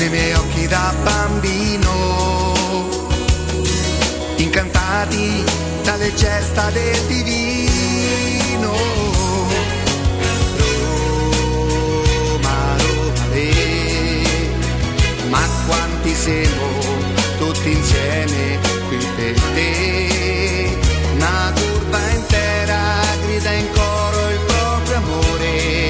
Nei miei occhi da bambino, incantati dalle gesta del divino. Roma, Roma, le, ma quanti siamo tutti insieme qui per te. Una curva intera grida in coro il proprio amore,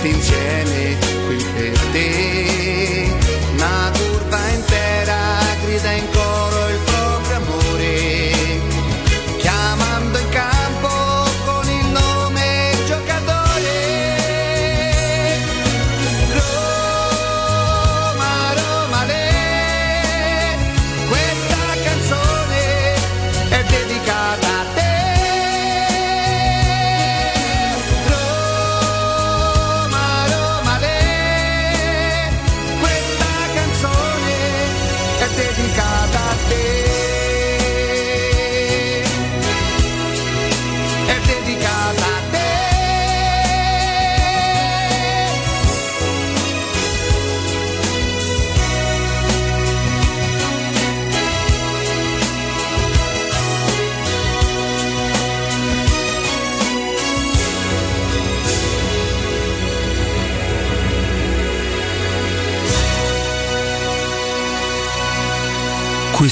tutti insieme qui per te. Una curva intera grida in coro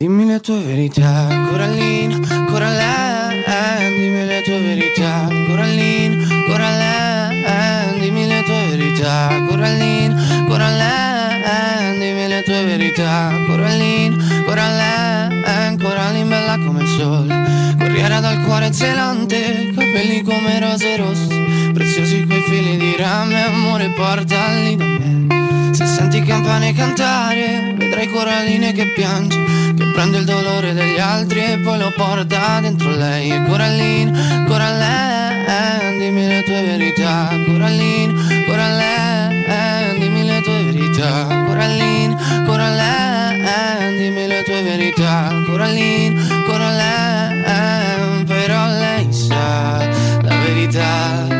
Dimmi le tue verità, Corallina, Corallina, dimmi le tue verità, Corallina, Corallina, dimmi le tue verità, Corallina, Corallina, dimmi le tue verità, Corallina, Corallina, Corallina bella come il sole, corriera dal cuore zelante, capelli come rose rosse, preziosi quei fili di rame, amore portali da me. Se senti campane cantare, vedrai coralline che piange, che prende il dolore degli altri e poi lo porta dentro lei. E Corallina, Corallina, dimmi le tue verità. Corallina, Corallina, dimmi le tue verità. Corallina, Corallina, dimmi le tue verità. Corallina, Corallina, però lei sa la verità.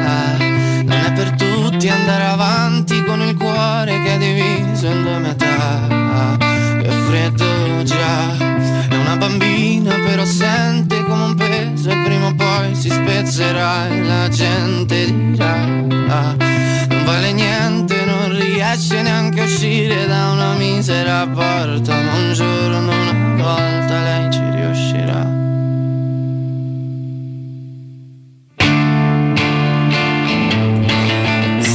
Non è per tutti andare avanti cuore che è diviso in due metà. Che freddo già, è una bambina però sente come un peso e prima o poi si spezzerà e la gente dirà. Non vale niente, non riesce neanche a uscire da una misera porta, ma un giorno una volta lei ci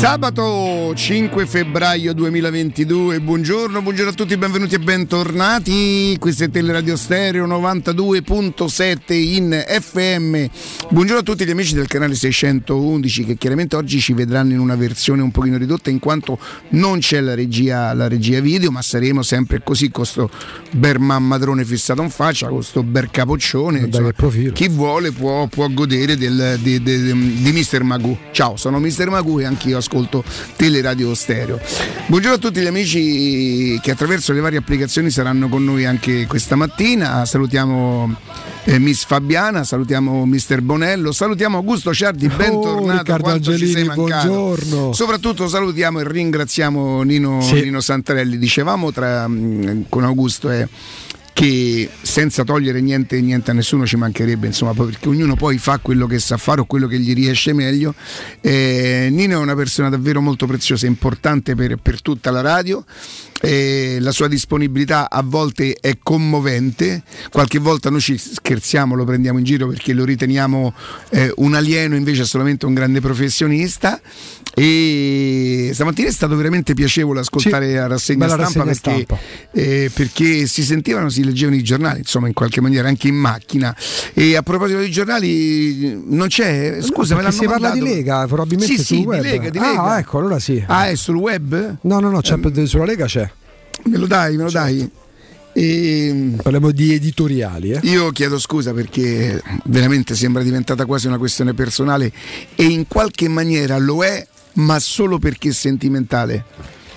Sabato 5 febbraio 2022. Buongiorno, buongiorno a tutti, benvenuti e bentornati. Questo è Teleradio Stereo 92.7 in FM. Buongiorno a tutti gli amici del canale 611 che chiaramente oggi ci vedranno in una versione un pochino ridotta in quanto non c'è la regia, la regia video, ma saremo sempre così con questo ber mammadrone fissato in faccia, con questo ber capoccione. Insomma, chi vuole può, può godere del, di, di, di, di Mister Magoo. Ciao, sono Mister Magoo e anch'io ascolto Teleradio Stereo. Buongiorno a tutti gli amici che attraverso le varie applicazioni saranno con noi anche questa mattina. Salutiamo eh, Miss Fabiana, salutiamo Mister Bonello, salutiamo Augusto Ciardi, bentornato. Oh, Angelini, ci sei mancato. Buongiorno. Soprattutto salutiamo e ringraziamo Nino, sì. Nino Santarelli. Dicevamo tra, con Augusto è che senza togliere niente, niente, a nessuno ci mancherebbe, insomma, perché ognuno poi fa quello che sa fare o quello che gli riesce meglio. Eh, Nino è una persona davvero molto preziosa, importante per, per tutta la radio. Eh, la sua disponibilità a volte è commovente, qualche volta noi ci scherziamo, lo prendiamo in giro perché lo riteniamo eh, un alieno, invece è solamente un grande professionista. E stamattina è stato veramente piacevole ascoltare sì, la rassegna stampa, rassegna perché, stampa. Eh, perché, si sentivano, si leggevano i giornali, insomma, in qualche maniera anche in macchina. E a proposito dei giornali, non c'è. Scusa, no, me l'hanno si parla di Lega, probabilmente sì, sul sì, web. Di Lega, di Lega. Ah, ecco, allora sì. Ah, è sul web? No, no, no, eh, sulla Lega c'è. Me lo dai, me lo certo. dai. E Parliamo di editoriali. Eh? Io chiedo scusa perché veramente sembra diventata quasi una questione personale e in qualche maniera lo è, ma solo perché sentimentale.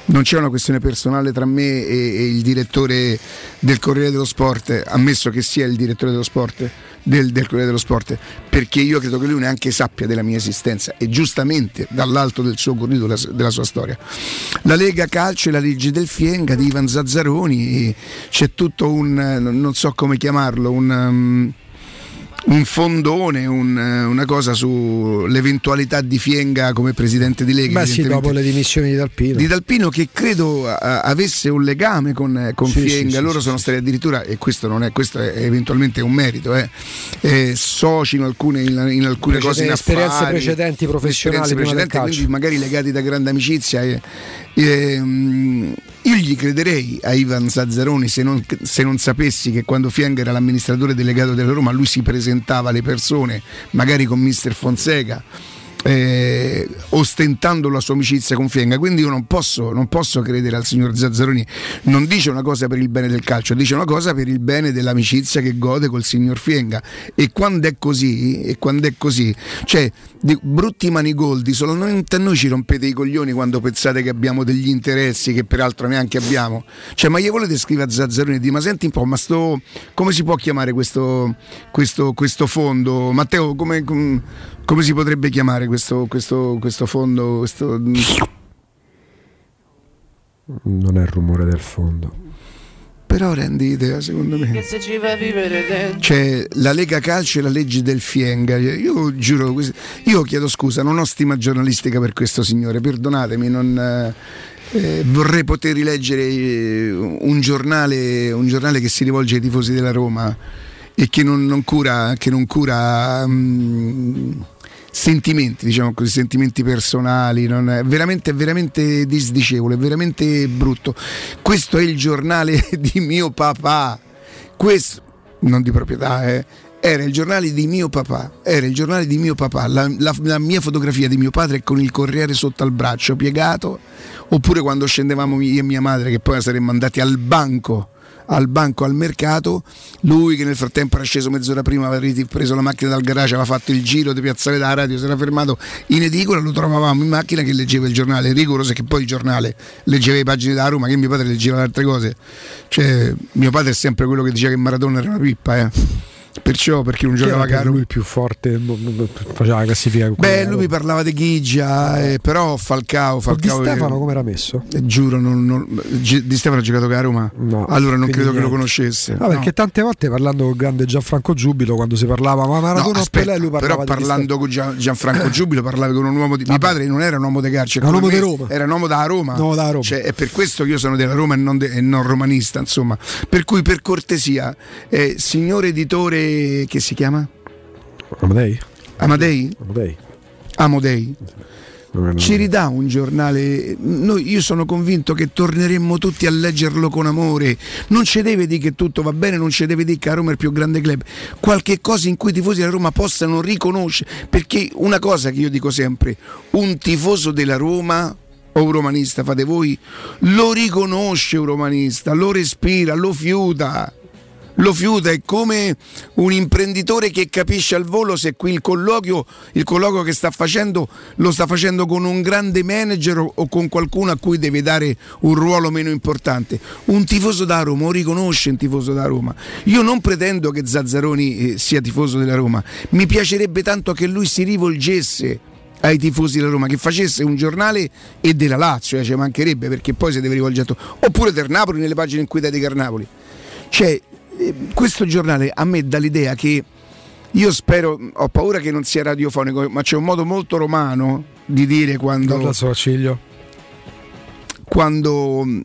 Non c'è una questione personale tra me e, e il direttore del Corriere dello Sport, ammesso che sia il direttore dello sport del, del Corriere dello Sport, perché io credo che lui neanche sappia della mia esistenza e giustamente dall'alto del suo corrido della, della sua storia. La Lega Calcio e la legge del Fienga di Ivan Zazzaroni, c'è tutto un, non so come chiamarlo, un... Um, un fondone, un, una cosa sull'eventualità di Fienga come presidente di Lega. Beh sì, dopo le dimissioni di Dalpino. Di Dalpino che credo a, avesse un legame con, con sì, Fienga, sì, loro sì, sono stati addirittura, e questo non è, questo è eventualmente un merito, eh, eh, soci in alcune, in, in alcune cose in esperienze affari, precedenti professionali, esperienze precedenti, quindi magari legati da grande amicizia. E, e, um, io gli crederei a Ivan Zazzaroni se non, se non sapessi che quando Fienga era l'amministratore delegato della Roma lui si presentava alle persone, magari con Mister Fonseca eh, ostentando la sua amicizia con Fienga. Quindi io non posso, non posso, credere al signor Zazzaroni. Non dice una cosa per il bene del calcio, dice una cosa per il bene dell'amicizia che gode col signor Fienga. E quando è così, e quando è così, cioè, brutti manigoldi, solamente a noi ci rompete i coglioni quando pensate che abbiamo degli interessi che peraltro neanche abbiamo. Cioè, ma io volete scrivere a Zazzaroni e dire, ma senti un po', ma sto, come si può chiamare questo, questo, questo fondo? Matteo, come, come si potrebbe chiamare questo, questo, questo fondo? Questo... Non è il rumore del fondo. Però rendi idea, secondo me. C'è la Lega Calcio e la legge del Fienga. Io giuro, io chiedo scusa, non ho stima giornalistica per questo signore, perdonatemi, non. Eh, vorrei poter rileggere eh, un giornale, un giornale che si rivolge ai tifosi della Roma e che non, non cura, che non cura um, sentimenti, diciamo così, sentimenti personali, non è veramente, veramente disdicevole, è veramente brutto. Questo è il giornale di mio papà, questo, non di proprietà, eh, era il giornale di mio papà, era il giornale di mio papà, la, la, la, mia fotografia di mio padre con il corriere sotto al braccio piegato, oppure quando scendevamo io e mia madre che poi saremmo andati al banco al banco al mercato, lui che nel frattempo era sceso mezz'ora prima, aveva preso la macchina dal garage, aveva fatto il giro di piazzale della radio, si era fermato in edicola, lo trovavamo in macchina che leggeva il giornale, rigoroso che poi il giornale leggeva le pagine da Roma, che mio padre leggeva altre cose. Cioè, mio padre è sempre quello che diceva che Maradona era una pippa, eh Perciò perché non giocava caro. Lui più forte faceva la classifica. Beh, lui mi parlava di Ghigia, eh, però Falcao. Falcao di Stefano come era messo? Eh, giuro, non, non, di Stefano ha giocato a Roma. No, allora non credo niente. che lo conoscesse. No, perché tante volte parlando con il grande Gianfranco Giubilo, quando si parlava, ma Maradona no, aspetta, Pelé, lui parlava Però parlando con Gianfranco Giubilo, parlava con un uomo di. Mio padre non era un uomo di carcere, era un uomo di Roma. Era un uomo da Roma. No, da Roma. Cioè, è per questo che io sono della Roma e non, de, e non romanista, insomma. Per cui, per cortesia, eh, signor editore che si chiama? Amadei? Amadei? Amadei. Amodei. ci ridà un giornale. Noi, io sono convinto che torneremmo tutti a leggerlo con amore. Non ci deve dire che tutto va bene, non ci deve dire che a Roma è il più grande club. Qualche cosa in cui i tifosi della Roma possano riconoscere. Perché una cosa che io dico sempre: un tifoso della Roma o un romanista, fate voi, lo riconosce un romanista, lo respira, lo fiuta lo fiuta, è come un imprenditore che capisce al volo se qui il colloquio, il colloquio che sta facendo lo sta facendo con un grande manager o con qualcuno a cui deve dare un ruolo meno importante. Un tifoso da Roma, o riconosce un tifoso da Roma. Io non pretendo che Zazzaroni eh, sia tifoso della Roma, mi piacerebbe tanto che lui si rivolgesse ai tifosi della Roma che facesse un giornale e della Lazio, eh, ci mancherebbe perché poi si deve rivolgere a oppure del Napoli nelle pagine in cui dedica Napoli. Cioè, questo giornale a me dà l'idea che io spero, ho paura che non sia radiofonico, ma c'è un modo molto romano di dire quando. Quando mm,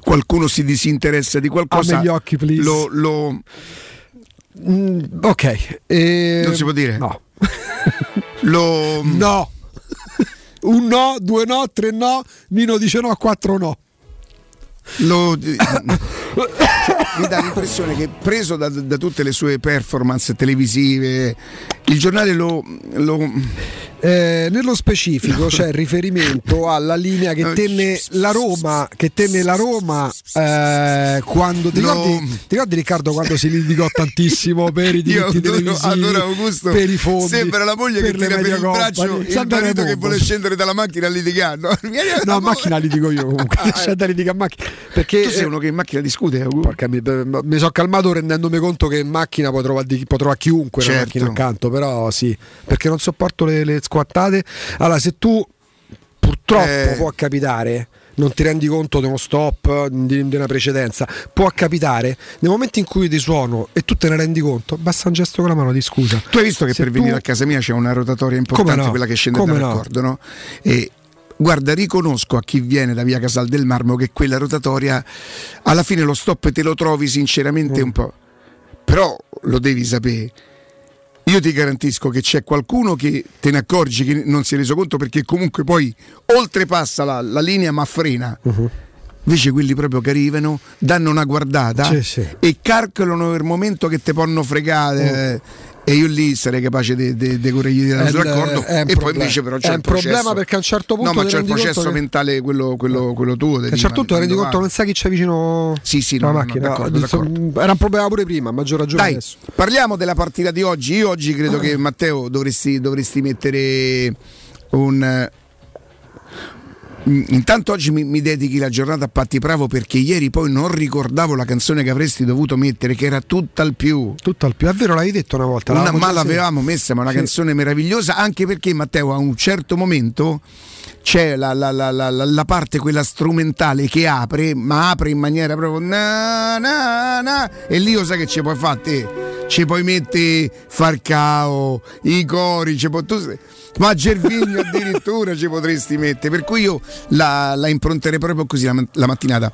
qualcuno si disinteressa di qualcosa. gli occhi, please. Lo, lo... Mm, ok. E... Non si può dire? No. lo... No. Un no, due no, tre no. Nino dice no, quattro no. Lo mi dà l'impressione che preso da, da, tutte le sue performance televisive, il giornale lo... lo... Eh, nello specifico c'è riferimento alla linea che tenne la Roma, che tenne la Roma eh, quando ti, ricordi, no. ti, ricordi, Riccardo quando si litigò tantissimo per i diritti televisivi allora Augusto per i fondi sembra la moglie che tira per il braccio il marito che vuole scendere dalla macchina a litigare no, no a macchina litigo io comunque ah, c'è da litigare a macchina perché tu sei uno che in macchina discute porca, mi, mi sono calmato rendendomi conto che in macchina può trovare, può trovare chiunque certo. macchina accanto però sì perché non sopporto le, le squattate. Allora, se tu purtroppo eh. può capitare non ti rendi conto di uno stop, di, una precedenza. Può capitare nel momento in cui ti suono e tu te ne rendi conto, basta un gesto con la mano di scusa. Tu hai visto che Se per tu... venire a casa mia c'è una rotatoria importante, no? quella che scende Come dal no? no? E guarda, riconosco a chi viene da via Casal del Marmo che quella rotatoria alla fine lo stop te lo trovi sinceramente mm. un po'. Però lo devi sapere io ti garantisco che c'è qualcuno che te ne accorgi che non si è reso conto perché comunque poi oltrepassa la, la linea ma frena. Uh-huh. Invece quelli proprio che arrivano, danno una guardata sì, sì. e calcolano il momento che ti possono fregare. Uh e io lì sarei capace di correggere il raccordo e problema. poi invece però c'è è un processo. problema perché a un certo punto no ma c'è il processo che... mentale quello, quello, quello tuo a un certo punto rendi conto non sai chi c'è vicino sì, sì, no, macchina d'accordo, d'accordo. era un problema pure prima a maggior ragione Dai, adesso parliamo della partita di oggi io oggi credo ah. che Matteo dovresti, dovresti mettere un intanto oggi mi, mi, dedichi la giornata a Patti Bravo perché ieri poi non ricordavo la canzone che avresti dovuto mettere, che era tutta al più. Tutta al più, è vero, l'hai detto una volta. Una, ma l'avevamo messa, ma una sì. canzone meravigliosa, anche perché Matteo a un certo momento c'è la, la, la, la, parte quella strumentale che apre, ma apre in maniera proprio na, na, na, e lì lo sai che ci puoi fare te? Ci puoi mettere Farcao, i cori, ci puoi, tu, ma Gervigno addirittura ci potresti mettere, per cui io la, la impronterei proprio così la, la mattinata.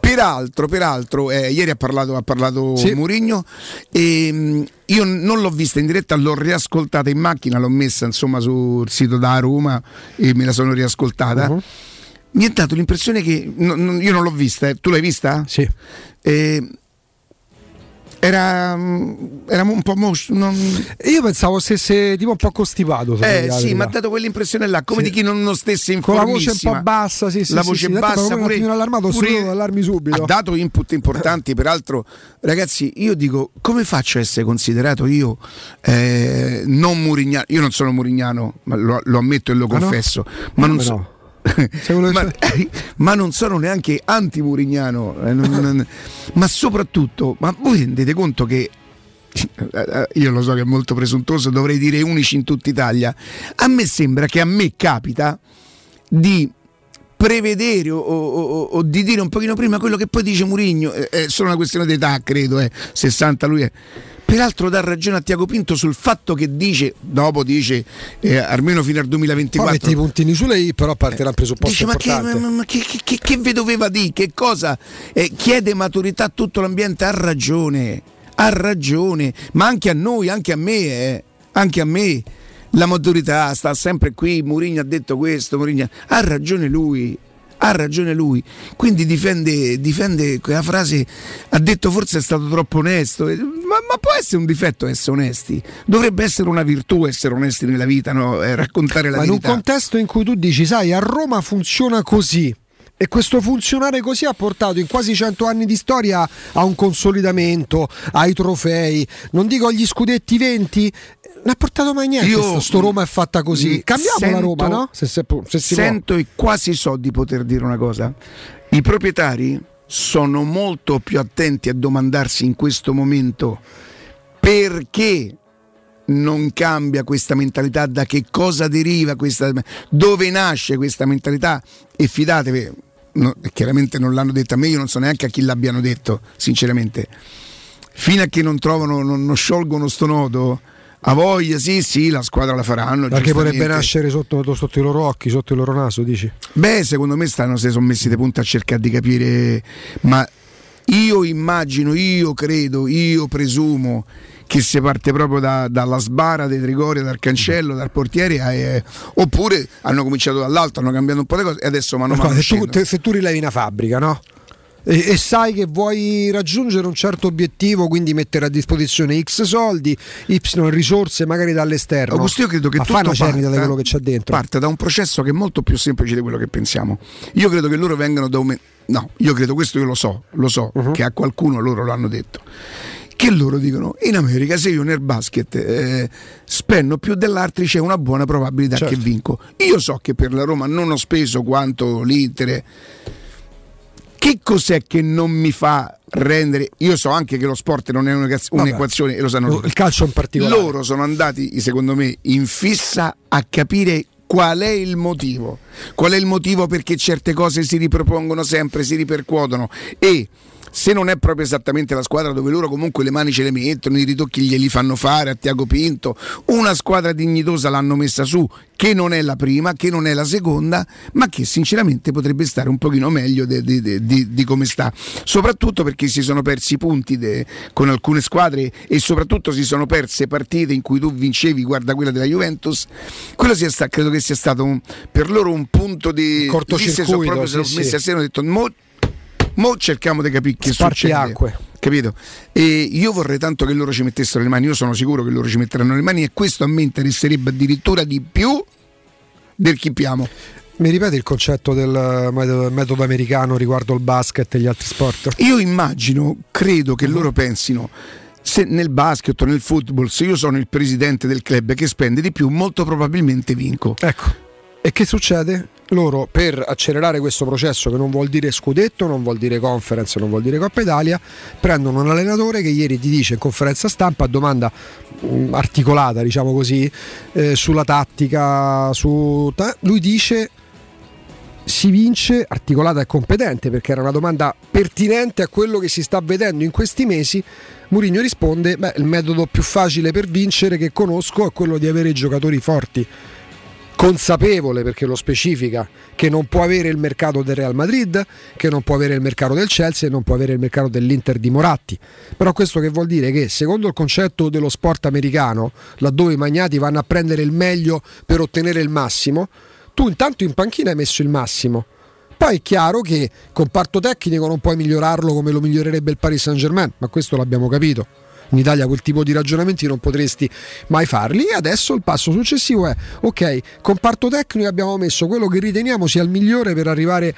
Peraltro, peraltro eh, ieri ha parlato, ha parlato sì. Murigno e mh, io non l'ho vista in diretta, l'ho riascoltata in macchina, l'ho messa insomma sul sito da Roma e me la sono riascoltata. Uh-huh. Mi ha dato l'impressione che no, no, io non l'ho vista, eh. tu l'hai vista? Sì. Eh, era, era un po' mos- non... io pensavo stesse tipo un po' costipato eh sì mi ha dato quell'impressione là come sì. di chi non, non stesse in con la voce un po' bassa sì, sì, la voce sì, bassa pure, allarmato pure, allarmi subito. Ha dato input importanti peraltro ragazzi io dico come faccio a essere considerato io eh, non murignano? Io non sono murignano ma lo, lo ammetto e lo ah, confesso no? ma non so ma, ma, non sono neanche anti-Murignano, eh, ma soprattutto, ma voi rendete conto che eh, io lo so che è molto presuntuoso, dovrei dire unici in tutta Italia. A me sembra che a me capita di prevedere o, o, o, di dire un pochino prima quello che poi dice Murigno, è solo una questione d'età, credo, eh, 60 lui è Peraltro dà ragione a Tiago Pinto sul fatto che dice, dopo dice eh, almeno fino al 2024. Poi metti i puntini su lei, però partirà il presupposto dice, ma, che, ma, ma che, che, che, vi doveva dire? Che cosa? Eh, chiede maturità a tutto l'ambiente, ha ragione, ha ragione, ma anche a noi, anche a me, eh, anche a me. La maturità sta sempre qui, Mourinho ha detto questo, Mourinho... ha ragione lui, ha ragione lui, quindi difende, difende quella frase, ha detto forse è stato troppo onesto, ma, ma, può essere un difetto essere onesti, dovrebbe essere una virtù essere onesti nella vita, no? eh, raccontare la ma verità. in un contesto in cui tu dici, sai, a Roma funziona così. E questo funzionare così ha portato in quasi cento anni di storia a un consolidamento, ai trofei, non dico agli scudetti 20, non ha portato mai niente. Io, sto Roma è fatta così. Cambiamo sento, la Roma, no? Se, se, se sento può. e quasi so di poter dire una cosa. I proprietari sono molto più attenti a domandarsi in questo momento perché non cambia questa mentalità, da che cosa deriva questa, dove nasce questa mentalità e fidatevi, no, chiaramente non l'hanno detto a me, io non so neanche a chi l'abbiano detto, sinceramente. Fino a che non trovano, non, non sciolgono sto nodo, a voglia, sì, sì, la squadra la faranno. Perché potrebbe nascere sotto, sotto, i loro occhi, sotto il loro naso, dici? Beh, secondo me stanno, si sono messi di punta a cercare di capire, ma io immagino, io credo, io presumo che si parte proprio da, dalla sbara dei Trigoria, dal cancello, dal portiere, eh, oppure hanno cominciato dall'alto, hanno cambiato un po' le cose e adesso mano a mano. Se se tu rilevi una fabbrica, no? E, e, sai che vuoi raggiungere un certo obiettivo, quindi mettere a disposizione X soldi, Y risorse magari dall'esterno. Augusto, io credo che Ma tutto una parte, da quello che c'è dentro. Parte da un processo che è molto più semplice di quello che pensiamo. Io credo che loro vengano da un. No, io credo questo, io lo so, lo so, uh-huh. che a qualcuno loro l'hanno detto che loro dicono in America se io nel basket eh, spendo più dell'altro c'è una buona probabilità certo. che vinco io so che per la Roma non ho speso quanto l'Inter che cos'è che non mi fa rendere? Io so anche che lo sport non è un'equazione Vabbè, e lo sanno tutti. Il calcio in particolare. Loro sono andati, secondo me, in fissa a capire qual è il motivo. Qual è il motivo perché certe cose si ripropongono sempre, si ripercuotono e se non è proprio esattamente la squadra dove loro comunque le mani ce le mettono, i ritocchi glieli fanno fare a Tiago Pinto, una squadra dignitosa l'hanno messa su, che non è la prima, che non è la seconda, ma che sinceramente potrebbe stare un pochino meglio di, di, di, di come sta, soprattutto perché si sono persi punti de, con alcune squadre e soprattutto si sono perse partite in cui tu vincevi, guarda quella della Juventus, quello sta, credo che sia stato un, per loro un punto di cortocircuito, sì, sì. messi a seno e detto Mo cerchiamo di capire che Sparti succede. acque. Capito? E io vorrei tanto che loro ci mettessero le mani, io sono sicuro che loro ci metteranno le mani e questo a me interesserebbe addirittura di più del chippiamo. Mi ripeti il concetto del metodo americano riguardo il basket e gli altri sport? Io immagino, credo che uh-huh. loro pensino se nel basket o nel football, se io sono il presidente del club che spende di più, molto probabilmente vinco. Ecco. E che succede? Loro per accelerare questo processo che non vuol dire scudetto, non vuol dire conference, non vuol dire Coppa Italia, prendono un allenatore che ieri ti dice in conferenza stampa domanda um, articolata, diciamo così, eh, sulla tattica, su, lui dice si vince, articolata e competente perché era una domanda pertinente a quello che si sta vedendo in questi mesi. Mourinho risponde: beh, il metodo più facile per vincere che conosco è quello di avere giocatori forti consapevole perché lo specifica che non può avere il mercato del Real Madrid, che non può avere il mercato del Chelsea e non può avere il mercato dell'Inter di Moratti. Però questo che vuol dire che secondo il concetto dello sport americano, laddove i magnati vanno a prendere il meglio per ottenere il massimo, tu intanto in panchina hai messo il massimo. Poi è chiaro che comparto tecnico non puoi migliorarlo come lo migliorerebbe il Paris Saint Germain, ma questo l'abbiamo capito in Italia quel tipo di ragionamenti non potresti mai farli. E adesso il passo successivo è ok comparto tecnico abbiamo messo quello che riteniamo sia il migliore per arrivare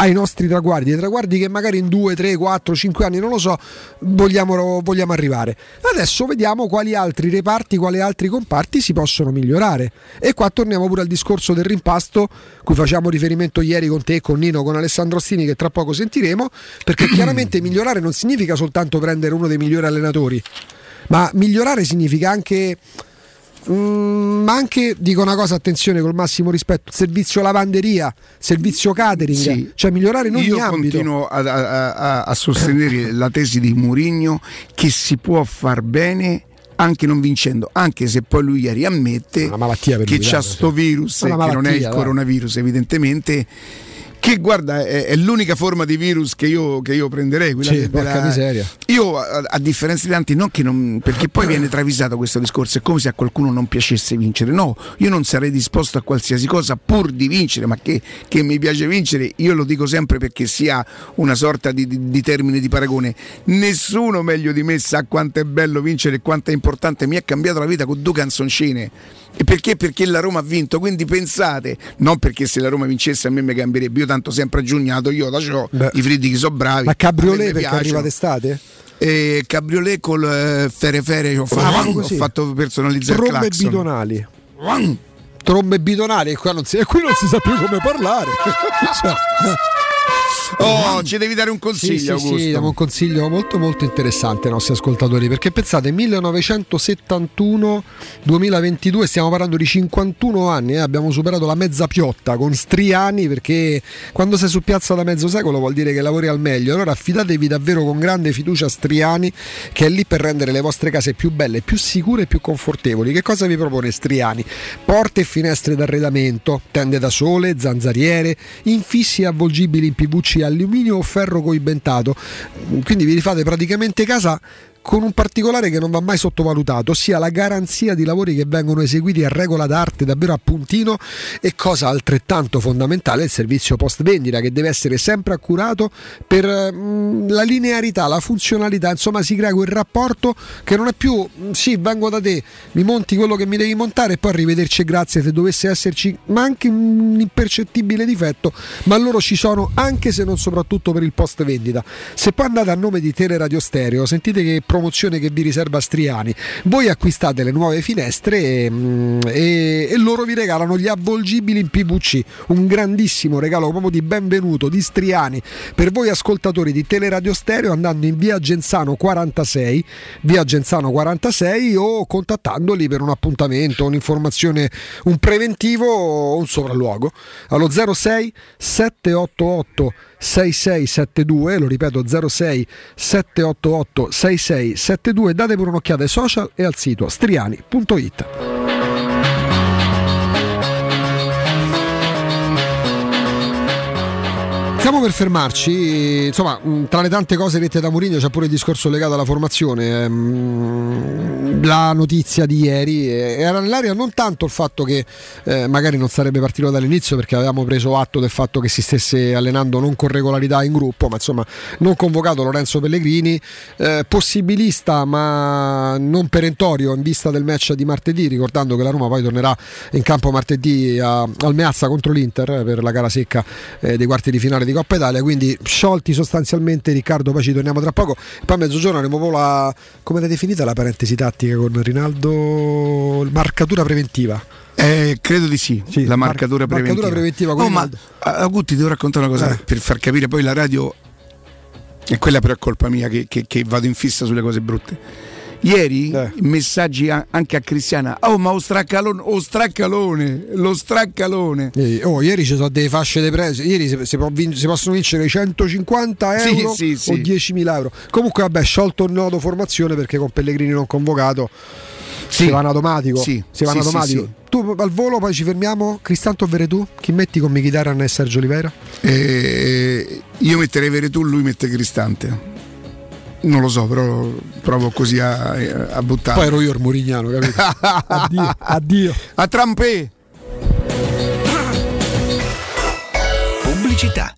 ai nostri traguardi, ai traguardi che magari in 2, 3, 4, 5 anni, non lo so, vogliamo, vogliamo arrivare. Adesso vediamo quali altri reparti, quali altri comparti si possono migliorare. E qua torniamo pure al discorso del rimpasto, cui facciamo riferimento ieri con te, con Nino, con Alessandro Ostini, che tra poco sentiremo, perché chiaramente migliorare non significa soltanto prendere uno dei migliori allenatori, ma migliorare significa anche Mm, ma anche dico una cosa, attenzione col massimo rispetto: servizio lavanderia, servizio catering, sì. cioè migliorare in ogni Io ambito. continuo a, a, a, sostenere la tesi di Murigno che si può far bene anche non vincendo, anche se poi lui ieri ammette che c'ha sto virus, che non è il coronavirus, evidentemente Che guarda, è, è, l'unica forma di virus che io, che io prenderei. Quella sì, della... miseria. Io, a, a, differenza di tanti, non che non. perché poi viene travisato questo discorso, è come se a qualcuno non piacesse vincere. No, io non sarei disposto a qualsiasi cosa pur di vincere, ma che, che mi piace vincere, io lo dico sempre perché sia una sorta di, di, di termine di paragone. Nessuno meglio di me sa quanto è bello vincere e quanto è importante. Mi ha cambiato la vita con due canzoncine e perché? Perché la Roma ha vinto, quindi pensate, non perché se la Roma vincesse a me mi cambierebbe, io tanto sempre aggiugnato, io da ciò, i fritti che sono bravi. Ma Cabriolet perché arriva d'estate? Eh, cabriolet col eh, fere fere ho fatto, ho fatto personalizzare Trombe il bidonali. Trombe bidonali e, qua non si, e qui non si sa più come parlare. cioè, Oh, ci devi dare un consiglio. Sì, sì, sì, diamo un consiglio molto molto interessante ai nostri ascoltatori perché pensate 1971-2022 stiamo parlando di 51 anni, eh, abbiamo superato la mezza piotta con Striani perché quando sei su piazza da mezzo secolo vuol dire che lavori al meglio. Allora affidatevi davvero con grande fiducia a Striani che è lì per rendere le vostre case più belle, più sicure e più confortevoli. Che cosa vi propone Striani? Porte e finestre d'arredamento, tende da sole, zanzariere, infissi avvolgibili in PVC alluminio o ferro coibentato. Quindi vi rifate praticamente casa con un particolare che non va mai sottovalutato, ossia la garanzia di lavori che vengono eseguiti a regola d'arte, davvero a puntino e cosa altrettanto fondamentale, il servizio post vendita che deve essere sempre accurato per mh, mm, la linearità, la funzionalità, insomma si crea quel rapporto che non è più mm, sì vengo da te, mi monti quello che mi devi montare e poi arrivederci grazie se dovesse esserci ma anche un impercettibile difetto, ma loro ci sono anche se non soprattutto per il post vendita. Se poi andate a nome di Teleradio Stereo, sentite che promozione che vi riserva Striani. Voi acquistate le nuove finestre e, mm, e, e loro vi regalano gli avvolgibili in PVC, un grandissimo regalo proprio di benvenuto di Striani per voi ascoltatori di Teleradio Stereo andando in via Genzano 46, via Genzano 46 o contattandoli per un appuntamento, un'informazione, un preventivo o un sopralluogo allo 06 788 6672, lo ripeto 06 788 6672, date pure un'occhiata ai social e al sito striani.it. Stiamo per fermarci, insomma, tra le tante cose dette da Mourinho c'è pure il discorso legato alla formazione. Ehm, la notizia di ieri era nell'aria non tanto il fatto che eh, magari non sarebbe partito dall'inizio perché avevamo preso atto del fatto che si stesse allenando non con regolarità in gruppo, ma insomma non convocato Lorenzo Pellegrini, eh, possibilista ma non perentorio in vista del match di martedì, ricordando che la Roma poi tornerà in campo martedì al Meazza contro l'Inter per la gara secca eh, dei quarti di finale di Coppa Italia, quindi sciolti sostanzialmente Riccardo, poi ci torniamo tra poco, poi a mezzogiorno avremo proprio la, come l'hai definita la parentesi tattica con Rinaldo, marcatura preventiva. Eh, credo di sì, sì la marcatura mar- preventiva. Marcatura preventiva oh, ma Agutti devo raccontare una cosa eh. per far capire poi la radio, e quella però è colpa mia che, che, che vado in fissa sulle cose brutte Ieri eh. messaggi anche a Cristiana. Oh, ma lo straccalone, lo straccalone, lo straccalone. Oh, ieri ci sono delle fasce di prezzo. Ieri si, si, vin- si, possono vincere 150 euro sì, sì, o 10.000 euro. Comunque, vabbè, sciolto il nodo formazione perché con Pellegrini non convocato. Sì. Si va in automatico. Sì. Si va in automatico. Tu al volo poi ci fermiamo. Cristanto o Veretù? Chi metti con Michitaran e Sergio Oliveira? Eh, io metterei Veretù, lui mette Cristante. Non lo so, però provo così a, a buttare. Poi ero io il Murignano, capito? addio, addio. A Trampé. Pubblicità.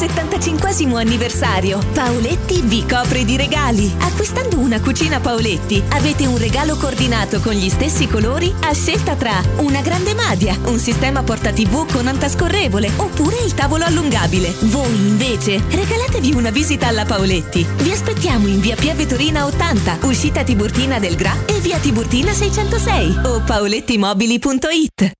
Per il 75 anniversario, Paoletti vi copre di regali. Acquistando una cucina Paoletti, avete un regalo coordinato con gli stessi colori a scelta tra una grande madia, un sistema porta TV con antascorrevole oppure il tavolo allungabile. Voi invece regalatevi una visita alla Paoletti. Vi aspettiamo in via Pieve Torina 80, uscita Tiburtina del Gra e via Tiburtina 606 o paolettimobili.it.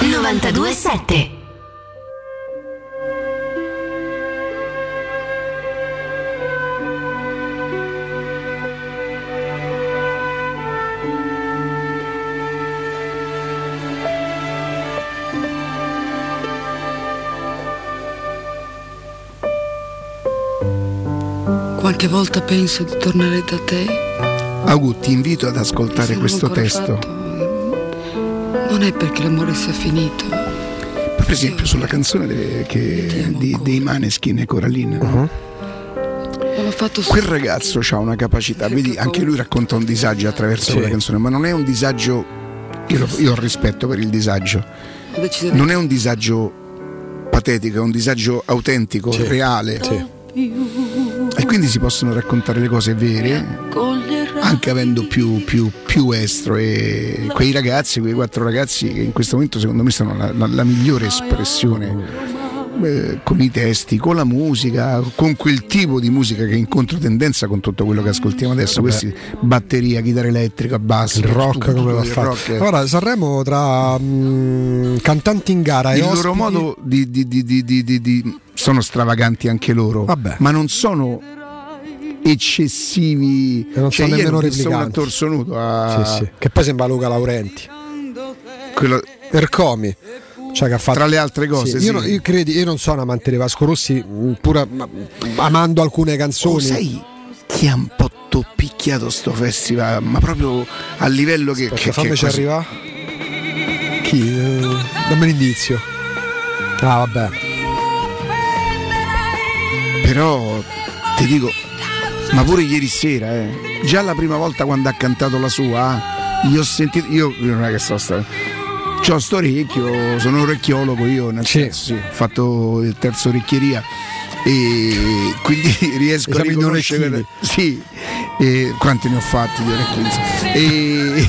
927 Qualche volta penso di tornare da te. Agu, ti invito ad ascoltare questo testo. Fatto. Non è perché l'amore sia finito. Per esempio, sulla canzone de, che, di, dei Maneskin e Coraline. Uh-huh. Quel ragazzo ha una capacità, vedi, anche lui racconta un disagio attraverso sì. quella canzone, ma non è un disagio. Io, lo, io ho rispetto per il disagio. Non è un disagio patetico, è un disagio autentico, sì. reale. Sì. E quindi si possono raccontare le cose vere anche avendo più, più, più estro e quei ragazzi, quei quattro ragazzi che in questo momento secondo me sono la, la, la migliore espressione eh, con i testi, con la musica, con quel tipo di musica che è in controtendenza con tutto quello che ascoltiamo adesso. Questi batteria, chitarra elettrica, basso, il rock tutto, come va il fatto. rock è- Ora Sanremo tra mm, cantanti in gara e il loro ospiti- modo di, di- di- di- di- di- di- sono stravaganti anche loro, ma non sono eccessivi. E non cioè, sono nemmeno replicanti. torso nudo a- Sì, sì. Che poi sembra Luca Laurenti. quello- Ercomi. Cioè che ha fatto... Tra le altre cose, Sì, Io, io credi, io non sono amante di Vasco Rossi, mh, pur ma- amando alcune canzoni. Oh, sai chi ha un po' toppicchiato sto festival, ma proprio a livello che. Aspetta, che, fammi che ci quasi- arriva. Chi? Eh, dammi l'indizio. Ah, vabbè. Però ti dico, ma pure ieri sera, eh, già la prima volta quando ha cantato la sua, gli ho sentito. Io non è che sto sta. C'ho sto orecchio, sono orecchiologo io, nel senso, sì, ho fatto il terzo orecchieria e quindi riesco Esami a riconoscere. Sì, e quanti ne ho fatti di orecchini? E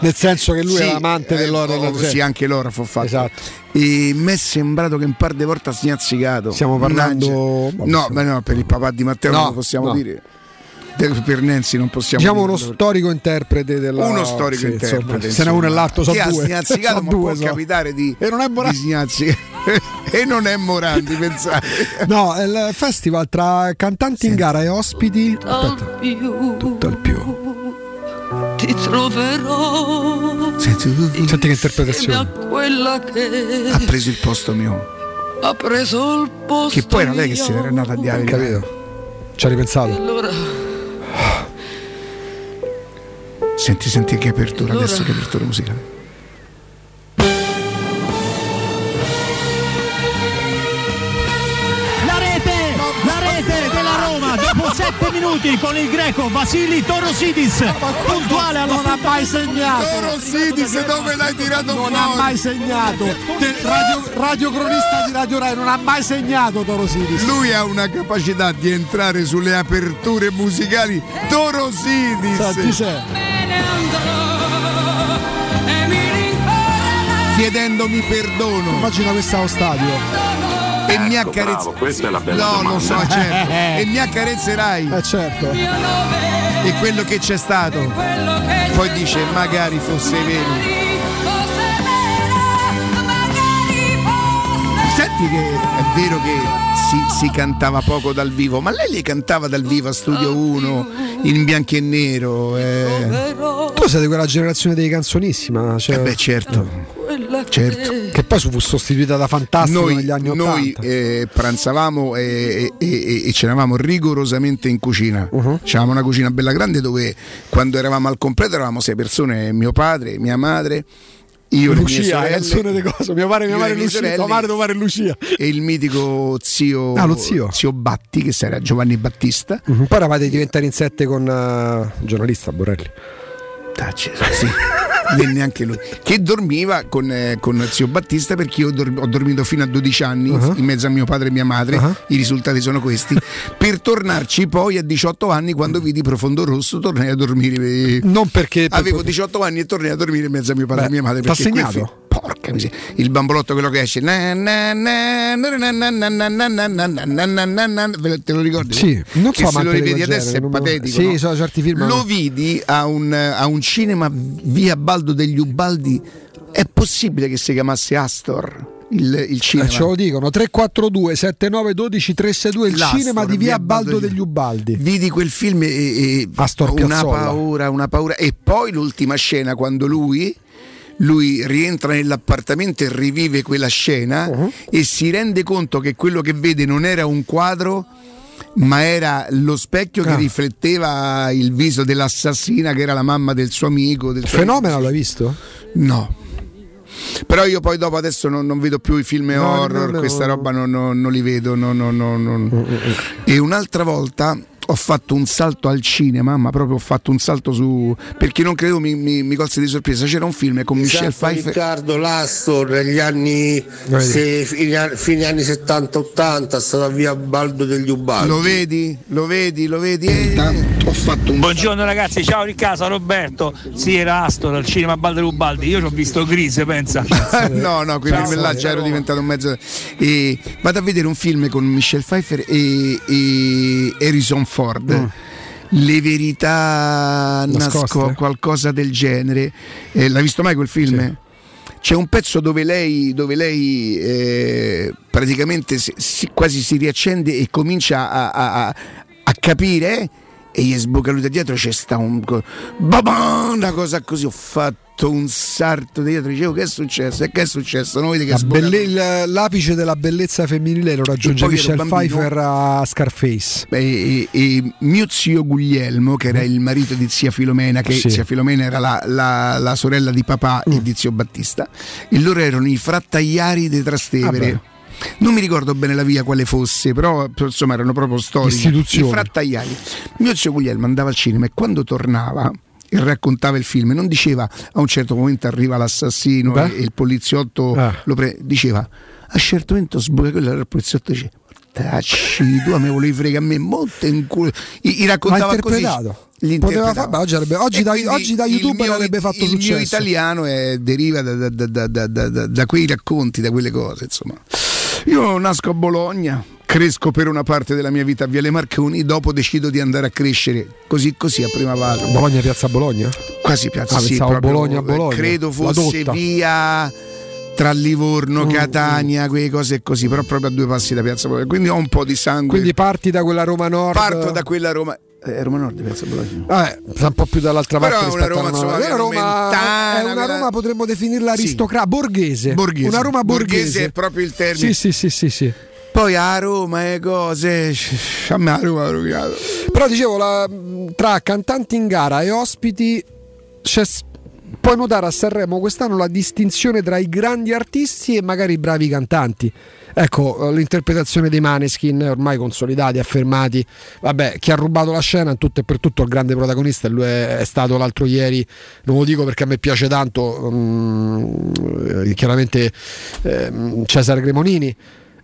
Nel senso che lui Sì, è l'amante eh, dell'oro. oh, sì, anche l'orafo ho fatto. Esatto. E mi è sembrato che un par di volte ha snazzicato. Stiamo parlando-. No, ma no, per il papà di Matteo No, non lo possiamo no. dire. Per Nenzi non possiamo Diciamo dirlo. uno storico interprete della uno storico sì, interprete insomma, se ne uno e l'altro sono che due ha snazzicato Sono ma due, può so. capitare di, e non è di snazzica- e non è Morandi pensate No, è il festival tra cantanti in gara e ospiti. Aspetta. Tutto al più. Ti troverò Senti, Senti che interpretazione. quella che ha preso il posto mio ha preso il posto che poi era lei che mio. se n'era andata a diavolo Capito? Ci ha ripensato. Allora senti senti che apertura Allora- adesso che apertura musicale dopo 7 minuti con il greco Vasili Torosidis puntuale alla non ha mai segnato. Torosidis dove l'hai tirato Non fuori ha mai segnato. Te- radio, radiocronista di Radio Rai non ha mai segnato Toro Sidis. lui ha una capacità di entrare sulle aperture musicali Torosidis Senti se. chiedendomi perdono Immagina questo allo stadio. E mi accarezza Bravo, questa è la bella no domanda. lo so certo e mi accarezzerai Eh certo. e quello che c'è stato poi dice magari fosse vero Senti che è vero che si, si cantava poco dal vivo, ma lei li cantava dal vivo a Studio 1 in bianco e nero. eh. Tu sei di quella generazione dei canzonissima. Cioè, Eh beh, certo, certo. Che poi fu sostituita da Fantastico Noi, negli anni noi, 80. eh, pranzavamo e, e, e, e c'eravamo rigorosamente in cucina. Uh-huh. C'avevamo una cucina bella grande dove quando eravamo al completo eravamo sei persone, mio padre, mia madre, io le mie Lucia, sorelle, di cosa? Mio padre, mia madre Lucia. sorelle Tua madre, tua madre Lucia. e il mitico zio, Ah, lo zio. Batti, che era Giovanni Battista. Mhm. Poi eravate diventati in sette con eh, giornalista Borrelli. Tacci, sì. Venne anche lui che dormiva con, eh, con zio Battista perché io dor- ho dormito fino a 12 anni Uh-huh. in mezzo a mio padre e mia madre i risultati sono questi per tornarci poi a 18 anni quando vidi Profondo Rosso tornai a dormire Non perché avevo 18 anni e tornai a dormire in mezzo a mio padre Beh, e mia madre t'ha segnato? Porca miseria, il bambolotto quello che esce. Te lo ricordi? Sì, non so, ma lo rivedi adesso è patetico. Sì, sono certi film. Lo vidi a un cinema via Baldo degli Ubaldi. È possibile che si chiamasse Astor? il, il cinema. Eh, ce lo dicono 342 79 12 362 il L'Astor, cinema di via Baldo, Baldo degli Ubaldi. Vidi quel film e, e una paura, una paura. E poi l'ultima scena quando lui lui rientra nell'appartamento e rivive quella scena Uh-huh. e si rende conto che quello che vede non era un quadro ma era lo specchio che Ah. rifletteva il viso dell'assassina che era la mamma del suo amico del suo Fenomeno l'hai visto? No. Però io poi dopo adesso non, non vedo più i film No, horror, no, no. questa roba non, non- non li vedo. no, no, no, no. E un'altra volta ho fatto un salto al cinema, ma proprio ho fatto un salto su. perché non credo mi, mi, mi colse di sorpresa. C'era un film con Michelle Esatto, Pfeiffer. Riccardo Lastor negli anni se, fine, fine anni 70-80 è stato via Baldo degli Ubaldi. Lo vedi? Lo vedi? Lo vedi? Eh, ho fatto un Buongiorno ragazzi, ciao Riccardo, Roberto. Sì, era Astor al cinema Baldo Ubaldi. Io ci ho visto Grise, pensa. no, no, quel film là già ero diventato un mezzo. E vado a vedere un film con Michelle Pfeiffer e, e Harrison Ford. Mm. Le verità Nascoste? nasco qualcosa del genere. Eh, l'hai visto mai quel film? C'è un pezzo dove lei, dove lei eh, praticamente si- si- quasi si riaccende e comincia a, a- a- a capire e gli sbuca lui da dietro c'è sta un babà, una cosa così ho fatto un sarto dietro dicevo che è successo e che è successo vedi che belle- l'apice della bellezza femminile lo raggiunge Michelle. Pfeiffer a Scarface. Beh, e, e mio zio Guglielmo, che era il marito di zia Filomena, che Sì. zia Filomena era la, la- la sorella di papà Mm. e di zio Battista, e loro erano i frattagliari dei Trastevere. Ah, non mi ricordo bene la via quale fosse, però insomma erano proprio storici. Istituzioni. I frattagliari. Mio zio Guglielmo andava al cinema e quando tornava e raccontava il film, non diceva a un certo momento arriva l'assassino Beh. e il poliziotto Ah. lo pre- diceva a un certo momento sbuca quello il poliziotto dice Tacci, tu a me volevi fregare a me molto in culo. I, i raccontava così. Poteva fare- oggi, avrebbe- oggi da, oggi da il youtuber mio- avrebbe fatto il successo. mio italiano è- deriva da, da- da- da- da- da- da quei racconti, da quelle cose. Insomma. Io nasco a Bologna, cresco per una parte della mia vita a Viale Marconi, dopo decido di andare a crescere così così a Prima Valle. Bologna, piazza Bologna? Quasi piazza Ah, sì, proprio, Bologna, eh, Bologna. Credo fosse via tra Livorno, Mm, Catania, quelle cose così, però proprio a due passi da piazza Bologna. Quindi ho un po' di sangue. Quindi parti da quella Roma Nord. Parto da quella Roma. Eh, Roma Nord, piazza Bologna. Eh, sta un po' più dall'altra Però parte è una Roma, insomma, Quella Roma è una quella- Roma potremmo definirla Sì. aristocratica, borghese. Borghese. Una Roma borghese. Borghese è proprio il termine. Sì, sì, sì, sì, sì. Poi a Roma e cose. A me a Roma rovinato. Però dicevo, la- tra cantanti in gara e ospiti c'è puoi notare a Sanremo quest'anno la distinzione tra i grandi artisti e magari i bravi cantanti. Ecco, l'interpretazione dei Maneskin, ormai consolidati, affermati. Vabbè, chi ha rubato la scena in tutto e per tutto il grande protagonista e lui è, stato l'altro ieri, non lo dico perché a me piace tanto, eh, chiaramente ehm, Cesare Cremonini.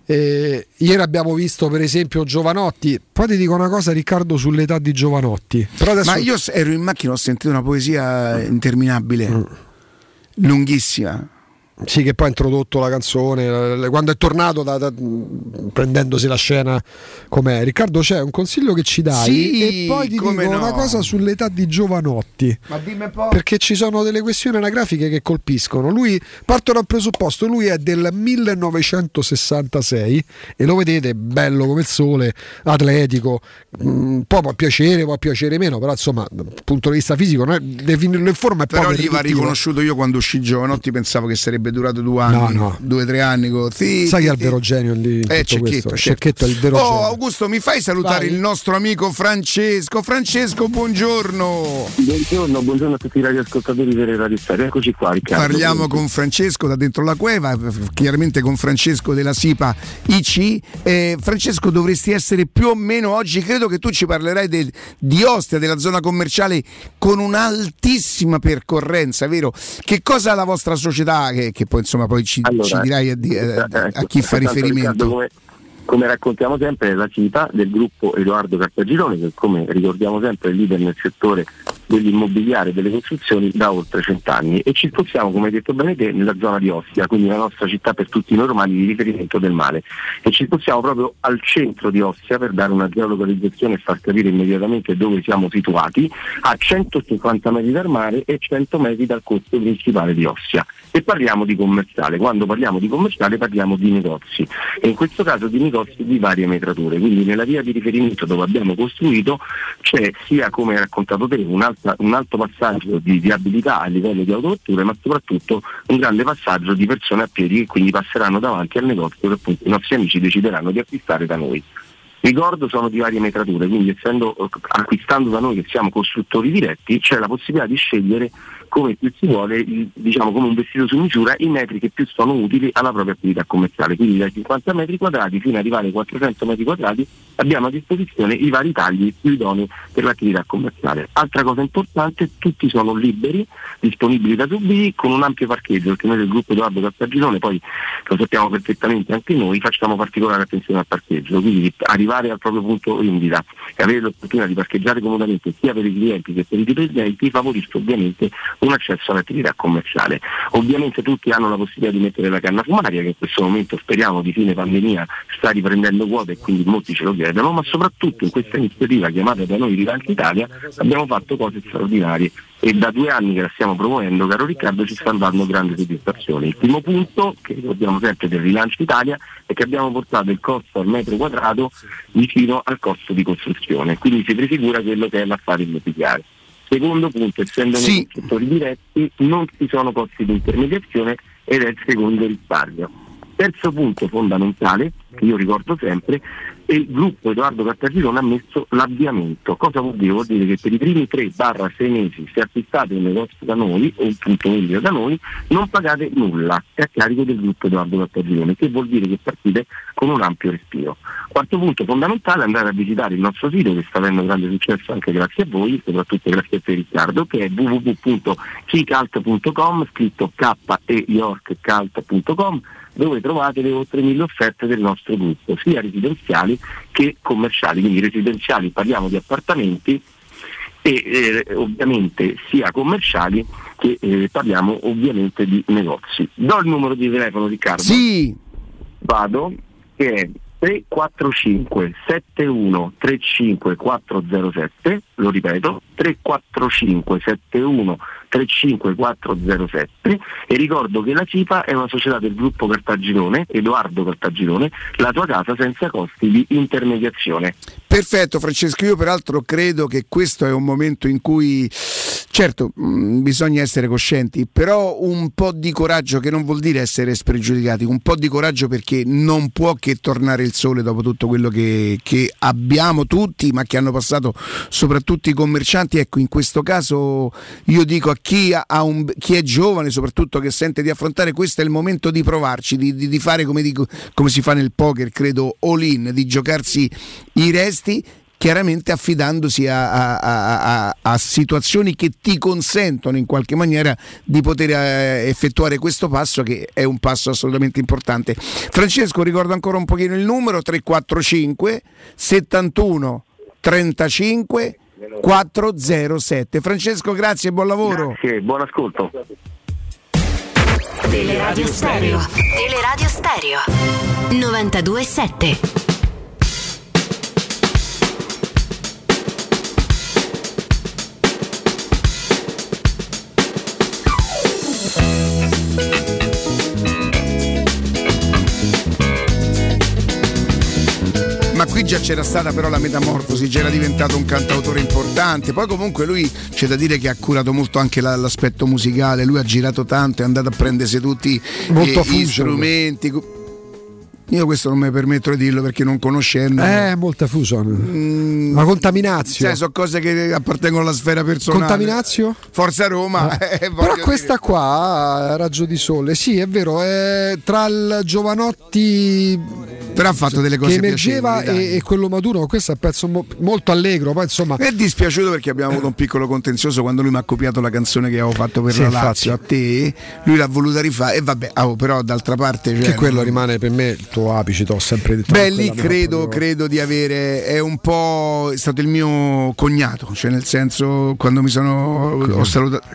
Eh, ieri abbiamo visto per esempio Giovanotti. Poi ti dico una cosa, Riccardo, sull'età di Giovanotti. Adesso Ma io ero in macchina, ho sentito una poesia interminabile, Mm. lunghissima. Sì, che poi ha introdotto la canzone quando è tornato da- da- prendendosi la scena com'è. Riccardo, c'è un consiglio che ci dai Sì, e poi ti dico no. una cosa sull'età di Giovanotti. Ma dimmi un po'. Perché ci sono delle questioni anagrafiche che colpiscono. Lui parto dal presupposto, lui è del 1966 e lo vedete bello come il sole, atletico, mm, poi può piacere, può piacere meno, però insomma, dal punto di vista fisico, definirlo in forma è Però gli va riconosciuto io quando uscì Giovanotti pensavo che sarebbe durato due anni, No, no. due o tre anni. Con... Sì, Sai chi sì, è il sì. vero genio lì? Eh? Cecchetto. Cecchetto è il vero Oh, genio. Augusto, mi fai salutare Vai. il nostro amico Francesco. Francesco, buongiorno. Buongiorno, buongiorno a tutti i radioascoltatori delle Radio Stereo. Eccoci qua, Riccardo. Parliamo con Francesco da dentro la cueva, chiaramente con Francesco della SIPA IC. Eh, Francesco, dovresti essere più o meno oggi, credo che tu ci parlerai del- di Ostia, della zona commerciale, con un'altissima percorrenza, vero? Che cosa ha la vostra società, che, che poi insomma poi ci, Allora, ci dirai a, di- eh, a ecco, chi fa riferimento? Come, come raccontiamo sempre, è la città del gruppo Edoardo Cartagirone, che come ricordiamo sempre è leader nel settore dell'immobiliare delle costruzioni da oltre cent'anni e ci spostiamo, come hai detto bene te, nella zona di Ostia, quindi la nostra città per tutti i normali di riferimento del mare. E ci spostiamo proprio al centro di Ostia per dare una geolocalizzazione e far capire immediatamente dove siamo situati, a 150 metri dal mare e 100 metri dal corso principale di Ostia. E parliamo di commerciale, quando parliamo di commerciale parliamo di negozi e in questo caso di negozi di varie metrature, quindi nella via di riferimento dove abbiamo costruito c'è sia come hai raccontato te un, alta- un alto passaggio di viabilità a livello di autovetture ma soprattutto un grande passaggio di persone a piedi che quindi passeranno davanti al negozio che appunto i nostri amici decideranno di acquistare da noi. Ricordo sono di varie metrature, quindi essendo, acquistando da noi che siamo costruttori diretti c'è la possibilità di scegliere come più si vuole, diciamo come un vestito su misura, i metri che più sono utili alla propria attività commerciale. Quindi dai 50 metri quadrati fino ad arrivare ai 400 metri quadrati abbiamo a disposizione i vari tagli più idonei per l'attività commerciale. Altra cosa importante, tutti sono liberi, disponibili da subire con un ampio parcheggio, perché noi del gruppo Edoardo Cartagirone, poi lo sappiamo perfettamente anche noi, facciamo particolare attenzione al parcheggio, quindi arrivare al proprio punto vendita e avere l'opportunità di parcheggiare comodamente sia per i clienti che per i dipendenti favorisce ovviamente un accesso all'attività commerciale. Ovviamente tutti hanno la possibilità di mettere la canna fumaria che in questo momento speriamo di fine pandemia sta riprendendo quota e quindi molti ce lo chiedono, ma soprattutto in questa iniziativa chiamata da noi Rilancio Italia abbiamo fatto cose straordinarie e da due anni che la stiamo promuovendo, caro Riccardo, ci stanno dando grande soddisfazione. Il primo punto, che ricordiamo sempre del rilancio Italia, è che abbiamo portato il costo al metro quadrato vicino al costo di costruzione, quindi si prefigura quello che è l'affare immobiliare. Secondo punto, essendo nei settori diretti non ci sono costi di intermediazione ed è il secondo risparmio. Terzo punto fondamentale, che io ricordo sempre, e il gruppo Edoardo Cartagirone ha messo l'avviamento. Cosa vuol dire? Vuol dire che per i primi 3-6 mesi se acquistate un negozio da noi o un punto vendita da noi non pagate nulla, è a carico del gruppo Edoardo Cartagirone, che vuol dire che partite con un ampio respiro. Quarto punto fondamentale è andare a visitare il nostro sito che sta avendo grande successo anche grazie a voi, soprattutto grazie a te Riccardo, che è www.keycult.com, scritto k e yorkcult.com dove trovate le oltre mille offerte del nostro gruppo, sia residenziali che commerciali, quindi residenziali parliamo di appartamenti e eh, ovviamente sia commerciali che eh, parliamo ovviamente di negozi. Do il numero di telefono Riccardo? Sì. Vado, che è 345 71 35 407, lo ripeto, 345 71 35407 e ricordo che la CIPA è una società del gruppo Cartagirone, Edoardo Cartagirone, la tua casa senza costi di intermediazione. Perfetto Francesco, io peraltro credo che questo è un momento in cui certo mh, bisogna essere coscienti, però un po' di coraggio che non vuol dire essere spregiudicati, un po' di coraggio perché non può che tornare il sole dopo tutto quello che, che abbiamo tutti, ma che hanno passato soprattutto i commercianti. Ecco, in questo caso io dico a chi, un, chi è giovane, soprattutto che sente di affrontare, questo è il momento di provarci, di, di, di fare come, dico, come si fa nel poker, credo all in, di giocarsi i resti chiaramente affidandosi a, a, a, a, situazioni che ti consentono in qualche maniera di poter eh, effettuare questo passo che è un passo assolutamente importante. Francesco, ricordo ancora un pochino il numero 345 71 35 407. Francesco, grazie e buon lavoro. Grazie, buon ascolto. Teleradio Stereo. Teleradio Stereo. 92.7. qui già c'era stata però la metamorfosi, già era diventato un cantautore importante. Poi comunque lui c'è da dire che ha curato molto anche la, l'aspetto musicale, lui ha girato tanto, è andato a prendersi tutti Molto eh, gli strumenti. Io questo non mi permetto di dirlo perché non conoscendo. Eh, molta fusion. La contaminazione. Sai, sono cose che appartengono alla sfera personale. Contaminazio? Forza Roma. eh, Però questa qua ha raggio di sole, sì è vero, è tra il Giovanotti Però ha fatto delle cose che emergeva e, e quello maturo, questo è un pezzo mo- molto allegro, poi insomma Mi è dispiaciuto perché abbiamo avuto un piccolo contenzioso quando lui mi ha copiato la canzone che avevo fatto per Sì, la infatti. Lazio a te, lui l'ha voluta rifare e vabbè, oh, però d'altra parte... Cioè, che quello rimane per me tuo apice, t'ho sempre detto. Beh, lì mi credo, credo di avere. È un po'. È stato il mio cognato, cioè nel senso quando mi sono. Ho salutato.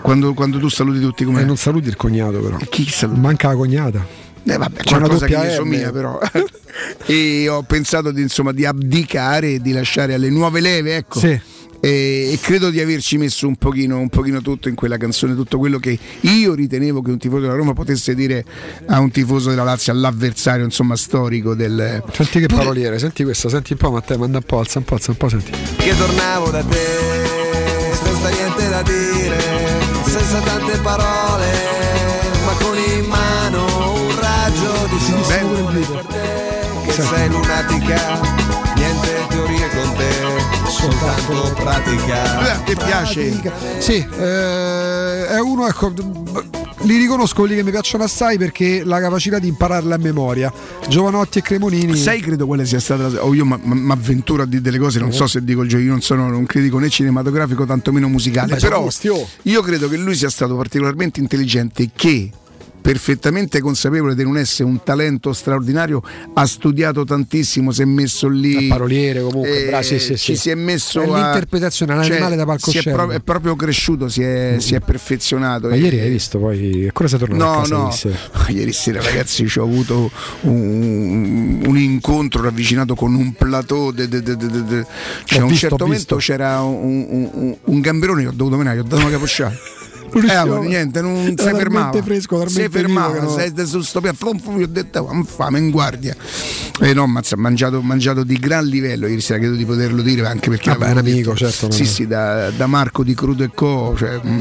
Quando, quando tu saluti tutti come. Eh, non saluti il cognato però. chi saluta? Manca la cognata. Eh, vabbè, C'è una qualcosa che doppia gli M. somiglia però. e ho pensato di, insomma, di abdicare e di lasciare alle nuove leve, ecco. Sì. E, e credo di averci messo un pochino, un pochino tutto in quella canzone, tutto quello che io ritenevo che un tifoso della Roma potesse dire a un tifoso della Lazio, all'avversario insomma storico del... Senti che paroliere, senti questa, senti un po' Matteo, manda un po', alza un po', alza un po', senti. che tornavo da te senza niente da dire, senza tante parole, ma con in mano un raggio di sole per te che sei lunatica, niente te, soltanto pratica. Eh, Ti piace? Sì, eh, è uno, ecco, li riconosco quelli che mi piacciono assai perché la capacità di impararla a memoria. Giovanotti e Cremonini. Sai, credo quale sia stata la. O io mi avventuro a dire delle cose, non so se dico il gioco, io non sono un critico né cinematografico, tantomeno musicale. Beh, però oh. io credo che lui sia stato particolarmente intelligente che perfettamente consapevole di non essere un talento straordinario, ha studiato tantissimo, si è messo lì. Da paroliere comunque, eh, bravo, sì, sì, ci sì. si è messo. È a- l'interpretazione, è un cioè, animale da si è, palcoscenico. pro- è proprio cresciuto, si è, si è perfezionato. Ma E- ieri hai visto poi. Ancora sei tornato a No, casa no, ieri sera? ieri sera ragazzi ci ho avuto un, un incontro ravvicinato con un plateau. De, de, de, de, Cioè, a un visto, certo momento c'era un, un, un- un gamberone che ho dovuto menare, ho dato una capocciata. Eh, ma niente, non si fermava. fresco, si fermava, no. sei flum, io ho detto, "Oh, fame in guardia. E no, mazza, ho mangiato, mangiato di gran livello ieri sera, credo di poterlo dire, anche perché l'avevo è un amico, detto. certo, Sì, sì, da, da Marco di Crudo e Co. Cioè, mm.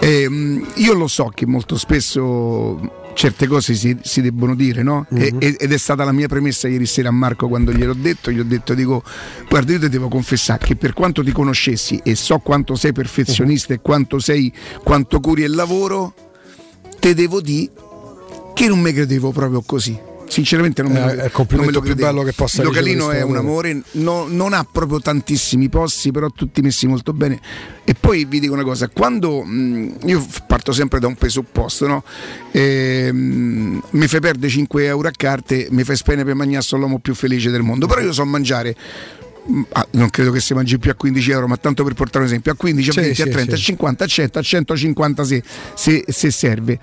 E, mm, io lo so che molto spesso certe cose si, si debbono dire, no? E- e- ed è stata la mia premessa ieri sera a Marco quando gliel'ho detto, gli ho detto, dico, guarda, io ti devo confessare che per quanto ti conoscessi e so quanto sei perfezionista e quanto sei, quanto curi il lavoro, te devo dire che non mi credevo proprio così. Sinceramente non me lo, Eh, è non me lo più bello che possa localino è un amore, no- non ha proprio tantissimi posti, però tutti messi molto bene. E poi vi dico una cosa, quando mh, io f- parto sempre da un presupposto, no? Ehm, mi fai perdere 5 euro a carte, mi fai spendere per mangiare sono l'uomo più felice del mondo, però io so mangiare. Mh, ah, non credo che si mangi più a 15 euro, ma tanto per portare un esempio, a 15, a Sì, 20, a sì, 30, sì. a 50, a 100, a 150 se, se- se serve.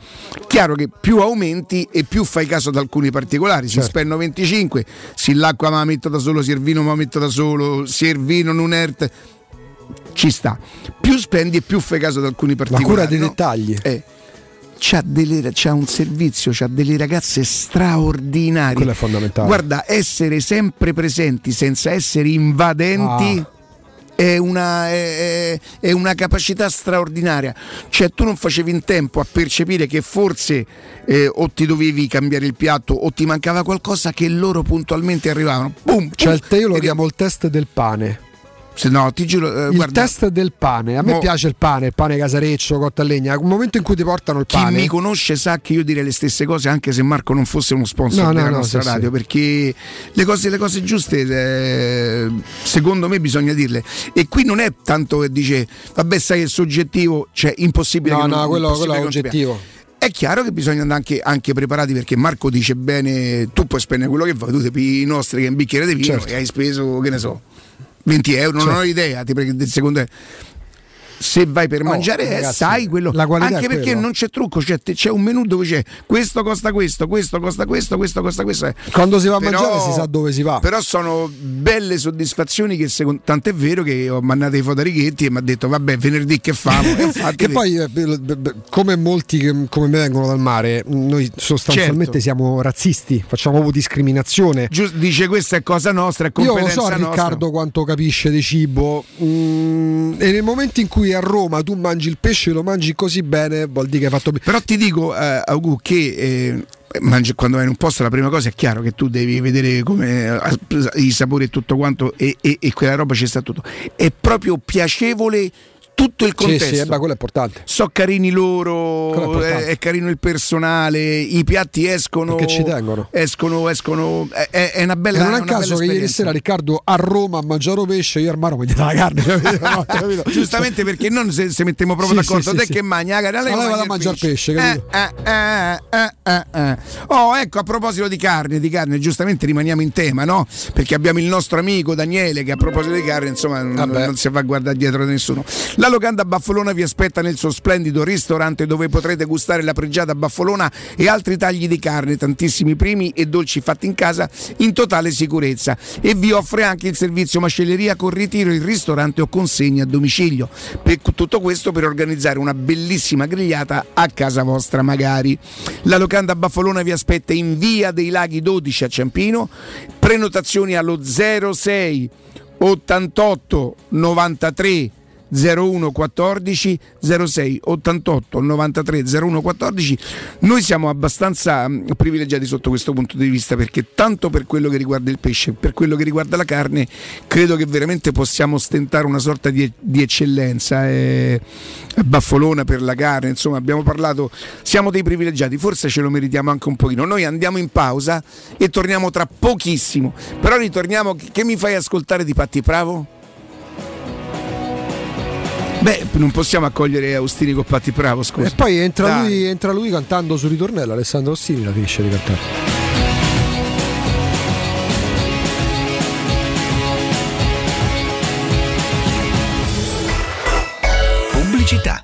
Chiaro che più aumenti e più fai caso ad alcuni particolari. Certo. spendo 25, se l'acqua me la metto da solo, se il vino me la metto da solo, se il vino non è. Ci sta. Più spendi e più fai caso ad alcuni La particolari. cura dei no? dettagli. Eh, c'ha, delle- c'ha un servizio, c'ha delle ragazze straordinarie. Quello è fondamentale. Guarda, essere sempre presenti senza essere invadenti. Ah. È una, è- è- una capacità straordinaria, cioè tu non facevi in tempo a percepire che forse eh, o ti dovevi cambiare il piatto o ti mancava qualcosa che loro puntualmente arrivavano. Boom, Cioè, il te io lo chiamo il test del pane. Se no, ti giuro, eh, Il guarda, test del pane. A me Mo- piace il pane, il pane casareccio, cotto a legna. Il momento in cui ti portano il chi pane. mi conosce sa che io direi le stesse cose anche se Marco non fosse uno sponsor No, no, della no, nostra sì, radio sì. perché le cose, le cose giuste eh, secondo me bisogna dirle e qui non è tanto che dice vabbè sai è soggettivo cioè impossibile No, che non- no, quello, quello è che oggettivo. È chiaro che bisogna andare anche, anche preparati perché Marco dice bene, tu puoi spendere quello che vuoi, tu ti i nostri che è un bicchiere di vino Certo. e hai speso, che ne so, 20 euro, non Certo. ho idea, ti secondo se vai per Oh, mangiare eh, ragazzi, sai quello anche perché non c'è trucco c'è, c'è un menù dove c'è questo costa questo questo costa questo questo costa questo Quando si va a Però- mangiare si sa dove si va. però sono belle soddisfazioni che secondo, tant'è vero che ho mandato i foto a Righetti e mi ha detto vabbè venerdì che famo che poi, eh, come molti che come me vengono dal mare, noi sostanzialmente Certo. siamo razzisti, facciamo proprio discriminazione. gius- dice questa è cosa nostra è Io lo competenza so nostra Riccardo quanto capisce di cibo mm, e nel momento in cui a Roma tu mangi il pesce e lo mangi così bene vuol dire che hai fatto bene. Però ti dico, eh, Augu, che eh, mangi- quando vai in un posto la prima cosa è chiaro che tu devi vedere come eh, i sapori e tutto quanto e, e- e quella roba ci sta tutto. È proprio piacevole tutto il Sì, contesto. sì, eh, beh, quello è importante. So carini Quello è loro, importante. è, è carino il personale, i piatti escono. Perché ci tengono. Escono, escono. È, è- una bella E non è un caso che ieri sera Riccardo a Roma a mangiare pesce, io mare ho mangiato la carne. capito? Giustamente perché non se, se mettiamo proprio Sì, d'accordo, sì, te sì, che sì. mangi la carne, Allora vado a mangia mangiare pesce? Eh, eh, eh, eh, eh. Oh, ecco, a proposito di carne, di carne, giustamente rimaniamo in tema, no? Perché abbiamo il nostro amico Daniele che a proposito di carne, insomma, non, non si va a guardare dietro di nessuno. La locanda Baffolona vi aspetta nel suo splendido ristorante dove potrete gustare la pregiata baffolona e altri tagli di carne, tantissimi primi e dolci fatti in casa in totale sicurezza e vi offre anche il servizio macelleria con ritiro in ristorante o consegna a domicilio. Per tutto questo per organizzare una bellissima grigliata a casa vostra magari. La locanda Baffolona vi aspetta in via dei Laghi 12 a Ciampino, prenotazioni allo 06 88 93 0114 06 88 93 0114 noi siamo abbastanza mh, privilegiati sotto questo punto di vista perché tanto per quello che riguarda il pesce per quello che riguarda la carne credo che veramente possiamo stentare una sorta di, di eccellenza eh, baffolona per la carne. Insomma abbiamo parlato siamo dei privilegiati forse ce lo meritiamo anche un pochino. Noi andiamo in pausa e torniamo tra pochissimo. Però ritorniamo che mi fai ascoltare di Patti Bravo? Beh, non possiamo accogliere Austini con Patti Bravo, scusa. E poi entra lui, entra lui cantando sul ritornello, Alessandro Ostini la finisce di cantare. Pubblicità.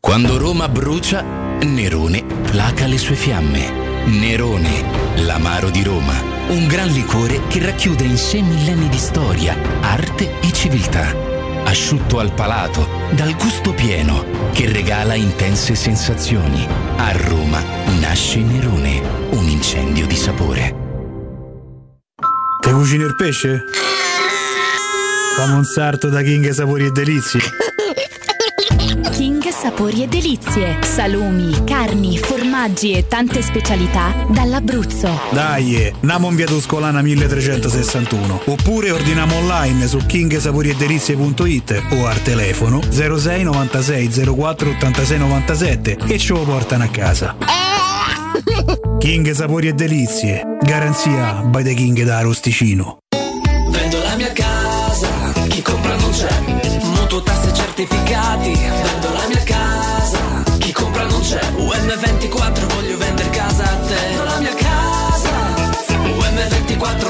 Quando Roma brucia, Nerone placa le sue fiamme. Nerone, l'amaro di Roma. Un gran liquore che racchiude in sé millenni di storia, arte e civiltà. Asciutto al palato, dal gusto pieno, che regala intense sensazioni. A Roma nasce Nerone, un incendio di sapore. Te cucini il pesce? Fammi un sarto da King Sapori e Delizie. Sapori e Delizie. Salumi, carni, formaggi e tante specialità dall'Abruzzo. Dai, namo in via Tuscolana 1361. Oppure ordiniamo online su kingsaporieddelizie.it o al telefono 06 96 04 86 97 e ce lo portano a casa. King Sapori e Delizie. Garanzia by the King da Arosticino. Vendo la mia casa, chi compra non c'è. Mutuo tasse certificati, casa, chi compra non c'è. UM24 voglio vendere casa a te. Vendo la mia casa, UM24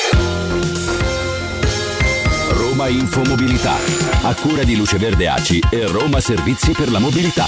Roma Infomobilità, a cura di Luce Verde ACI e Roma Servizi per la Mobilità.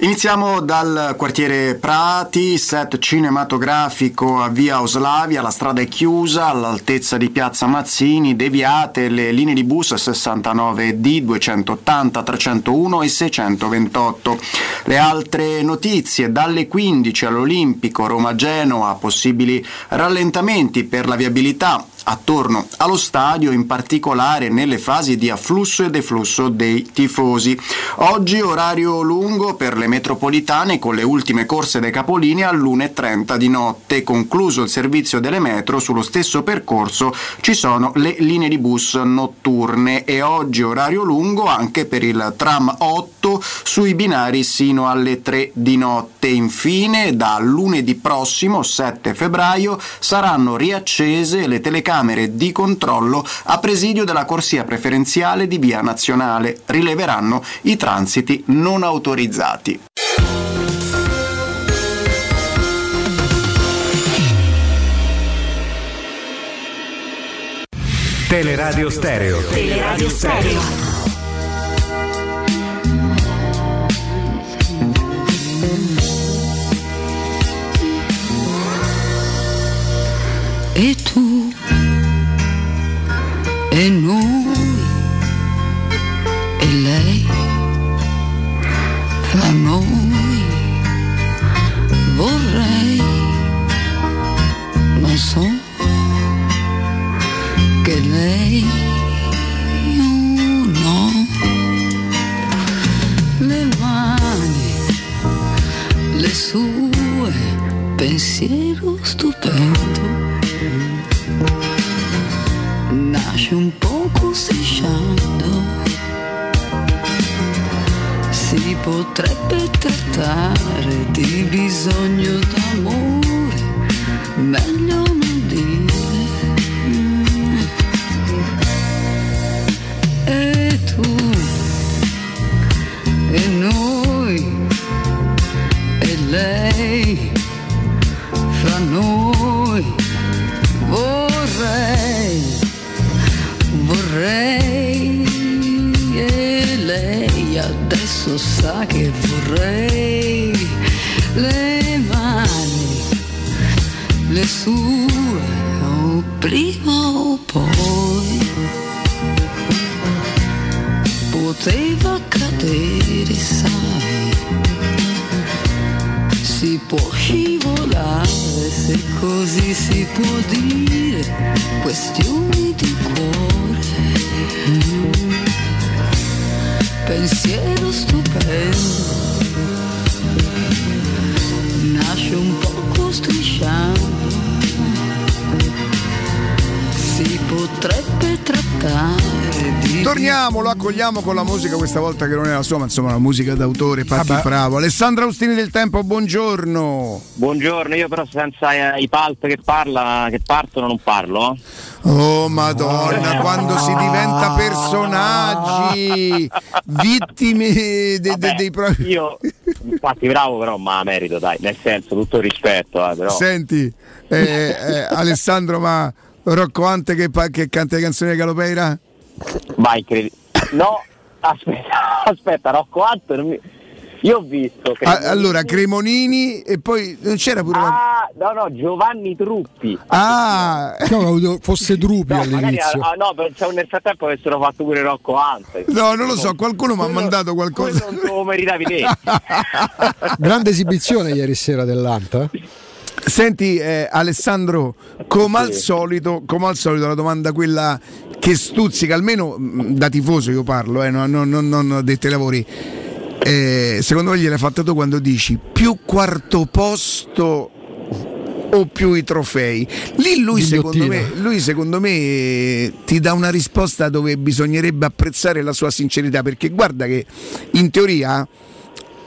Iniziamo dal quartiere Prati, set cinematografico a via Oslavia, la strada è chiusa all'altezza di piazza Mazzini, deviate le linee di bus 69D, 280, 301 e 628. Le altre notizie, dalle 15 all'Olimpico Roma-Genoa, possibili rallentamenti per la viabilità attorno allo stadio, in particolare nelle fasi di afflusso e deflusso dei tifosi. Oggi orario lungo per le metropolitane con le ultime corse dei capolini all'1.30 di notte. Concluso il servizio delle metro, sullo stesso percorso ci sono le linee di bus notturne e oggi orario lungo anche per il tram 8 sui binari sino alle 3 di notte. Infine, da lunedì prossimo, 7 febbraio, saranno riaccese le telecamere telecamere di controllo a presidio della corsia preferenziale di via nazionale. Rileveranno i transiti non autorizzati. Teleradio Stereo. Teleradio Stereo. E tu e noi. E lei fra noi. Vorrei non so che lei oh le mani le sue pensiero stupendo nasce un poco strisciando. Si potrebbe trattare di bisogno d'amore, meglio non dire. E tu, e noi, e lei, fra noi, vorrei vorrei e lei adesso sa che vorrei le mani, le sue, o prima o poi poteva cadere, sai, si può scivolare se così si può dire, questioni di cuore. Pensiero stupendo, nasce un poco strisciando, potrebbe trattare di... Torniamo, lo accogliamo con la musica questa volta che non è la sua, ma insomma la musica d'autore, Patti Vabbè. Bravo. Alessandra Austini del Tempo, buongiorno. Buongiorno, io però senza eh, i palt che parla, che partono non parlo. Oh madonna, quando si diventa personaggi, vittime de- de- Vabbè, dei propri... Io, infatti bravo però, ma merito dai, nel senso, tutto il rispetto, eh, però. Senti, eh, eh, Alessandro, ma Rocco Ante che, che canta le canzoni di Calopeira? Vai, credi. No, aspetta, aspetta, Rocco Hunt non mi- Io ho visto che. Ah, allora, Cremonini e poi non c'era pure... la- Ah, no, no, Giovanni Truppi. Ah, fosse Drupi No, magari, all'inizio. ah, no, pensavo nel frattempo avessero fatto pure Rocco Hunt. No, non lo so, qualcuno mi ha mandato qualcosa. Non te lo meritavi te. Grande esibizione ieri sera dell'Anta. Senti eh, Alessandro, come al, solito, come al solito la domanda quella che stuzzica, almeno mh, da tifoso io parlo, eh, non, non- non- non dei telelavori. Eh, secondo me gliel'hai fatta tu quando dici più quarto posto o più i trofei? Lì lui secondo, me, lui secondo me ti dà una risposta dove bisognerebbe apprezzare la sua sincerità perché guarda che in teoria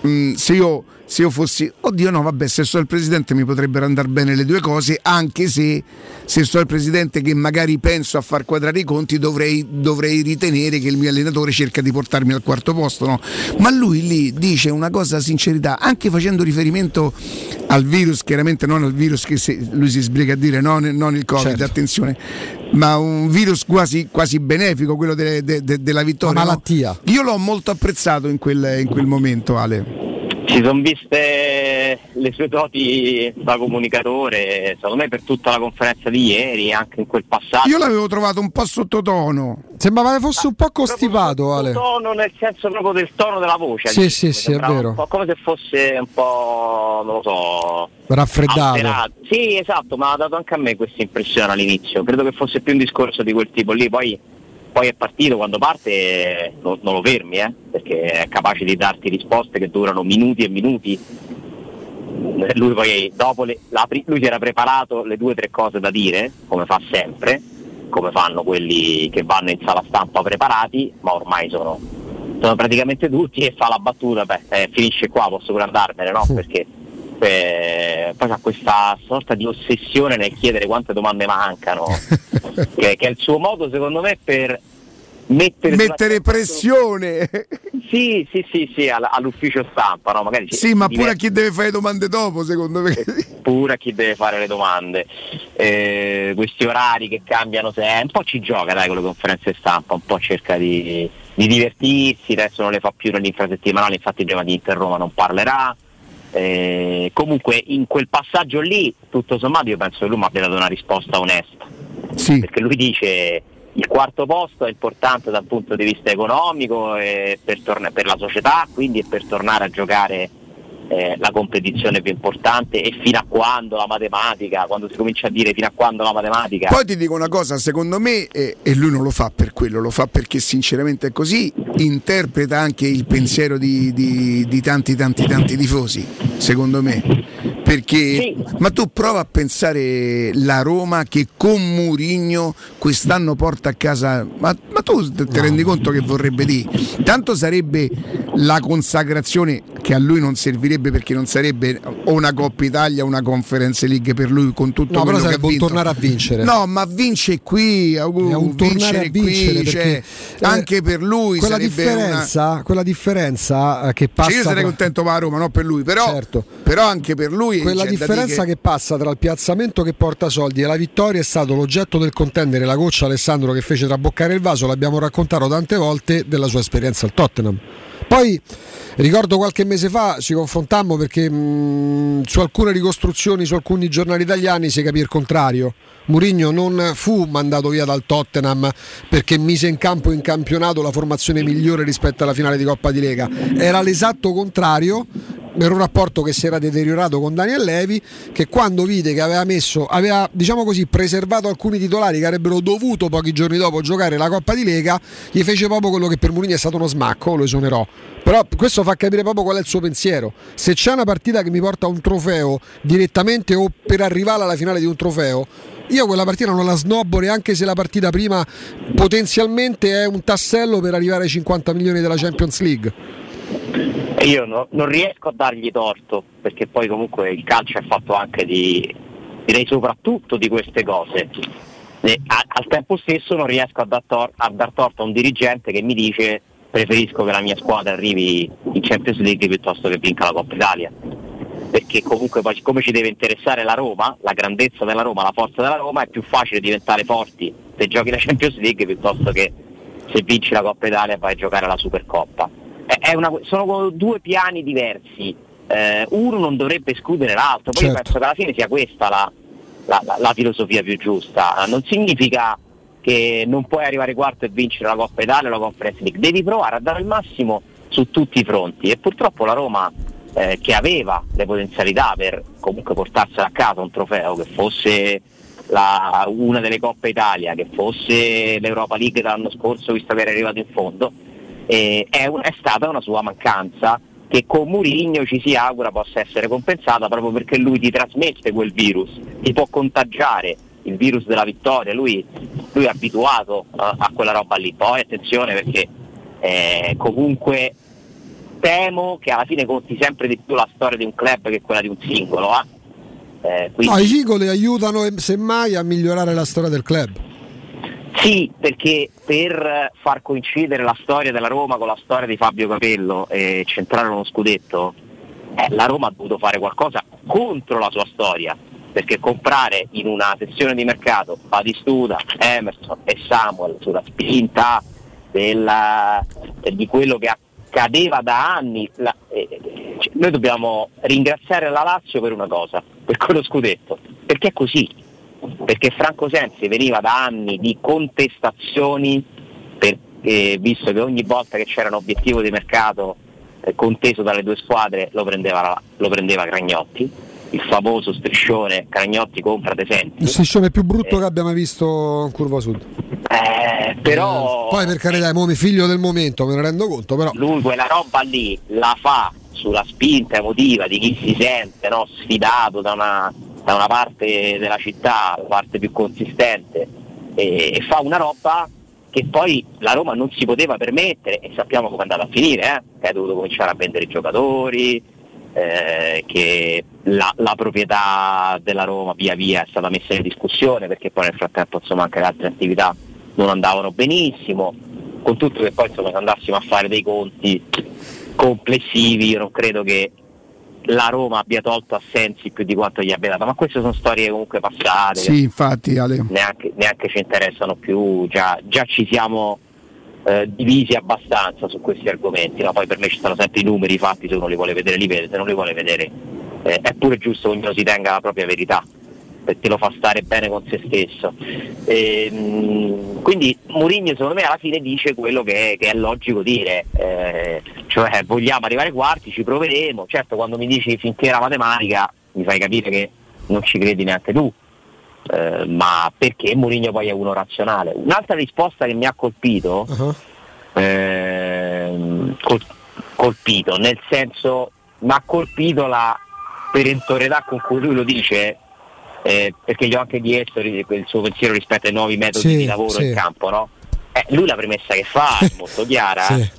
Mm, se, io, se io fossi, oddio no, vabbè, se sto il presidente mi potrebbero andare bene le due cose, anche se se sto il presidente che magari penso a far quadrare i conti, dovrei, dovrei ritenere che il mio allenatore cerca di portarmi al quarto posto. No? Ma lui lì dice una cosa sincerità, anche facendo riferimento al virus, chiaramente non al virus che se- lui si sbriga a dire, non, non il Covid, Certo. attenzione. Ma un virus quasi, quasi benefico, quello de, de, de, della vittoria. Una malattia. No? Io l'ho molto apprezzato in quel, in quel momento, Ale. Si sono viste le sue doti da comunicatore, secondo me per tutta la conferenza di ieri, anche in quel passaggio. Io l'avevo trovato un po' sottotono. Sembrava che fosse un po' costipato, Ale. Tono nel senso proprio del tono della voce. Sì, sì, sì, è vero. Un po' come se fosse un po', non lo so, raffreddato. alterato. Sì, esatto, ma ha dato anche a me questa impressione all'inizio. Credo che fosse più un discorso di quel tipo lì, poi poi è partito, quando parte non, non lo fermi, eh, perché è capace di darti risposte che durano minuti e minuti. Lui poi dopo le, la, lui si era preparato le due o tre cose da dire, come fa sempre, come fanno quelli che vanno in sala stampa preparati, ma ormai sono, sono praticamente tutti e fa la battuta, beh, eh, finisce qua, posso pure andarmene, no? Perché eh, poi ha questa sorta di ossessione nel chiedere quante domande mancano, che, che, è il suo modo secondo me per mettere, mettere pressione. Sì, sì, sì, sì, all'ufficio stampa, no? Magari sì, ma pure a chi deve fare le domande dopo, secondo me. Pure a chi deve fare le domande. Eh, questi orari che cambiano sempre, un po' ci gioca dai con le conferenze stampa, un po' cerca di, di divertirsi, adesso non le fa più nell'infrasettimanale, infatti di Inter Roma non parlerà. Eh, comunque in quel passaggio lì, tutto sommato, io penso che lui mi abbia dato una risposta onesta. Sì. Perché lui dice il quarto posto è importante dal punto di vista economico per, torna- per la società, quindi per tornare a giocare eh, la competizione più importante e fino a quando la matematica, quando si comincia a dire fino a quando la matematica. Poi ti dico una cosa, secondo me, eh, e lui non lo fa per quello, lo fa perché sinceramente è così, interpreta anche il pensiero di, di, di tanti tanti tanti tifosi, secondo me. Perché, sì. ma tu prova a pensare la Roma che con Murigno quest'anno porta a casa, ma, ma tu te no. rendi conto che vorrebbe dire? Tanto sarebbe la consacrazione che a lui non servirebbe perché non sarebbe o una Coppa Italia o una Conference League per lui con tutto no, quello però che ha vinto. un tornare a vincere. No, ma vince qui, uh, un tornare a vincere qui, cioè, eh, anche per lui quella differenza, una... quella differenza eh, che passa cioè io sarei contento per la Roma, non per lui, però, certo. però anche per lui quella differenza che... che... passa tra il piazzamento che porta soldi e la vittoria è stato l'oggetto del contendere la goccia Alessandro che fece traboccare il vaso, l'abbiamo raccontato tante volte della sua esperienza al Tottenham. Poi ricordo qualche mese fa ci confrontammo perché mh, su alcune ricostruzioni su alcuni giornali italiani si capì il contrario. Murigno non fu mandato via dal Tottenham perché mise in campo in campionato la formazione migliore rispetto alla finale di Coppa di Lega, era l'esatto contrario per un rapporto che si era deteriorato con Daniel Levi che quando vide che aveva messo aveva diciamo così preservato alcuni titolari che avrebbero dovuto pochi giorni dopo giocare la Coppa di Lega gli fece proprio quello che per Mourinho è stato uno smacco lo esonerò. Però questo fa capire proprio qual è il suo pensiero. Se c'è una partita che mi porta a un trofeo direttamente o per arrivare alla finale di un trofeo io quella partita non la snobbo neanche se la partita prima potenzialmente è un tassello per arrivare ai 50 milioni della Champions League io no, non riesco a dargli torto, perché poi comunque il calcio è fatto anche di, direi soprattutto di queste cose. E a, al tempo stesso non riesco a dar, tor- a dar torto a un dirigente che mi dice preferisco che la mia squadra arrivi in Champions League piuttosto che vinca la Coppa Italia. Perché comunque siccome ci deve interessare la Roma, la grandezza della Roma, la forza della Roma, è più facile diventare forti se giochi la Champions League piuttosto che se vinci la Coppa Italia vai a giocare la Supercoppa una, sono due piani diversi, eh, uno non dovrebbe escludere l'altro, poi certo. penso che alla fine sia questa la, la, la, la, filosofia più giusta, non significa che non puoi arrivare quarto e vincere la Coppa Italia o la Conference League, devi provare a dare il massimo su tutti i fronti. E purtroppo la Roma eh, che aveva le potenzialità per comunque portarsela a casa un trofeo che fosse la, una delle Coppe Italia, che fosse l'Europa League dell'anno scorso visto che era arrivato in fondo, eh, è, è, stata una sua mancanza che con Murigno ci si augura possa essere compensata proprio perché lui ti trasmette quel virus, ti può contagiare il virus della vittoria, lui, lui è abituato uh, a quella roba lì, poi attenzione perché eh, comunque temo che alla fine conti sempre di più la storia di un club che quella di un singolo. Eh? Eh, quindi... no, I singoli aiutano semmai a migliorare la storia del club. Sì, perché per far coincidere la storia della Roma con la storia di Fabio Capello e centrare uno scudetto, eh, la Roma ha dovuto fare qualcosa contro la sua storia. perché comprare in una sessione di mercato Batistuta, Emerson e Samuel sulla spinta della, di quello che accadeva da anni, la, eh, cioè, noi dobbiamo ringraziare la Lazio per una cosa, per quello scudetto, perché è così, perché Franco Sensi veniva da anni di contestazioni, per, eh, visto che ogni volta che c'era un obiettivo di mercato eh, conteso dalle due squadre lo prendeva, lo prendeva Cragnotti, il famoso striscione Cragnotti compra De Senti. Il striscione più brutto che abbia mai visto in Curva Sud. Eh, però Poi per carità, è mo- figlio del momento, me ne rendo conto, però. lui quella roba lì la fa sulla spinta emotiva di chi si sente no, sfidato da una, da una parte della città, la parte più consistente, e, e fa una roba che poi la Roma non si poteva permettere e sappiamo come è andata a finire, eh? che ha dovuto cominciare a vendere i giocatori, eh, che la, la proprietà della Roma via via è stata messa in discussione perché poi nel frattempo insomma anche le altre attività non andavano benissimo, con tutto che poi insomma se andassimo a fare dei conti complessivi io non credo che la Roma abbia tolto a Sensi più di quanto gli abbia dato, ma queste sono storie comunque passate, Sì, infatti, Ale. neanche, neanche ci interessano più, già, già ci siamo eh, divisi abbastanza su questi argomenti, no? poi per me ci stanno sempre i numeri, i fatti, se uno li vuole vedere li vede, se non li vuole vedere eh, è pure giusto che ognuno si tenga la propria verità, perché lo fa stare bene con se stesso. Ehm, quindi Mourinho secondo me alla fine dice quello che è, che è logico dire, eh, cioè vogliamo arrivare ai quarti, ci proveremo, certo quando mi dici finché la matematica mi fai capire che non ci credi neanche tu, eh, ma perché Mourinho poi è uno razionale. Un'altra risposta che mi ha colpito, ehm, col- colpito, nel senso mi ha colpito la perentorietà con cui lui lo dice, eh, perché gli ho anche chiesto il suo pensiero rispetto ai nuovi metodi Sì, di lavoro sì. in campo, no? Eh, lui la premessa che fa è molto chiara. Sì.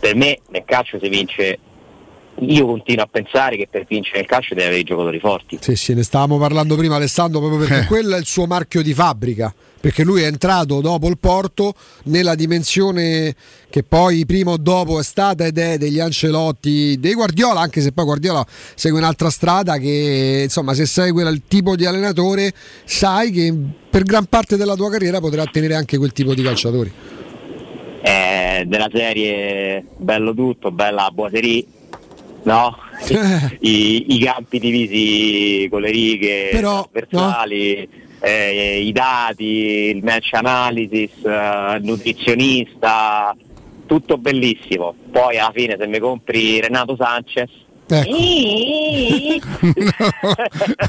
Per me nel calcio si vince, io continuo a pensare che per vincere nel calcio deve avere i giocatori forti. Sì, sì, ne stavamo parlando prima Alessandro proprio Eh. perché quello è il suo marchio di fabbrica, perché lui è entrato dopo il Porto nella dimensione che poi prima o dopo è stata ed è degli Ancelotti, dei Guardiola, anche se poi Guardiola segue un'altra strada che insomma se sei quel tipo di allenatore sai che per gran parte della tua carriera potrai ottenere anche quel tipo di calciatori. eh, della serie bello tutto, bella la boiserie, no? I, I campi divisi con le righe Però, trasversali, eh, i dati, il match analysis, eh, il nutrizionista, tutto bellissimo. Poi alla fine se mi compri Renato Sanchez Ecco.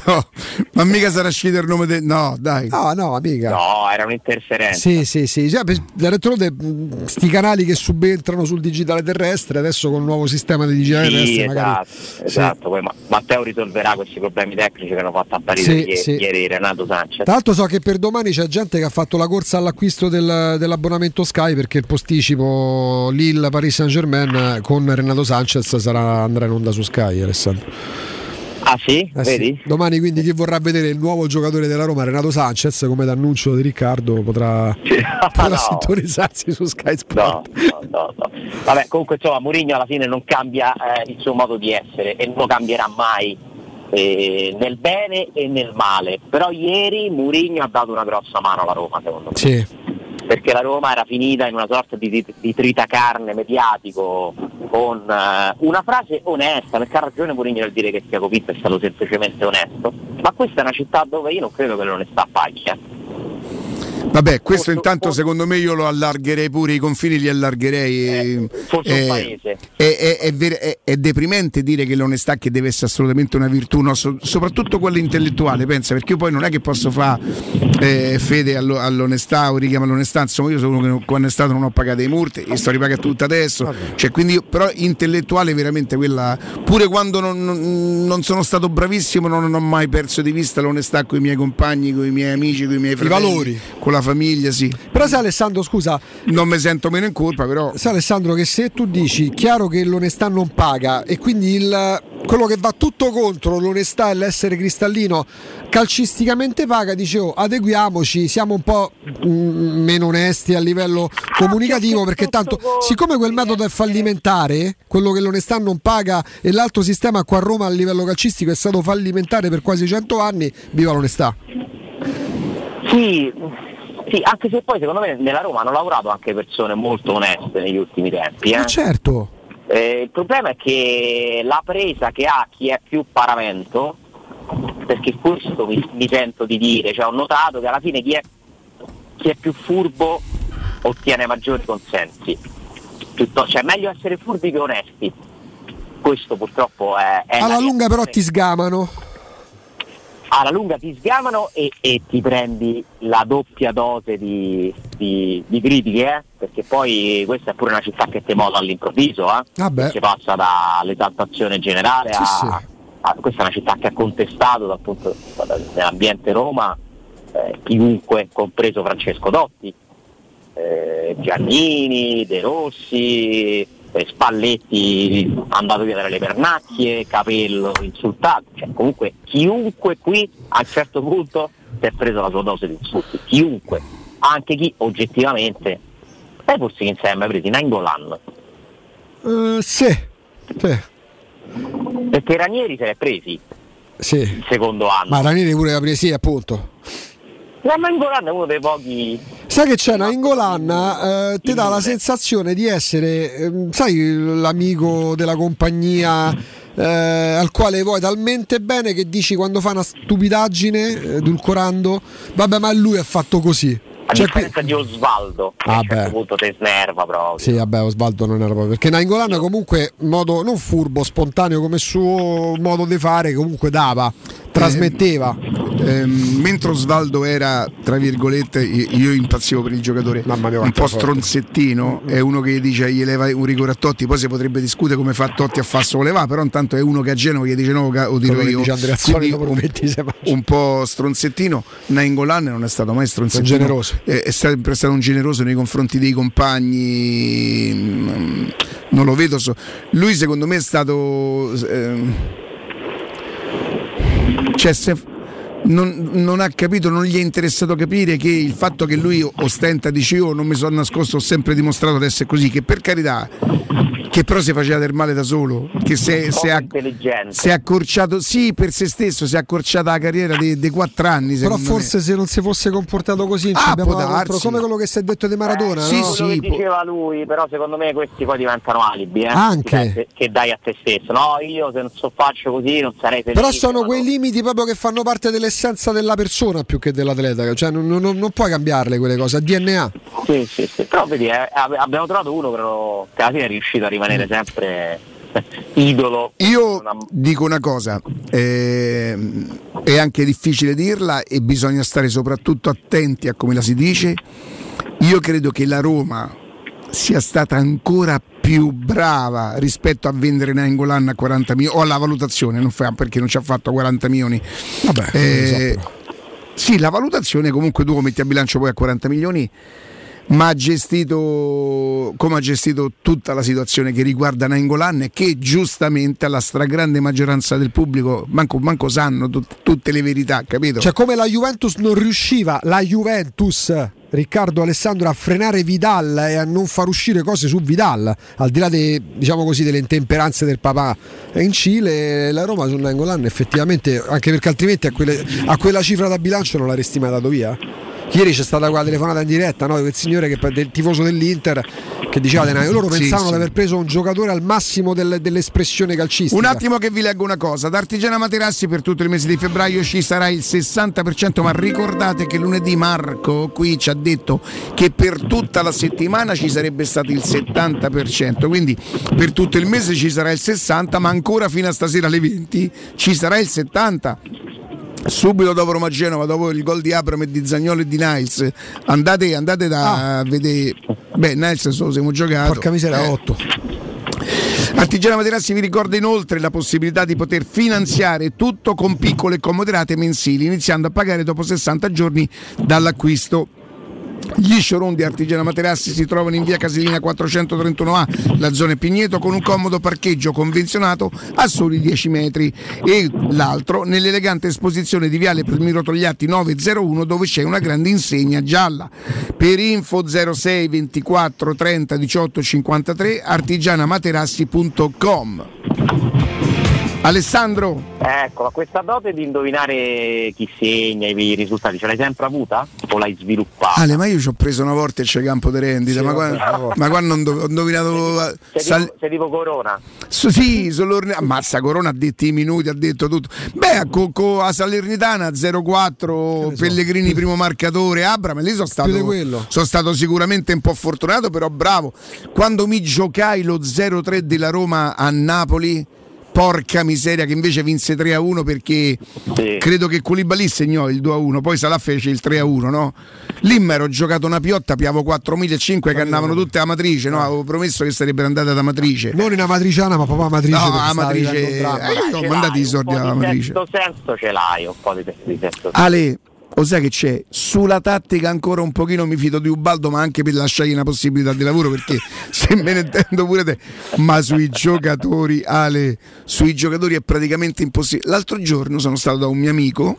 No, ma mica sarà uscito il nome del. No, dai. No, no, amica. No, era un'interferenza. Sì, sì, sì. Cioè, per- d'altronde sti canali che subentrano sul digitale terrestre, adesso con il nuovo sistema di digitale Sì, terrestre magari. esatto, esatto. Poi Ma- Matteo risolverà questi problemi tecnici che hanno fatto apparire Sì, ieri, sì. ieri Renato Sanchez. Tra l'altro so che per domani c'è gente che ha fatto la corsa all'acquisto del- dell'abbonamento Sky perché il posticipo Lille Paris Saint Germain con Renato Sanchez sarà, andrà in onda su Sky Alessandro. Ah sì? Eh sì. Vedi? Domani quindi chi vorrà vedere il nuovo giocatore della Roma Renato Sanchez come d'annuncio di Riccardo potrà, potrà no. sintonizzarsi su Sky Sport. No, no, no. Vabbè, comunque insomma Mourinho alla fine non cambia eh, il suo modo di essere e non lo cambierà mai eh, nel bene e nel male. Però ieri Mourinho ha dato una grossa mano alla Roma, secondo me. Sì. Perché la Roma era finita in una sorta di, di, di tritacarne mediatico con eh, una frase onesta, perché ha ragione Mourinho nel dire che Tiago Pinto è stato semplicemente onesto, ma questa è una città dove io non credo che l'onestà paghi. eh. Vabbè, questo intanto secondo me io lo allargherei pure, i confini li allargherei. forse un Eh, paese. È, è- è- è deprimente dire che l'onestà che deve essere assolutamente una virtù, no? So- soprattutto quella intellettuale, pensa, perché io poi non è che posso fare eh, fede allo- all'onestà o richiamo all'onestà, insomma io sono uno che non- quando è stato non ho pagato i multi, e sto ripagando tutto adesso, cioè, quindi io- però intellettuale veramente quella, pure quando non, non- non sono stato bravissimo non ho mai perso di vista l'onestà con i miei compagni, con i miei amici, con i miei fratelli, valori. con la famiglia, sì. Però sai Alessandro, scusa, Non mi sento meno in colpa, però sai Alessandro che se tu dici chiaro che l'onestà non paga e quindi il, quello che va tutto contro l'onestà e l'essere cristallino calcisticamente paga, dicevo adeguiamoci, siamo un po' mm, meno onesti a livello comunicativo perché tanto siccome quel metodo è fallimentare, quello che l'onestà non paga e l'altro sistema qua a Roma a livello calcistico è stato fallimentare per quasi 100 anni, viva l'onestà. Sì, sì, anche se poi secondo me nella Roma hanno lavorato anche persone molto oneste negli ultimi tempi. Eh? Ma certo. Eh, il problema è che la presa che ha chi è più paravento, perché questo mi, mi sento di dire, cioè ho notato che alla fine chi è, chi è più furbo ottiene maggiori consensi. Piuttosto, cioè è meglio essere furbi che onesti. Questo purtroppo è... è Alla la lunga però ti sgamano. Alla lunga ti sgamano e, e ti prendi la doppia dose di, di- di critiche, eh? perché poi questa è pure una città che ti mola all'improvviso, eh? Vabbè. si passa dall'esaltazione generale a, Sì, sì. a- questa è una città che ha contestato dal punto, nell'ambiente Roma eh, chiunque, compreso Francesco Dotti, eh, Giannini, De Rossi, Spalletti andato via dalle pernacchie, Capello insultato, cioè comunque chiunque qui a un certo punto si è preso la sua dose di insulti, chiunque, anche chi oggettivamente, sai forse chi insieme ha presi Nangolan, Eh, sì. sì. perché Ranieri se l'è presi Sì. il secondo anno, Ma Ranieri pure la presa, sì, appunto. Ma Nangolan è uno dei pochi Sai che c'è Nainggolan, eh, ti dà la sensazione di essere, ehm, sai, l'amico della compagnia eh, al quale vuoi talmente bene che dici quando fa una stupidaggine, eh, edulcorando, vabbè ma lui è fatto così. a Cioè, qui- differenza di Osvaldo, che a un Ah, certo punto ti snerva proprio. Sì, vabbè, Osvaldo non era proprio. Perché Nainggolan comunque, in modo non furbo, spontaneo come suo modo di fare, comunque dava, trasmetteva. Ehm, mentre Osvaldo era, tra virgolette, io impazzivo per il giocatore, mia, un po' forte. stronzettino, è uno che dice gli leva un rigore a Totti, poi si potrebbe discutere come fa Totti a Fasso con le va, però intanto è uno che a Genova gli dice no, lo tiro io. Andrea Quindi un, 26 match. un po' stronzettino, Nainggolan non è stato mai stronzettino. È generoso. È, è sempre stato un generoso nei confronti dei compagni, mm, non lo vedo. so- Lui secondo me è stato... ehm, cioè, se- non, non ha capito, non gli è interessato capire che il fatto che lui ostenta, dice io non mi sono nascosto, ho sempre dimostrato di essere così, che per carità, che però si faceva del male da solo, che si è, si è- intelligente. si è accorciato, sì per se stesso, si è accorciata la carriera dei, dei quattro anni. Però secondo me. forse se non si fosse comportato così, ci Ah, contro- come quello che si è detto di Maradona. sì, no? quello che diceva lui, però secondo me questi poi diventano alibi, eh? Anche. Cioè, che, che dai a te stesso. No, io se non so faccio così non sarei felice. Però sono quei limiti proprio che fanno parte dell'essenza della persona più che dell'atleta, cioè non, non- non puoi cambiarle quelle cose, a DNA. Sì, sì, sì. Però vedi, eh, ab- abbiamo trovato uno però, che alla fine è riuscito a Mm. rimanere sempre idolo. Io dico una cosa, ehm, è anche difficile dirla e bisogna stare soprattutto attenti a come la si dice. Io credo che la Roma sia stata ancora più brava rispetto a vendere Nainggolan a 40 milioni o alla valutazione, non fa, perché non ci ha fatto 40 milioni. Vabbè, Eh, sì, la valutazione comunque tu lo metti a bilancio poi a 40 milioni, ma ha gestito come ha gestito tutta la situazione che riguarda Nainggolan e che giustamente la stragrande maggioranza del pubblico manco, manco sanno tut- tutte le verità, capito? Cioè come la Juventus non riusciva, la Juventus, Riccardo Alessandro, a frenare Vidal e a non far uscire cose su Vidal, al di là de- diciamo così, delle intemperanze del papà in Cile, la Roma su Nangolan effettivamente, anche perché altrimenti a, quelle- a quella cifra da bilancio non l'avresti mai dato via. Ieri c'è stata quella telefonata in diretta no, di quel signore che, del tifoso dell'Inter che diceva di loro Sì, pensavano sì. di aver preso un giocatore al massimo del- dell'espressione calcistica. Un attimo che vi leggo una cosa, da Artigiana Materassi per tutto il mese di febbraio ci sarà il 60%, ma ricordate che lunedì Marco qui ci ha detto che per tutta la settimana ci sarebbe stato il 70%, quindi per tutto il mese ci sarà il 60%, ma ancora fino a stasera alle 20 ci sarà il 70%. Subito dopo Roma Genova, dopo il gol di Abram e di Zagnolo e di Niles, andate, andate da vedere. Beh, Niles se lo siamo giocato. Porca miseria, Eh. 8. Artigiana Materassi vi ricorda inoltre la possibilità di poter finanziare tutto con piccole e comoderate mensili, iniziando a pagare dopo 60 giorni dall'acquisto. Gli showroom di Artigiana Materassi si trovano in via Casilina 431A, la zona Pigneto, con un comodo parcheggio convenzionato a soli 10 metri e l'altro nell'elegante esposizione di viale Palmiro Togliatti 901 dove c'è una grande insegna gialla. Per info 06 24 30 18 53 artigianamaterassi.com Alessandro Ecco, ma questa dote di indovinare chi segna i risultati, ce l'hai sempre avuta? O l'hai sviluppata? Ale, ma io ci ho preso una volta il campo di rendita, Sì, ma, vabbè, qua, vabbè. ma quando ho indo- ho indovinato. Sei sal- tipo, sei tipo Corona. So- sì, sull'orne- ammazza Corona ha detto i minuti, ha detto tutto. Beh, con a Salernitana 0-4, Pellegrini primo marcatore, Abram, lì sono stato, sono stato sicuramente un po' fortunato, però bravo. Quando mi giocai lo 0-3 della Roma a Napoli, porca miseria che invece vinse 3-1 perché credo che Koulibaly segnò il 2-1, poi Salah fece il 3-1, no? Lì mi ero giocato una piotta, piavo 4.500 che andavano tutte a matrice, no? Avevo promesso che sarebbero andate ad Amatrice. Non in amatriciana, ma proprio amatrice. No, un dramma. eh, io ho mandato i soldi alla matrice. certo senso ce l'hai, un po' di, di senso. Ale, lo sai che c'è? Sulla tattica ancora un pochino mi fido di Ubaldo, ma anche per lasciargli una possibilità di lavoro, perché se me ne intendo pure te, ma sui giocatori, Ale, sui giocatori è praticamente impossibile. L'altro giorno sono stato da un mio amico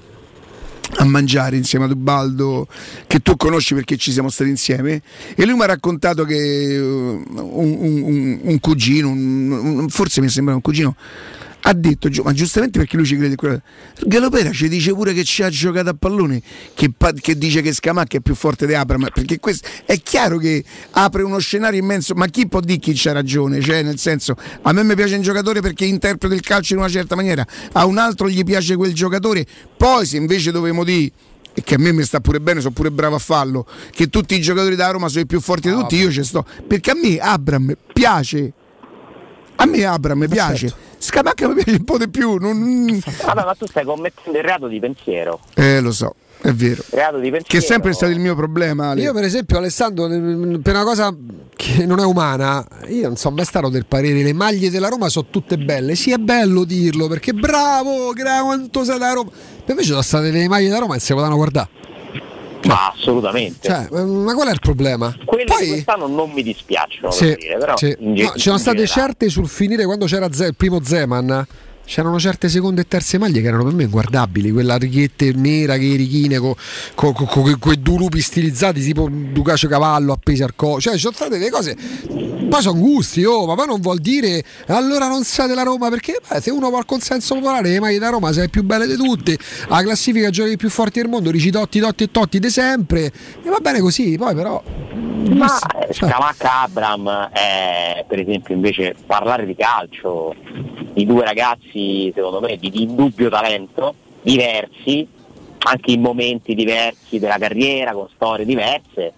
a mangiare insieme ad Ubaldo che tu conosci perché ci siamo stati insieme e lui mi ha raccontato che eh, un, un- un- cugino un- forse mi sembra un cugino ha detto, ma giustamente perché lui ci crede, Galopera ci dice pure che ci ha giocato a pallone, che, che dice che Scamacca è più forte di Abram, perché questo è chiaro che apre uno scenario immenso, ma chi può dire chi c'ha ragione? Cioè, nel senso, a me mi piace un giocatore perché interpreta il calcio in una certa maniera, a un altro gli piace quel giocatore, poi se invece dovevamo dire e che a me mi sta pure bene, sono pure bravo a farlo, che tutti i giocatori da Roma sono i più forti di tutti, io ci sto, perché a me Abram piace. A me Abram piace, Scamacca mi piace un po' di più. non- Vabbè, ma tu stai commettendo il reato di pensiero. Eh, lo so, è vero. Reato di pensiero. Che è sempre stato il mio problema. Ale. Io per esempio Alessandro, per una cosa che non è umana, io non sono mai stato del parere, le maglie della Roma sono tutte belle, sì è bello dirlo perché bravo, gra- quanto sei da Roma, Ma invece sono state le maglie da Roma e si potevano guardare. Ma assolutamente. Cioè, ma qual è il problema? Quelle di quest'anno non mi dispiacciono, Sì, dire, però sì. No, c'erano state certe sul finire quando c'era Ze- il primo Zeman. C'erano certe seconde e terze maglie che erano per me inguardabili, quella righette nera che righine con quei due lupi stilizzati tipo Ducacio Cavallo appesi al collo, cioè ci sono state delle cose, poi sono gusti, oh, ma poi non vuol dire allora non siate la Roma perché beh, se uno vuole il consenso popolare le maglie da Roma sei più belle di tutte, la classifica giochi più forti del mondo, dici Totti, Totti e Totti di sempre, e va bene così, poi però... Ma eh, Scamacca Abram è per esempio invece parlare di calcio, di due ragazzi secondo me di, di indubbio talento, diversi, anche in momenti diversi della carriera, con storie diverse.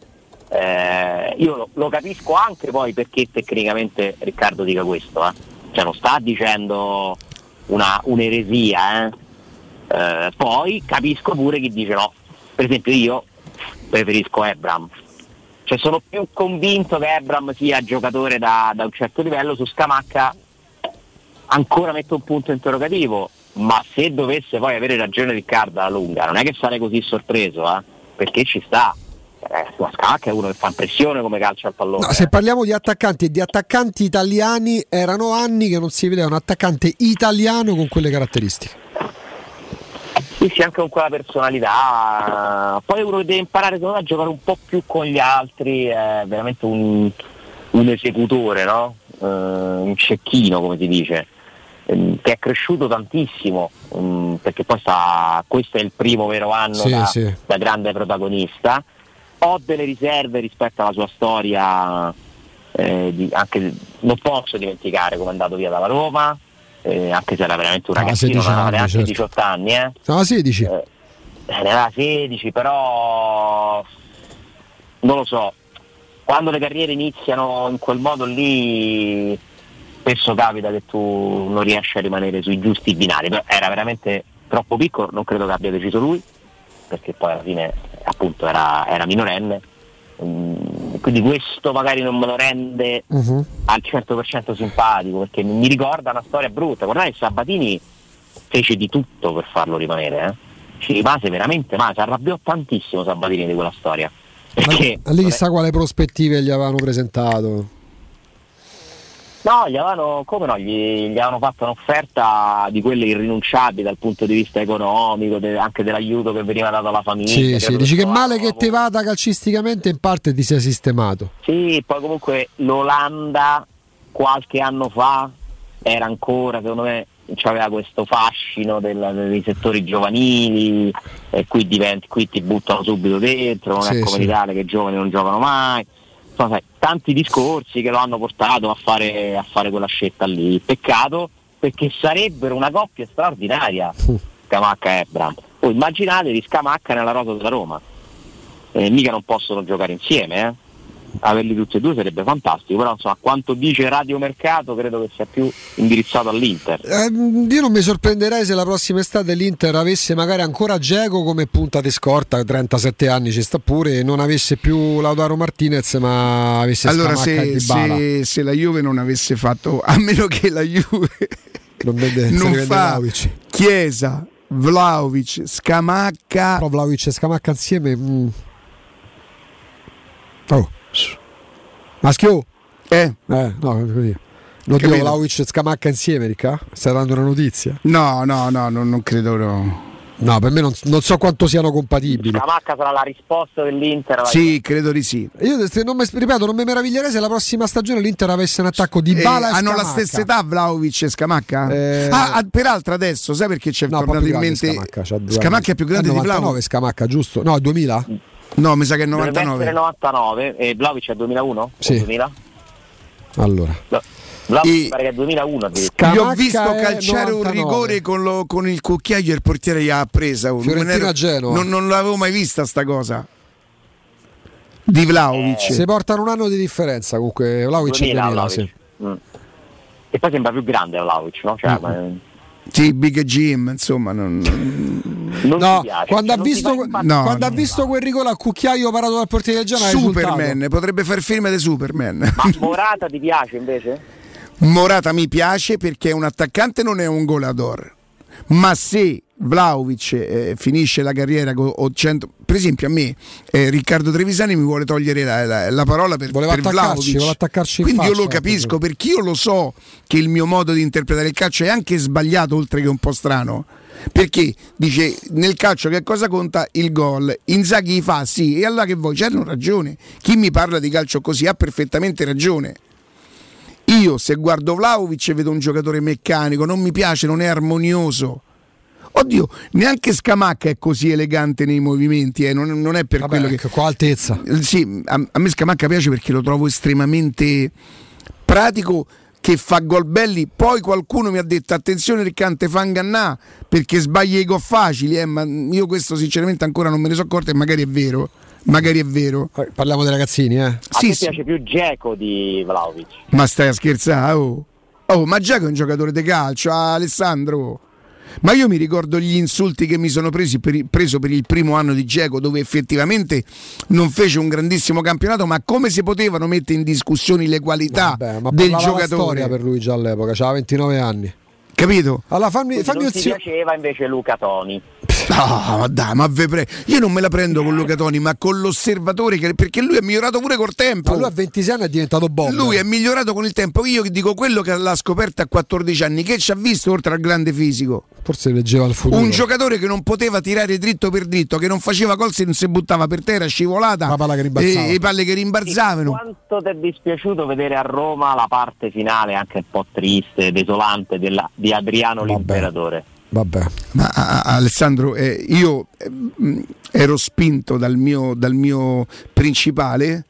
Eh, io lo, lo capisco anche poi perché tecnicamente Riccardo dica questo, eh. cioè non sta dicendo una, un'eresia, eh. Eh, poi capisco pure chi dice no, per esempio io preferisco Abram, cioè sono più convinto che Abram sia giocatore da, da un certo livello, su Scamacca ancora metto un punto interrogativo, ma se dovesse poi avere ragione Riccardo alla lunga, non è che sarei così sorpreso, eh, perché ci sta. Eh, ma Scamacca è uno che fa impressione come calcio al pallone. No, se parliamo di attaccanti e di attaccanti italiani, erano anni che non si vedeva un attaccante italiano con quelle caratteristiche. Sì, sì, anche con quella personalità. Poi uno che deve imparare a giocare un po' più con gli altri, è veramente un, un esecutore, no? Eh, un cecchino, come si dice, ehm, che è cresciuto tantissimo, mm, perché poi sta, questo è il primo vero anno Sì, da, sì. da grande protagonista. Ho delle riserve rispetto alla sua storia, eh, di- anche, non posso dimenticare come è andato via dalla Roma, eh, anche se era veramente un Ah, ragazzino, 16 non aveva neanche certo. 18 anni. Eh. A 16. Eh, ne aveva 16, però non lo so. Quando le carriere iniziano in quel modo lì, spesso capita che tu non riesci a rimanere sui giusti binari. Però era veramente troppo piccolo, non credo che abbia deciso lui, perché poi alla fine appunto era, era minorenne. Mm, Quindi questo magari non me lo rende Mhm. al 100% simpatico perché mi ricorda una storia brutta. Guardate, Sabatini fece di tutto per farlo rimanere, eh. ci rimase veramente male, si arrabbiò tantissimo Sabatini di quella storia. Perché, Ma lì chissà quale prospettive gli avevano presentato. No, gli avevano, come no, gli, gli avevano fatto un'offerta di quelle irrinunciabili dal punto di vista economico, de- anche dell'aiuto che veniva dato alla famiglia. Sì, sì, dici che male che te vada calcisticamente in parte ti sia sistemato. Sì, poi comunque l'Olanda qualche anno fa era ancora, secondo me, aveva questo fascino del- dei settori giovanili e qui, diventi, qui ti buttano subito dentro, non Sì, è come sì. l'Italia che i giovani non giocano mai. Insomma, tanti discorsi che lo hanno portato a fare, a fare quella scelta lì. Peccato perché sarebbero una coppia straordinaria, Scamacca e Ebram. Voi immaginatevi Scamacca nella rosa della Roma. Eh, mica non possono giocare insieme, eh. Averli tutti e due sarebbe fantastico, però insomma, a quanto dice Radio Mercato credo che sia più indirizzato all'Inter. Eh, io non mi sorprenderei se la prossima estate l'Inter avesse magari ancora Geco come punta di scorta, 37 anni ci sta pure, e non avesse più Lautaro Martinez ma avesse Allora, Scamacca se, se- se la Juve non avesse fatto, a meno che la Juve non, vede, non fa Vlahovic. Chiesa, Vlaovic, Scamacca. Però Vlahovic e Scamacca insieme. mm. Oh. Maschio. Eh. no, così. Non dico Capito? Vlahovic e Scamacca insieme, Ricca? Stai dando una notizia? No, no, no, no, non credo. No. No, per me non, non so quanto siano compatibili. Scamacca sarà la risposta dell'Inter. Sì, credo di sì. Io se non mi, ripeto, non mi meraviglierei se la prossima stagione l'Inter avesse un attacco di Eh, Bala e hanno la Scamacca. stessa età Vlaovic e Scamacca? Eh, ah, ah, peraltro adesso sai perché c'è No, tornato più in grande mente Scamacca, Scamacca è più grande È di 99 Vlaovic? Scamacca, giusto? No, 2000? No, mi sa che è Dovrebbe 99. essere 99 e Vlaovic è 2001? O Sì. 2000? Allora. No, Vlaovic E- pare che è 2001 addirittura. Io ho visto calciare un 99. rigore con, lo- con il cucchiaio e il portiere gli ha presa. Fiorentina ero- Genova. non, non l'avevo mai vista sta cosa. Di Vlaovic. Si portano un anno di differenza comunque. Vlahovic è 2000, 2000, sì. Mm. E poi sembra più grande Vlaovic, no? Mm. Cioè, ma- Sì, Big Jim, insomma. Non, non No, piace. quando, cioè, ha visto. No, quando ha visto quel rigore a cucchiaio parato dal portiere del Genoa. Superman, potrebbe fare film di Superman. Ma Morata ti piace invece? Morata mi piace perché è un attaccante, non è un goleador. Ma se Vlaovic eh, finisce la carriera con o 100 per esempio a me eh, Riccardo Trevisani mi vuole togliere la, la- la parola per, Voleva per in quindi io faccia, lo capisco perché io lo so che il mio modo di interpretare il calcio è anche sbagliato oltre che un po' strano. Perché dice nel calcio che cosa conta? Il gol. Inzaghi fa sì e allora che vuoi? C'hanno ragione. Chi mi parla di calcio così ha perfettamente ragione io se guardo Vlaovic vedo un giocatore meccanico, non mi piace, non è armonioso. Oddio, neanche Scamacca è così elegante nei movimenti, eh, non, non è per Vabbè, quello che... ecco, Qua altezza. Sì, a, a me Scamacca piace perché lo trovo estremamente pratico che fa gol belli. Poi qualcuno mi ha detto attenzione Riccante fa ingannà perché sbaglia i gol facili, eh, ma io questo sinceramente ancora non me ne sono accorto e magari è vero. Magari è vero. Parliamo dei ragazzini, eh. A Sì, me sì. piace più Geco di Vlaovic. Ma stai a scherzare? Oh, oh ma Giacomo è un giocatore di calcio, ah, Alessandro. Ma io mi ricordo gli insulti che mi sono presi per il- preso per il primo anno di Geco, dove effettivamente non fece un grandissimo campionato, ma come si potevano mettere in discussione le qualità Vabbè, ma del giocatore? storia per lui già all'epoca, aveva 29 anni. Capito? Allora fammi, fammi non un ti piaceva invece Luca Toni. Ah, ma dai, ma ve pre- io non me la prendo con Luca Toni, ma con l'osservatore, che- perché lui è migliorato pure col tempo. Ma lui a 26 anni è diventato bomber. Lui è migliorato con il tempo. Io dico quello che l'ha scoperto a 14 anni, che ci ha visto oltre al grande fisico. Forse leggeva il futuro. Un giocatore che non poteva tirare dritto per dritto, che non faceva gol se non si buttava per terra, scivolata La palla che rimbalzava. e le palle che rimbalzavano. Quanto ti è dispiaciuto vedere a Roma la parte finale anche un po' triste, desolante della- di Adriano l'imperatore? Vabbè. Ma a- a- Alessandro, eh, io eh, mh, ero spinto dal mio, dal mio principale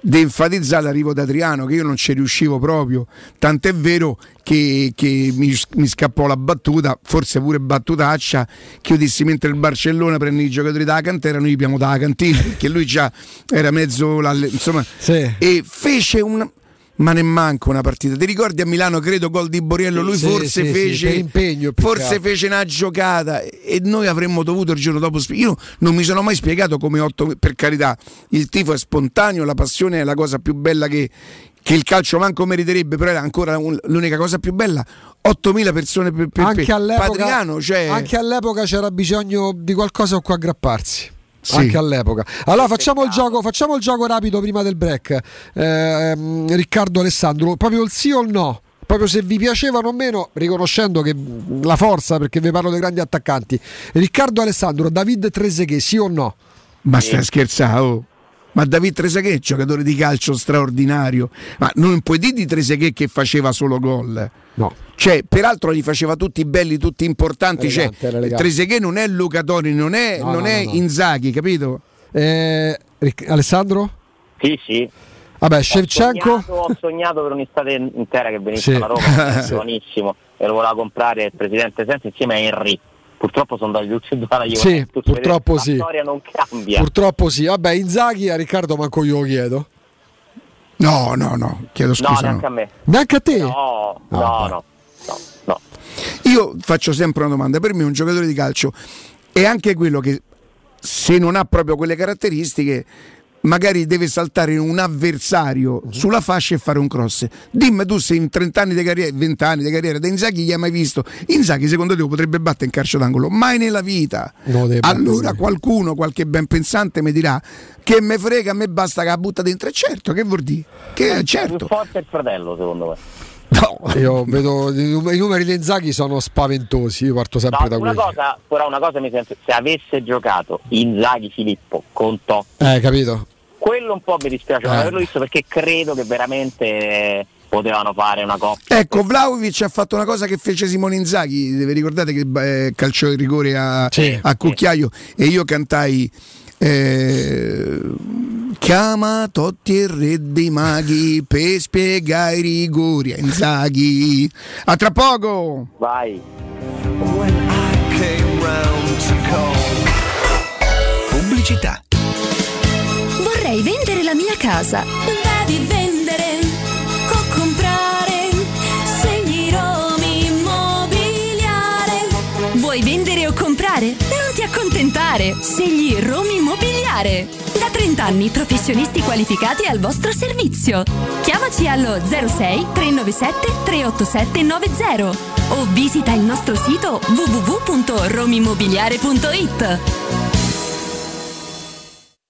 di enfatizzare l'arrivo d'Adriano che io non ci riuscivo proprio tant'è vero che, che mi, mi scappò la battuta forse pure battutaccia che io dissi mentre il Barcellona prende i giocatori dalla cantera noi abbiamo dalla cantina perché lui già era mezzo insomma Sì. e fece un ma ne manca una partita. Ti ricordi a Milano, credo, gol di Borriello? Lui Sì, forse sì, sì, fece per impegno, forse fece una giocata e noi avremmo dovuto il giorno dopo io non mi sono mai spiegato come otto per carità il tifo è spontaneo la passione è la cosa più bella che, che il calcio manco meriterebbe però era ancora un- l'unica cosa più bella 8.000 persone per, per, Anche per all'epoca, Patriano cioè anche all'epoca c'era bisogno di qualcosa a cui aggrapparsi. Sì. Anche all'epoca. Allora facciamo il, gioco, facciamo il gioco rapido prima del break. Ehm, Riccardo Alessandro, proprio il sì o il no? Proprio se vi piacevano o meno, riconoscendo che la forza, perché vi parlo dei grandi attaccanti. Riccardo Alessandro, David Trezeguet, sì o no? Ma stai scherzando? Ma David Trezeguet, giocatore di calcio straordinario, ma non puoi dire di Trezeguet che faceva solo gol. No. Cioè, peraltro li faceva tutti belli, tutti importanti. Elegante, cioè, elegante. Trezeguet non è Luca Toni, non è, No, non no, è no, no. Inzaghi, capito? Eh, Ric- Alessandro? Sì, sì. Vabbè, Ho Shevchenko? sognato, ho sognato per un'estate intera che venisse Sì. alla Roma, buonissimo, e lo voleva comprare il presidente Sensi insieme a Henry. Purtroppo sono andati tutti e due alla Juventus. Sì, purtroppo la sì. storia non cambia. Purtroppo sì. Vabbè, Inzaghi a Riccardo manco io lo chiedo. No, no, no, chiedo no, scusa. neanche no. a me. Neanche a te? No, no, no, no, no. Io faccio sempre una domanda, per me un giocatore di calcio è anche quello che se non ha proprio quelle caratteristiche magari deve saltare in un avversario Mhm. sulla fascia e fare un cross. Dimmi tu se in 30 anni di carriera, 20 anni di carriera da Inzaghi gli hai mai visto? Inzaghi secondo te lo potrebbe battere in calcio d'angolo? Mai nella vita. No, allora qualcuno, qualche ben pensante mi dirà che me frega, a me basta che la butta dentro. E certo, che vuol dire? Che Più certo. forte il fratello, secondo me. Io vedo i num- i numeri di Inzaghi sono spaventosi. Io parto sempre No, da una quelli. cosa, però una cosa mi sento, se avesse giocato Inzaghi Filippo con Totti, Eh, capito? quello un po' mi dispiace non Eh. averlo visto perché credo che veramente potevano fare una coppia. Ecco, Vlaovic ha fatto una cosa che fece Simone Inzaghi, vi ricordate che eh, calciò il rigore a, Sì. a cucchiaio e io cantai eh, Chiama Totti il re dei maghi per spiegare i rigori a Inzaghi. A tra poco! Vai. Pubblicità. Vorrei vendere la mia casa. Devi vendere accontentare. Segli Romi Immobiliare. Da 30 anni professionisti qualificati al vostro servizio. Chiamaci allo 06 397 387 90 o visita il nostro sito www.romimmobiliare.it.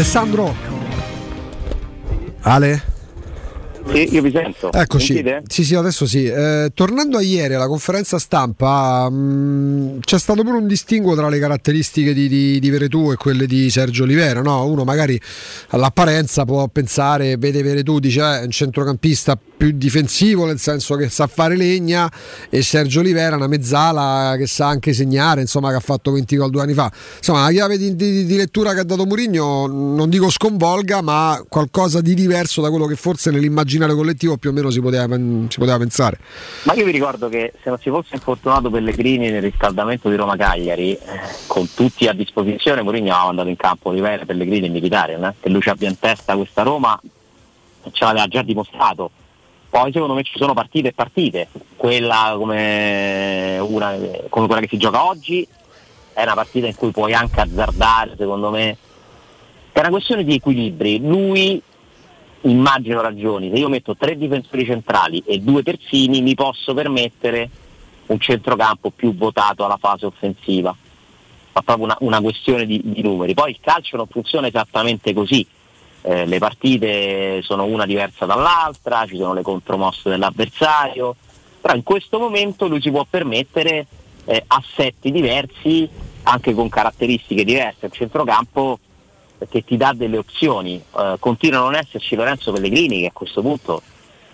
Alessandro. Ale? Sì, io vi sento. Eccoci. Sì, sì, adesso sì. Eh, tornando a ieri alla conferenza stampa, mh, c'è stato pure un distinguo tra le caratteristiche di, di, di Veretù e quelle di Sergio Olivera. No? Uno magari all'apparenza può pensare, vede Veretù, dice eh, un centrocampista più difensivo, nel senso che sa fare legna, e Sergio Olivera una mezzala che sa anche segnare, insomma, che ha fatto 20 gol due anni fa. Insomma, la chiave di, di- di lettura che ha dato Mourinho non dico sconvolga, ma qualcosa di diverso da quello che forse nell'immaginario collettivo più o meno si poteva, si poteva pensare. Ma io vi ricordo che se non si fosse infortunato Pellegrini nel riscaldamento di Roma Cagliari, eh, con tutti a disposizione, Mourinho aveva mandato in campo Olivera, Pellegrini e Militare, eh? che lui ci abbia in testa questa Roma ce l'aveva già dimostrato. Poi secondo me ci sono partite e partite, quella come, una, come quella che si gioca oggi è una partita in cui puoi anche azzardare, secondo me. È una questione di equilibri. Lui immagino ragioni, se io metto tre difensori centrali e due terzini mi posso permettere un centrocampo più votato alla fase offensiva. Ma proprio una, una questione di, di numeri. Poi il calcio non funziona esattamente così. Eh, le partite sono una diversa dall'altra, ci sono le contromosse dell'avversario, però in questo momento lui si può permettere eh, assetti diversi, anche con caratteristiche diverse al centrocampo che ti dà delle opzioni. Eh, continua a non esserci Lorenzo Pellegrini che a questo punto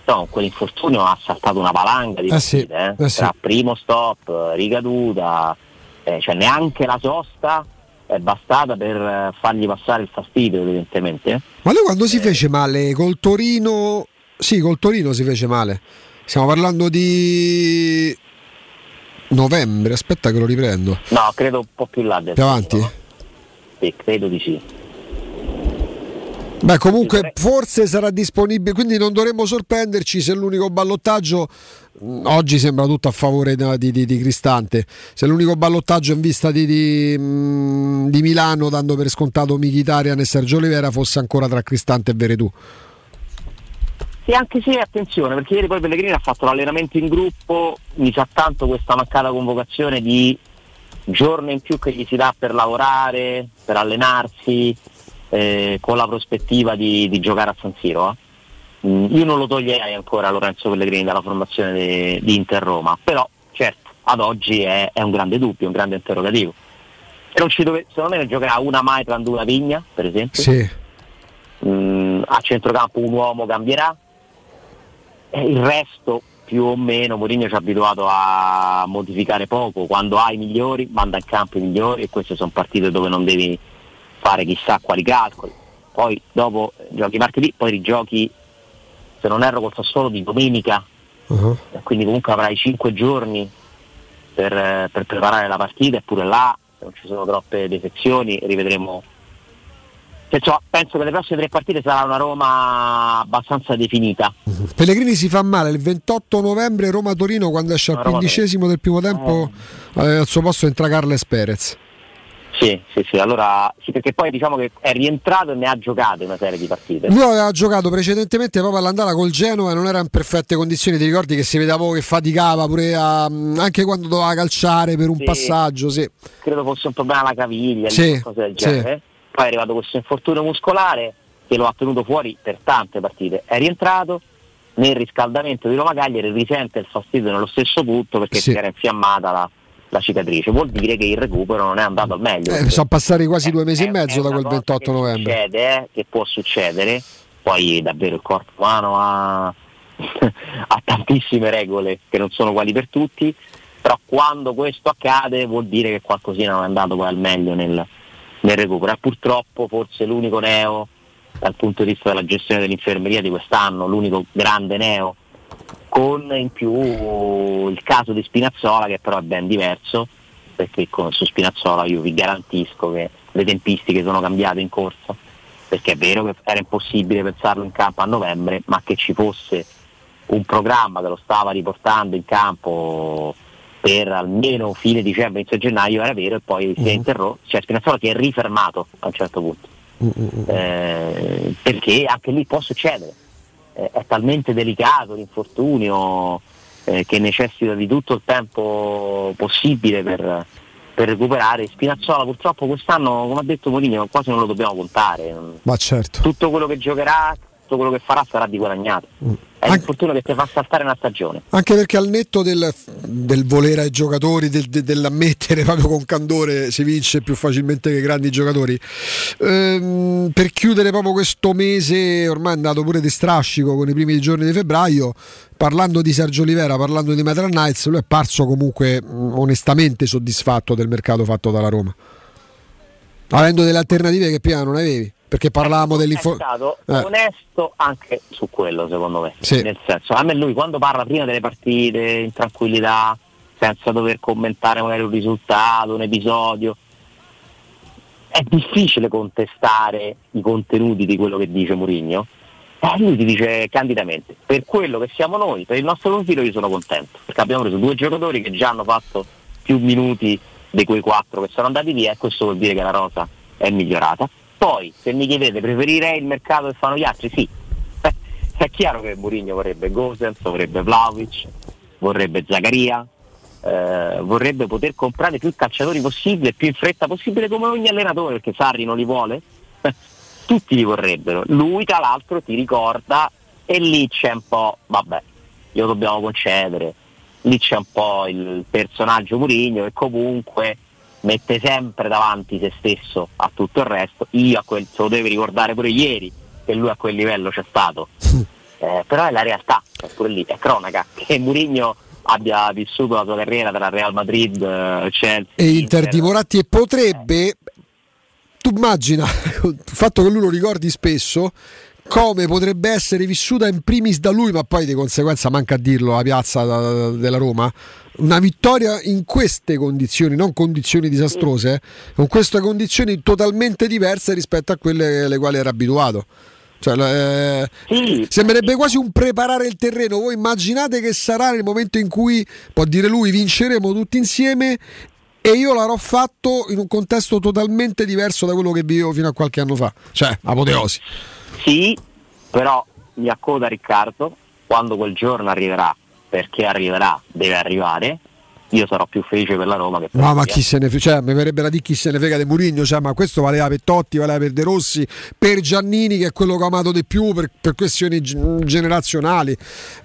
no, quell'infortunio ha saltato una valanga di sì, partite, eh. eh sì. tra primo stop, ricaduta, eh, cioè neanche la sosta è bastata per eh, fargli passare il fastidio evidentemente. eh. Ma lui quando si fece male col Torino, sì, col Torino si fece male. Stiamo parlando di novembre, aspetta che lo riprendo. No, credo un po' più là Più avanti? Sì, credo di sì. Beh, comunque forse sarà disponibile, quindi non dovremmo sorprenderci se l'unico ballottaggio mh, oggi sembra tutto a favore di, di- di Cristante. Se l'unico ballottaggio in vista di, di, di Milano, dando per scontato Mkhitaryan e Sergio Olivera, fosse ancora tra Cristante e Veretù. Sì, anche se attenzione, perché ieri poi Pellegrini ha fatto l'allenamento in gruppo, mi sa tanto questa mancata convocazione di giorno in più che gli si dà per lavorare, per allenarsi, eh, con la prospettiva di, di giocare a San Siro. eh. Mm, io non lo toglierei ancora Lorenzo Pellegrini dalla formazione di Inter Roma, però certo, ad oggi è, è un grande dubbio, un grande interrogativo. E non ci dove- secondo me ne giocherà una mai tranne una Vigna, per esempio. Sì. Mm, a centrocampo un uomo cambierà, e il resto più o meno Mourinho ci ha abituato a modificare poco, quando ha i migliori manda in campo i migliori e queste sono partite dove non devi fare chissà quali calcoli. Poi dopo eh, giochi martedì, poi rigiochi se non erro col Sassuolo di domenica, e quindi comunque avrai 5 giorni per, eh, per preparare la partita eppure là se non ci sono troppe defezioni, rivedremo. Insomma, penso che le prossime tre partite sarà una Roma abbastanza definita. Pellegrini si fa male il 28 novembre Roma-Torino quando esce al quindicesimo del primo tempo eh, al suo posto entra Carles Perez. Sì, sì, sì, allora sì, perché poi diciamo che è rientrato e ne ha giocate una serie di partite. Lui aveva giocato precedentemente proprio all'andata col Genoa e non era in perfette condizioni, ti ricordi che si vedeva poco che faticava pure a, anche quando doveva calciare per un Sì. passaggio, sì. Credo fosse un problema alla caviglia, Sì, cose del genere. Poi è arrivato questo infortunio muscolare che lo ha tenuto fuori per tante partite. È rientrato nel riscaldamento di Roma Cagliari, risente il fastidio nello stesso punto perché si era infiammata la, la cicatrice. Vuol dire che il recupero non è andato al meglio. Eh, sono passati quasi due mesi e è mezzo da quel cosa 28 novembre. succede, eh, che può succedere, poi davvero il corpo umano ha, ha tantissime regole che non sono uguali per tutti, però quando questo accade vuol dire che qualcosina non è andato poi al meglio nel, nel recupero. E purtroppo forse l'unico neo dal punto di vista della gestione dell'infermeria di quest'anno, l'unico grande neo, con in più il caso di Spinazzola che però è ben diverso, perché con- su Spinazzola io vi garantisco che le tempistiche sono cambiate in corsa, perché è vero che era impossibile pensarlo in campo a novembre, ma che ci fosse un programma che lo stava riportando in campo per almeno fine dicembre, inizio gennaio era vero e poi si è interrotto, cioè Spinazzola si è rifermato a un certo punto, Eh, perché anche lì può succedere, è talmente delicato l'infortunio eh, che necessita di tutto il tempo possibile per, per recuperare. Spinazzola purtroppo quest'anno, come ha detto Mourinho, quasi non lo dobbiamo contare, Ma certo. tutto quello che giocherà, tutto quello che farà sarà di guadagnato. È l'infortunio che ti fa saltare una stagione. Anche perché al netto del, del volere ai giocatori, del, de- dell'ammettere proprio con candore, si vince più facilmente che i grandi giocatori. Ehm, per chiudere proprio questo mese, ormai è andato pure di strascico con i primi giorni di febbraio, parlando di Sergio Olivera, parlando di Metal Knights, lui è parso comunque onestamente soddisfatto del mercato fatto dalla Roma. Avendo delle alternative che prima non avevi. Perché parlavamo È dell'info... stato Eh. onesto anche su quello, secondo me. Sì. Nel senso, a me lui quando parla prima delle partite in tranquillità, senza dover commentare magari un risultato, un episodio, è difficile contestare i contenuti di quello che dice Mourinho. E lui ti dice candidamente, per quello che siamo noi, per il nostro profilo io sono contento, perché abbiamo preso due giocatori che già hanno fatto più minuti di quei quattro che sono andati via e questo vuol dire che la rosa è migliorata. Poi, se mi chiedete, preferirei il mercato che fanno gli altri? Sì. Eh, È chiaro che Mourinho vorrebbe Gosens, vorrebbe Vlaovic, vorrebbe Zagaria, eh, vorrebbe poter comprare più calciatori possibile, più in fretta possibile come ogni allenatore, perché Sarri non li vuole. Tutti li vorrebbero. Lui tra l'altro ti ricorda e lì c'è un po', vabbè, glielo dobbiamo concedere, lì c'è un po' il personaggio Mourinho che comunque mette sempre davanti se stesso a tutto il resto. Io a quel, se lo devi ricordare pure ieri che lui a quel livello c'è stato. Eh, però è la realtà, è pure lì, è cronaca, che Mourinho abbia vissuto la sua carriera tra Real Madrid, eh, Chelsea. e Inter di Moratti e potrebbe tu immagina il fatto che lui lo ricordi spesso come potrebbe essere vissuta in primis da lui ma poi di conseguenza manca a dirlo la piazza della Roma una vittoria in queste condizioni non condizioni disastrose eh, con queste condizioni totalmente diverse rispetto a quelle alle quali era abituato cioè, eh, sembrerebbe quasi un preparare il terreno. Voi immaginate che sarà nel momento in cui può dire lui vinceremo tutti insieme e io l'avrò fatto in un contesto totalmente diverso da quello che vivevo fino a qualche anno fa. Cioè, apoteosi. Sì, però mi accoda Riccardo, quando quel giorno arriverà, perché arriverà, deve arrivare, io sarò più felice per la Roma che per No, ma chi se ne frega, cioè, mi verrebbe da dire chi se ne frega di Murigno, cioè, ma questo valeva per Totti, valeva per De Rossi, per Giannini che è quello che ho amato di più per, per questioni generazionali.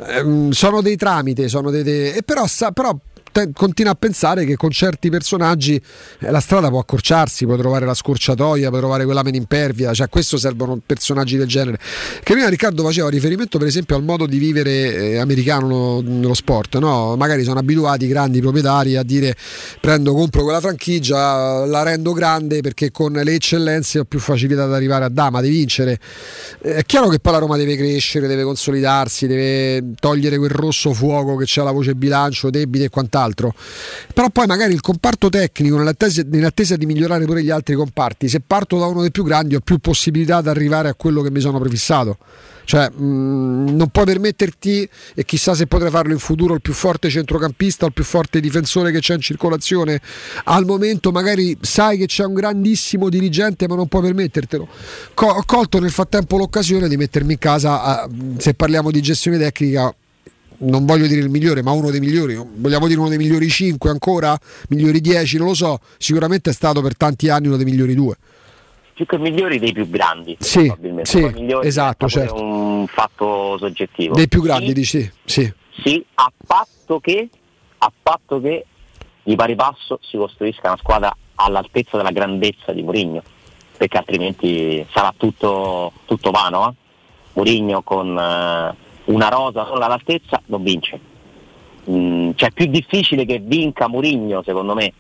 Ehm, sono dei tramite, sono dei, dei- e però, sa, però te- continua a pensare che con certi personaggi eh, la strada può accorciarsi, puoi trovare la scorciatoia, puoi trovare quella meno impervia, cioè a questo servono personaggi del genere. Che prima Riccardo faceva riferimento per esempio al modo di vivere eh, americano no- nello sport, no? magari sono abituati i grandi proprietari a dire prendo, compro quella franchigia, la rendo grande perché con le eccellenze ho più facilità ad arrivare a dama, di vincere. Eh, È chiaro che poi la Roma deve crescere, deve consolidarsi, deve togliere quel rosso fuoco che c'è alla voce bilancio, debiti e quant'altro. Quant'altro. Però poi magari il comparto tecnico, nell'attesa, nell'attesa di migliorare pure gli altri comparti, se parto da uno dei più grandi ho più possibilità di arrivare a quello che mi sono prefissato. Cioè, mh, non puoi permetterti, e chissà se potrai farlo in futuro, il più forte centrocampista, il più forte difensore che c'è in circolazione. Al momento magari sai che c'è un grandissimo dirigente, ma non puoi permettertelo. Co- ho colto nel frattempo l'occasione di mettermi in casa, a, se parliamo di gestione tecnica, non voglio dire il migliore, ma uno dei migliori, vogliamo dire uno dei migliori 5 ancora, migliori 10, non lo so, sicuramente è stato per tanti anni uno dei migliori 2 più che migliori dei più grandi sì, probabilmente. sì, migliori esatto, è certo. un fatto soggettivo. Dei più grandi sì, dici sì. Sì a patto che a patto che di pari passo si costruisca una squadra all'altezza della grandezza di Mourinho perché altrimenti sarà tutto, tutto vano eh? Mourinho con eh, una rosa non all'altezza non vince mm, cioè è più difficile che vinca Mourinho secondo me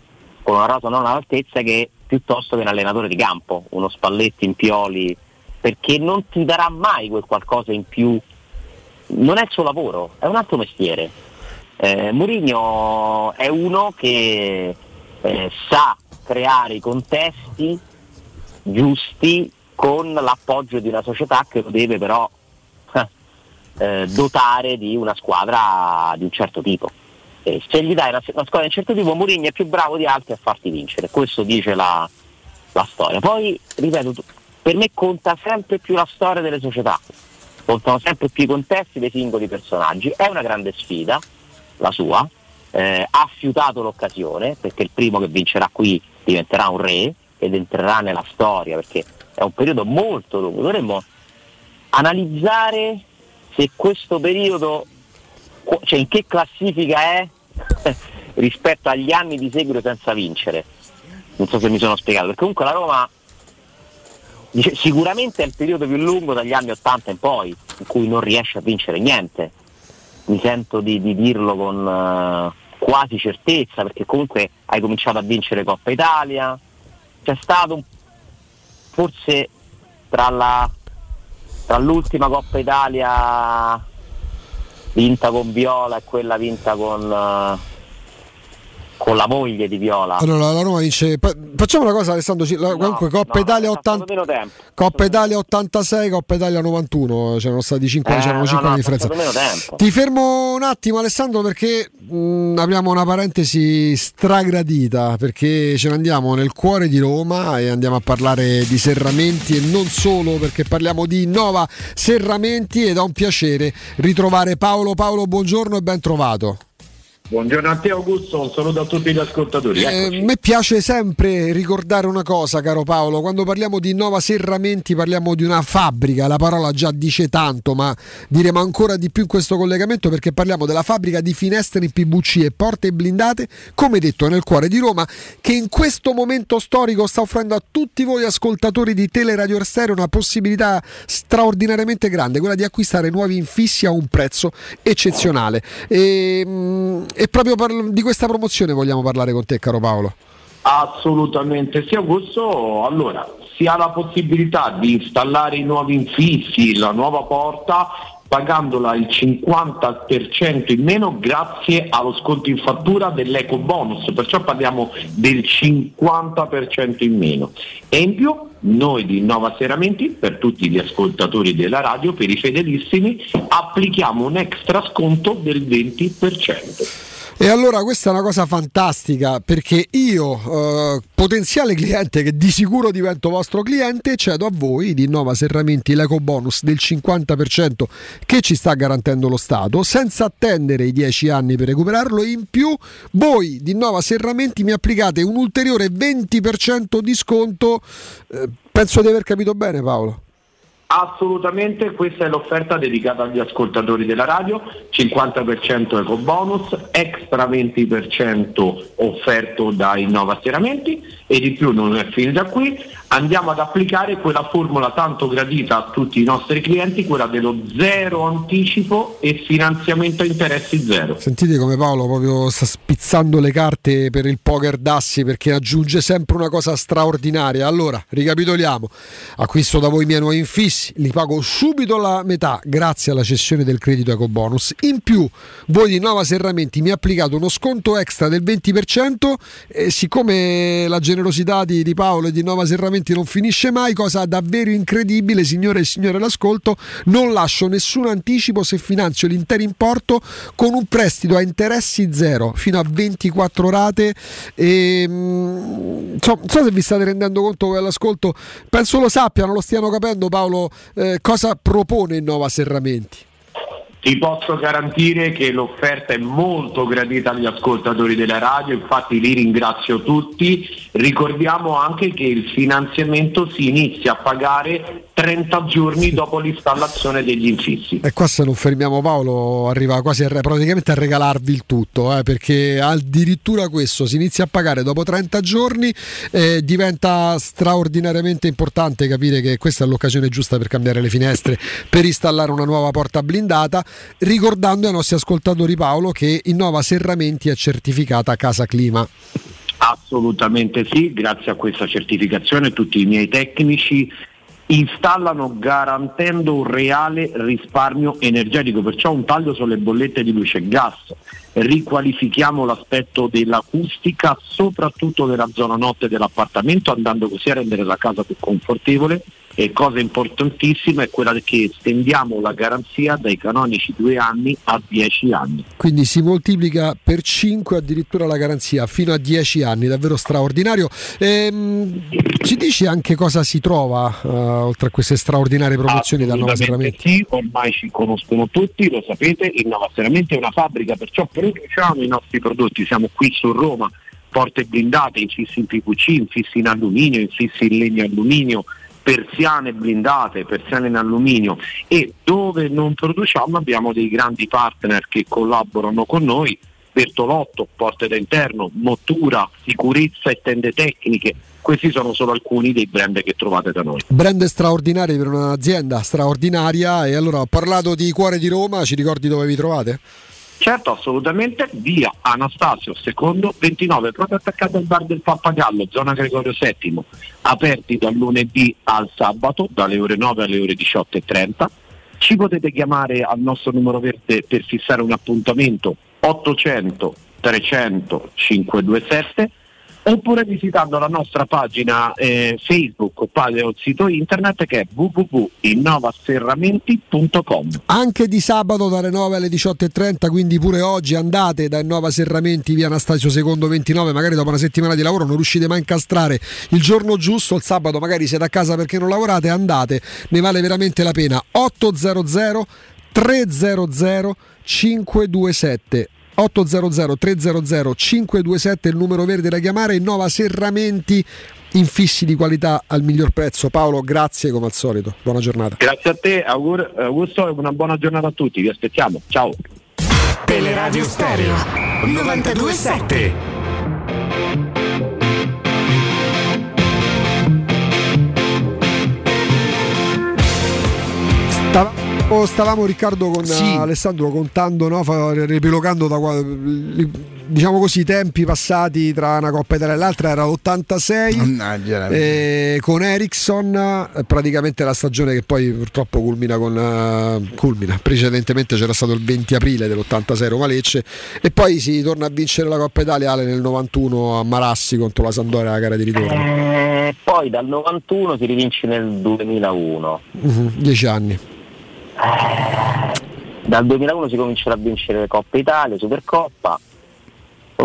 con una rosa non all'altezza che piuttosto che un allenatore di campo, uno Spalletti in Pioli, perché non ti darà mai quel qualcosa in più. Non è il suo lavoro, è un altro mestiere. Eh, Mourinho è uno che eh, sa creare i contesti giusti con l'appoggio di una società che lo deve però eh, dotare di una squadra di un certo tipo. Eh, se gli dai una, una squadra di un certo tipo, Mourinho è più bravo di altri a farti vincere, questo dice la, la storia. Poi, ripeto, per me conta sempre più la storia delle società, contano sempre più i contesti dei singoli personaggi, è una grande sfida, la sua, eh, ha fiutato l'occasione, perché il primo che vincerà qui diventerà un re ed entrerà nella storia, perché è un periodo molto lungo. Dovremmo analizzare se questo periodo cioè in che classifica è rispetto agli anni di seguito senza vincere. Non so se mi sono spiegato, perché comunque la Roma dice, sicuramente è il periodo più lungo dagli anni 80 in poi, in cui non riesce a vincere niente. Mi sento di, di dirlo con uh, quasi certezza, perché comunque hai cominciato a vincere Coppa Italia, c'è stato forse tra, la, tra l'ultima Coppa Italia vinta con Viola e quella vinta con, uh, con la moglie di Viola. Allora la Roma vince. Facciamo una cosa, Alessandro. La, No, comunque Coppa, no, Italia ha 80, fatto meno tempo. Coppa Italia 86, Coppa Italia 91. C'erano stati 5 Eh, c'erano no, 5 no, anni di differenza. Ti fermo un attimo, Alessandro, perché mh, apriamo una parentesi stragradita. Perché ce ne andiamo nel cuore di Roma e andiamo a parlare di serramenti e non solo perché parliamo di Nova Serramenti ed è un piacere ritrovare Paolo. Paolo, buongiorno e ben trovato. Buongiorno a te Augusto, un saluto a tutti gli ascoltatori. Eh. A me piace sempre ricordare una cosa, caro Paolo, quando parliamo di Nova Serramenti parliamo di una fabbrica, la parola già dice tanto, ma diremo ancora di più in questo collegamento perché parliamo della fabbrica di finestre in PVC e porte blindate, come detto nel cuore di Roma, che in questo momento storico sta offrendo a tutti voi ascoltatori di Teleradio Stereo una possibilità straordinariamente grande, quella di acquistare nuovi infissi a un prezzo eccezionale. E, mm, e proprio par- di questa promozione vogliamo parlare con te, caro Paolo. Assolutamente sì Augusto, allora si ha la possibilità di installare i nuovi infissi, la nuova porta pagandola il 50% in meno grazie allo sconto in fattura dell'eco bonus, perciò parliamo del 50% in meno. E in più noi di Innova Seramenti, per tutti gli ascoltatori della radio, per i fedelissimi, applichiamo un extra sconto del 20%. E allora questa è una cosa fantastica perché io, eh, potenziale cliente che di sicuro divento vostro cliente, cedo a voi di Nova Serramenti l'eco bonus del 50% che ci sta garantendo lo Stato, senza attendere i 10 anni per recuperarlo. In più, voi di Nova Serramenti mi applicate un ulteriore 20% di sconto. Eh, penso di aver capito bene, Paolo. Assolutamente, questa è l'offerta dedicata agli ascoltatori della radio, 50% eco bonus, extra 20% offerto da Innova Steramenti e di più non è finita qui, andiamo ad applicare quella formula tanto gradita a tutti i nostri clienti, quella dello zero anticipo e finanziamento a interessi zero. Sentite come Paolo proprio sta spizzando le carte per il poker dassi perché aggiunge sempre una cosa straordinaria. Allora, ricapitoliamo. Acquisto da voi i miei nuovi infissi, li pago subito la metà grazie alla cessione del credito ecobonus. In più, voi di Nova Serramenti mi applicate uno sconto extra del 20% e siccome la generosità di, di Paolo e di Nova Serramenti non finisce mai, cosa davvero incredibile, signore e signore l'ascolto, non lascio nessun anticipo se finanzio l'intero importo con un prestito a interessi zero fino a 24 rate e so, non so se vi state rendendo conto voi all'ascolto, penso lo sappiano, lo stiano capendo Paolo, eh, cosa propone Innova Serramenti. Ti posso garantire che l'offerta è molto gradita agli ascoltatori della radio, infatti li ringrazio tutti. Ricordiamo anche che il finanziamento si inizia a pagare 30 giorni dopo l'installazione degli infissi. E qua se non fermiamo Paolo arriva quasi a, praticamente a regalarvi il tutto, eh, perché addirittura questo si inizia a pagare dopo 30 giorni, eh, diventa straordinariamente importante capire che questa è l'occasione giusta per cambiare le finestre, per installare una nuova porta blindata, ricordando ai nostri ascoltatori Paolo che Innova Serramenti è certificata Casa Clima. Assolutamente sì, grazie a questa certificazione tutti i miei tecnici installano garantendo un reale risparmio energetico, perciò un taglio sulle bollette di luce e gas. Riqualifichiamo l'aspetto dell'acustica, soprattutto nella zona notte dell'appartamento, andando così a rendere la casa più confortevole e cosa importantissima è quella che estendiamo la garanzia dai canonici due anni a dieci anni. Quindi si moltiplica per 5 addirittura la garanzia fino a 10 anni, davvero straordinario. Ehm, ci dici anche cosa si trova uh, oltre a queste straordinarie promozioni da Nova Serramenti? Sì, ormai ci conoscono tutti, lo sapete, il Nova Serramenti è una fabbrica, perciò produciamo i nostri prodotti, siamo qui su Roma, porte blindate, infissi in PVC, infissi in alluminio, infissi in legno alluminio, persiane blindate, persiane in alluminio e dove non produciamo abbiamo dei grandi partner che collaborano con noi, Bertolotto, Porte da Interno, Mottura, Sicurezza e Tende Tecniche. Questi sono solo alcuni dei brand che trovate da noi. Brand straordinari per un'azienda straordinaria e allora ho parlato di Cuore di Roma, ci ricordi dove vi trovate? Certo, assolutamente, via Anastasio II 29, proprio attaccato al bar del Pappagallo, zona Gregorio VII, aperti dal lunedì al sabato, dalle ore 9 alle ore 18.30. Ci potete chiamare al nostro numero verde per fissare un appuntamento 800 300 527 oppure visitando la nostra pagina eh, Facebook o il sito internet che è www.innovaserramenti.com Anche di sabato dalle 9 alle 18.30, quindi pure oggi andate da Innova Serramenti via Anastasio II 29, magari dopo una settimana di lavoro non riuscite mai a incastrare il giorno giusto, il sabato magari siete a casa perché non lavorate, andate, ne vale veramente la pena. 800 300 527 800 300 527 il numero verde da chiamare Innova Serramenti infissi di qualità al miglior prezzo. Paolo grazie come al solito. Buona giornata. Grazie a te Augur, Augusto e una buona giornata a tutti. Vi aspettiamo. Ciao. Teleradio Stereo 927 Stavamo, stavamo Riccardo con sì. Alessandro contando, no? riepilogando da diciamo così i tempi passati tra una Coppa Italia e l'altra. Era l'86 eh, con Ericsson praticamente la stagione che poi purtroppo culmina con uh, culmina. Precedentemente c'era stato il 20 aprile dell'86 Roma Lecce e poi si torna a vincere la Coppa Italia nel 91 a Marassi contro la Sampdoria la gara di ritorno. Eh, poi dal 91 si rivince nel 2001 uh-huh, dieci anni dal 2001 si comincerà a vincere Coppa Italia, Supercoppa.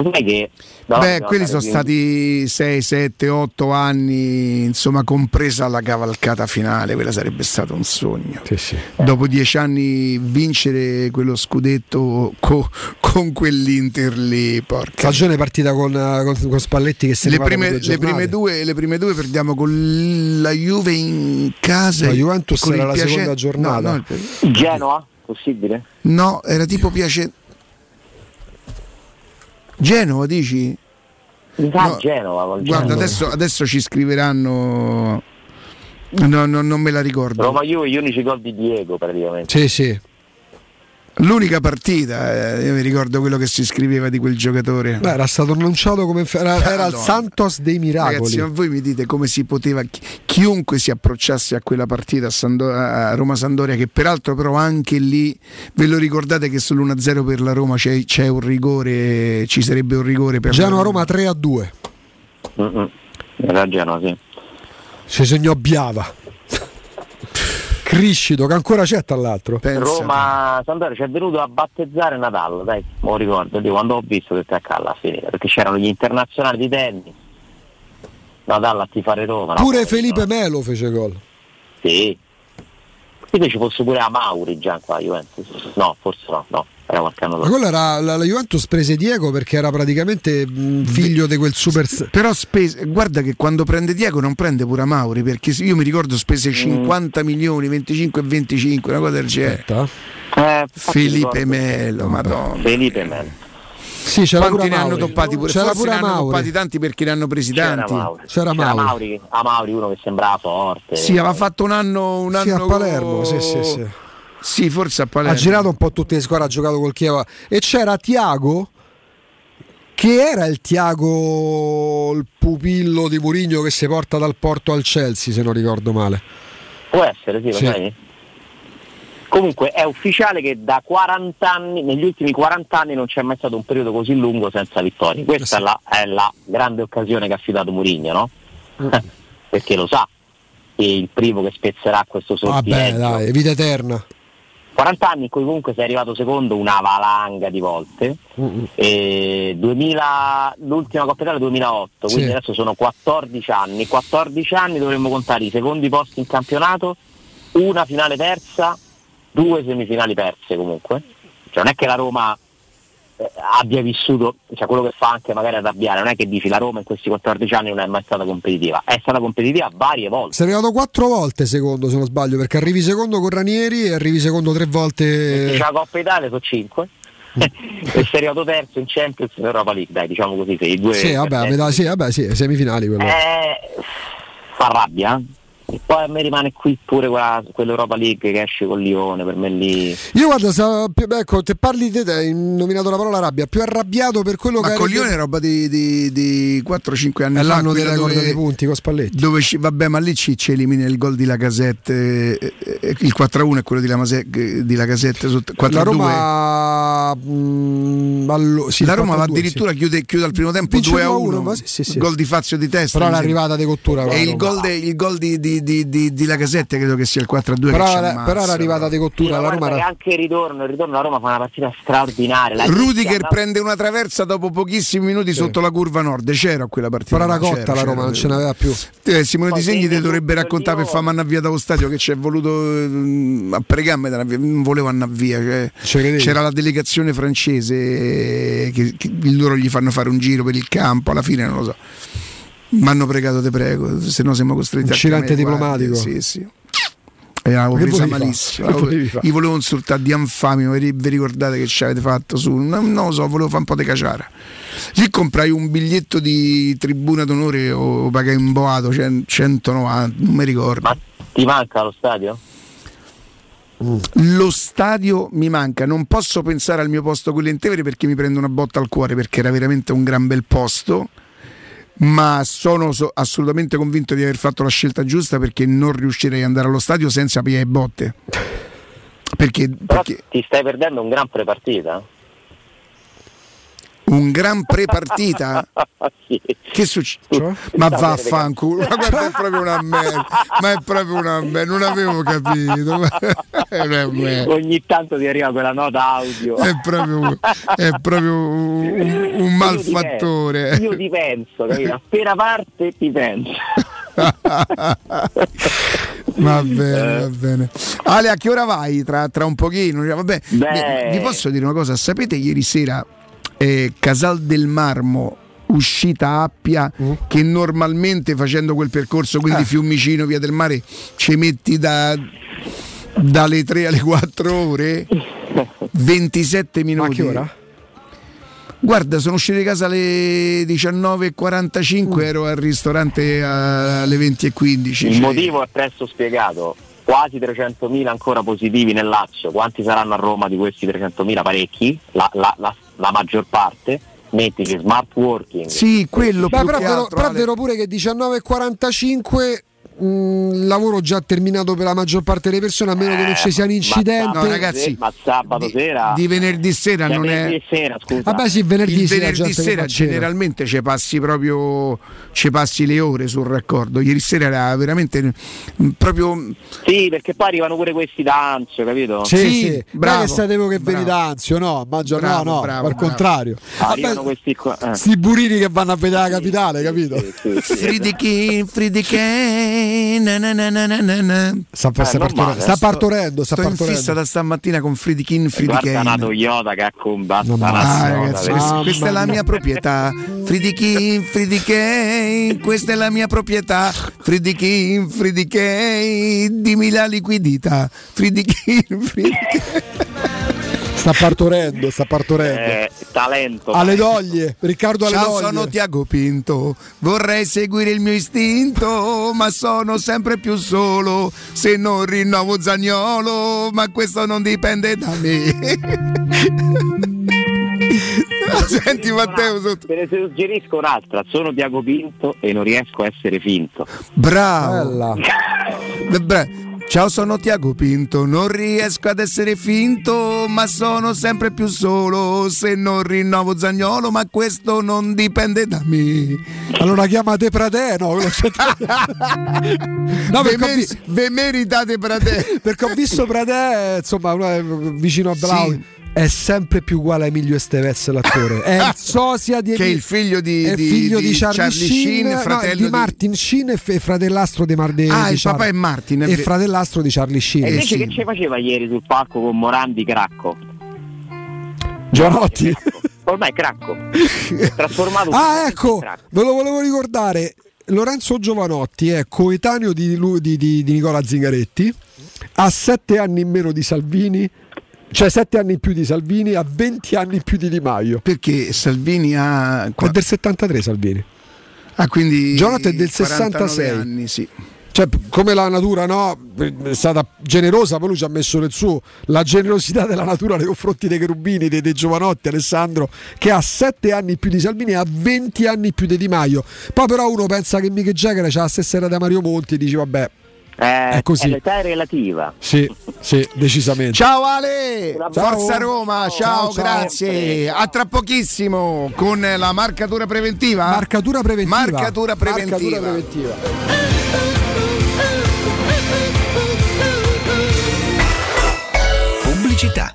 Che Beh, quelli sono stati 6, 7, 8 anni, insomma, compresa la cavalcata finale, quella sarebbe stato un sogno. Sì, sì. Dopo dieci anni vincere quello scudetto co, con quell'Inter lì, porca. Stagione partita con, con, con Spalletti che se le prime, le, prime due, le prime due perdiamo con la Juve in casa. La Juventus era la Piace... seconda giornata. No, no, Genoa? Possibile? No, era tipo piace Genova dici? Mi sa no, Genova. Guarda. Adesso, adesso, ci scriveranno. No, no, non me la ricordo. Roma Juve, gli unici gol di Diego praticamente. Sì, sì. L'unica partita, eh, io mi ricordo quello che si scriveva di quel giocatore. Beh, era stato annunciato come era, era il Santos dei miracoli. Ragazzi, ma voi mi dite come si poteva chiunque si approcciasse a quella partita a, Sando, a Roma Sandoria che peraltro però anche lì ve lo ricordate che sull'1-0 per la Roma c'è, c'è un rigore, ci sarebbe un rigore per Genoa Roma 3 2. Era Genoa, sì. Si segnò Biava. Criscito che ancora c'è tra l'altro. Roma Sampdoria ci è venuto a battezzare Natale, dai, me lo ricordo, di quando ho visto che a alla fine, perché c'erano gli internazionali di tennis. Natale a tifare Roma. Pure no, Felipe no. Melo fece gol. Sì. Quindi ci fosse pure a Mauri già qua Juventus. No, forse no, no era qualche anno dopo. Ma quello era la, la, Juventus prese Diego perché era praticamente mh, figlio di quel super. Però spese, guarda che quando prende Diego non prende pure Mauri perché io mi ricordo spese 50 mm. milioni, 25 e 25, una cosa del genere. Eh, Felipe Melo, madonna. Felipe Melo. Sì, c'era Quanti ne hanno toppati pure? C'era pure ne hanno toppati tanti perché ne hanno presi tanti. C'era Mauri. C'era Mauri. C'era Mauri, a Mauri uno che sembrava forte. Sì, aveva fatto un anno, un anno sì, a Palermo, sì, sì, sì. Sì, forse a Palermo. Ha girato un po' tutte le squadre, ha giocato col Chievo. E c'era Tiago, che era il Tiago, il pupillo di Murigno che si porta dal Porto al Chelsea, se non ricordo male. Può essere, sì, sai. Comunque è ufficiale che da 40 anni, negli ultimi 40 anni non c'è mai stato un periodo così lungo senza vittorie. Questa sì. è, la, è, la, grande occasione che ha affidato Murigno, no? Mm. Perché lo sa, che il primo che spezzerà questo sortileggio. Vabbè, dai, vita eterna. 40 anni in cui comunque sei arrivato secondo una valanga di volte. Uh-uh. 2000, l'ultima Coppa Italia 2008, quindi sì. adesso sono 14 anni. 14 anni dovremmo contare i secondi posti in campionato, una finale persa, due semifinali perse comunque. Cioè non è che la Roma eh, abbia vissuto, cioè quello che fa anche magari arrabbiare, non è che dici la Roma in questi 14 anni non è mai stata competitiva, è stata competitiva varie volte. Sei arrivato quattro volte secondo se non sbaglio, perché arrivi secondo con Ranieri e arrivi secondo tre volte... C'è la Coppa Italia sono cinque. e sei arrivato terzo in Champions e Europa League, dai, diciamo così, sei due. Sì, vabbè, metà, sì, vabbè, sì, semifinali quello. Eh, fa rabbia, eh? E poi a me rimane qui pure quella, quell'Europa League che esce con Lione, per me lì. Io guarda, sa, ecco, te parli di te, hai nominato la parola rabbia, più arrabbiato per quello Ma che. Ma con Lione è roba di, di, di 4-5 anni fa. l'anno dei record dei punti con Spalletti. Dove ci, vabbè, ma lì ci, ci elimina il gol di Lacazette. Eh, eh, il 4-1 è quello di, Lacazette. Di Lacazette sotto, 4-2. La Roma, mh, allo, sì, la Roma addirittura sì. chiude, chiude, al primo tempo 2-1. Sì, sì, gol di Fazio di testa. Però l'arrivata di cottura. E il gol, de, il gol di, di, di, di, di Lacazette credo che sia il 4-2 però, era, però era arrivata di cottura sì, la Roma era... anche il ritorno il ritorno la Roma fa una partita straordinaria la Rudiger no? prende una traversa dopo pochissimi minuti sì. sotto la curva nord c'era quella partita però era cotta la Roma non ce n'aveva più. Eh, Simone Di Segni ti dovrebbe raccontare per farmi andare via dallo stadio che ci è voluto mh, a pregarmi non volevo andare via cioè, c'era la delegazione francese che, che loro gli fanno fare un giro per il campo alla fine non lo so mi hanno pregato, te prego, se no siamo costretti a. Incidente diplomatico. Sì, sì. E l'avevo presa malissimo. Io volevo insultare di infamia, vi ricordate che ci avete fatto su? Non, non, lo so, volevo fare un po' di caciara. Lì comprai un biglietto di tribuna d'onore o pagai un boato, 190, non mi ricordo. Ma ti manca lo stadio? Lo stadio mi manca, non posso pensare al mio posto con l'Entevere perché mi prendo una botta al cuore perché era veramente un gran bel posto ma sono so- assolutamente convinto di aver fatto la scelta giusta perché non riuscirei ad andare allo stadio senza pie e botte. Perché, perché... ti stai perdendo un gran prepartita un gran pre-partita? sì. Che succede? Cioè? Ma vaffanculo, ma guarda, è proprio una merda, ma è proprio una merda, non avevo capito. Ogni tanto ti arriva quella nota audio. È proprio, è proprio un, un malfattore. Io ti penso, capito? Appena parte ti penso. va bene, va bene. Ale, a che ora vai? Tra, tra un pochino? Vabbè, vi, vi posso dire una cosa? Sapete ieri sera eh, Casal del Marmo uscita Appia mm. che normalmente facendo quel percorso quindi eh. Fiumicino via del mare ci metti da, dalle 3 alle 4 ore 27 minuti ma che ora? Guarda, sono uscito di casa alle 19.45, ero al ristorante alle 20.15. Il cioè- motivo è presto spiegato. Quasi 300.000 ancora positivi nel Lazio. Quanti saranno a Roma di questi 300.000? Parecchi, la, la- la- la maggior parte. Mettici smart working. Sì, quello Beh, più però, però è Ale. vero pure che 19.45 mh, lavoro già terminato per la maggior parte delle persone, a meno che non ci sia un incidente. No, ragazzi, ma sabato sera di venerdì sera Cioè, non è sera, scusa. Vabbè, sì, venerdì il sera, venerdì sera generalmente ci passi proprio ci passi le ore sul raccordo ieri sera era veramente proprio Sì, perché poi arrivano pure questi d'anzio, capito? Sì, Sì, sì, bravo, non che sapevo che bravo. veni d'anzio, no, Maggio, Bravo, no, no, bravo, al bravo. contrario. Arrivano Vabbè, questi qua. eh. sti burini che vanno a vedere la capitale, capito? Fridichi, Fridichi, na na na na na na na. Sta, Eh, sta partorendo, sta sto- partorendo, Sto in partorendo. fissa da stamattina con Fridikin, Guarda una. Toyota che ha combattuto la ragazzi, questa, questa è la mia. proprietà. Fridikin, Fridikin, questa è la mia proprietà. Fridikin, Fridikin, dimmi la liquidità. Fridikin, Fridikin. Sta partorendo, sta partorendo. Eh, talento. alle doglie, Riccardo alle Ciao, doglie. sono Tiago Pinto. Vorrei seguire il mio istinto, ma sono sempre più solo. Se non rinnovo Zagnolo, ma questo non dipende da me. Senti Matteo, sotto. Te ne suggerisco un'altra, sono Diago Pinto e non riesco a essere finto. bravo. Bella. Ciao, sono Tiago Pinto. Non riesco ad essere finto, ma sono sempre più solo. Se non rinnovo Zagnolo, ma questo non dipende da me. Allora chiamate Pradè, no, no ve, meri- vi- ve meritate te. perché ho visto Pradè, insomma, vicino a Blau. Sì. È sempre più uguale a Emilio Estevez, l'attore. È il sosia di Che è il figlio di, è di- figlio di, di Charlie, Charlie Sheen, Sheen, no, fratello di di- Martin Sheen e fratellastro di, Mar- di- Ah, di il Char- papà è Martin. è e fratellastro di Charlie Sheen. E invece sì. che ci faceva ieri sul palco con Morandi Cracco? Giovanotti. Ormai Cracco. Trasformato Ah, ecco, ve lo volevo ricordare. Lorenzo Giovanotti è coetaneo di- di- di Nicola Zingaretti, ha sette anni in meno di Salvini, cioè sette anni in più di Salvini, ha 20 anni in più di Di Maio. Perché Salvini ha. È del 73 Salvini. Ah, quindi. Giovanotti è del 49 66. anni, sì. Cioè, come la natura no, è stata generosa, poi lui ci ha messo del suo, la generosità della natura nei confronti dei cherubini, dei, dei giovanotti, Alessandro, che ha 7 anni più di Salvini e ha 20 anni più di Di Maio. Poi però uno pensa che Mick Jagger ha la stessa età di Mario Monti e dici vabbè, Eh, È così. L'età è relativa. sì, sì, decisamente. Ciao Ale, Ciao. Forza Roma, ciao, Ciao, ciao. grazie. A tra pochissimo con la marcatura preventiva. Marcatura preventiva. Marcatura preventiva. Marcatura preventiva. Pubblicità.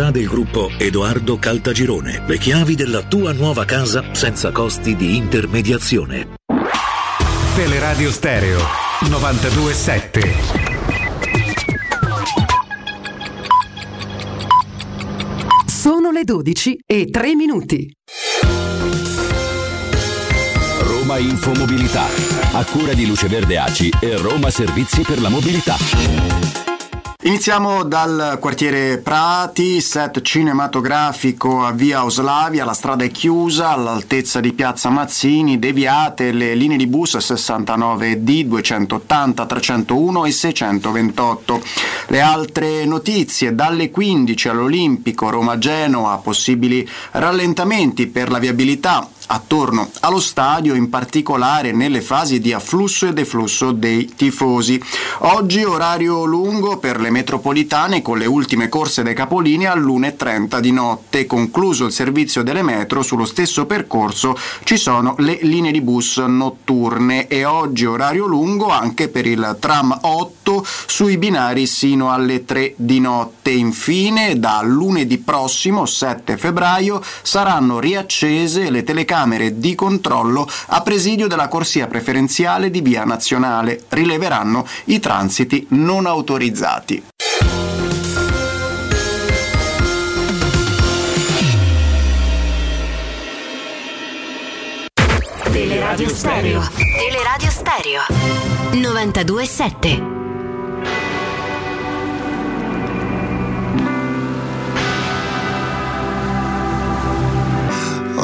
del gruppo Edoardo Caltagirone. Le chiavi della tua nuova casa senza costi di intermediazione. Teleradio Stereo 927. Sono le 12 e 3 minuti. Roma Infomobilità, a cura di Luce Verde Aci e Roma Servizi per la Mobilità. Iniziamo dal quartiere Prati, set cinematografico a via Oslavia, la strada è chiusa all'altezza di piazza Mazzini, deviate le linee di bus 69D, 280, 301 e 628. Le altre notizie, dalle 15 all'Olimpico Roma-Genoa, possibili rallentamenti per la viabilità attorno allo stadio, in particolare nelle fasi di afflusso e deflusso dei tifosi. Oggi orario lungo per le metropolitane con le ultime corse dei capolini all'1.30 di notte. Concluso il servizio delle metro, sullo stesso percorso ci sono le linee di bus notturne e oggi orario lungo anche per il tram 8 sui binari sino alle 3 di notte. Infine, da lunedì prossimo, 7 febbraio, saranno riaccese le telecamere di controllo a presidio della corsia preferenziale di via nazionale. Rileveranno i transiti non autorizzati. Teleradio Stereo. Teleradio Stereo 927.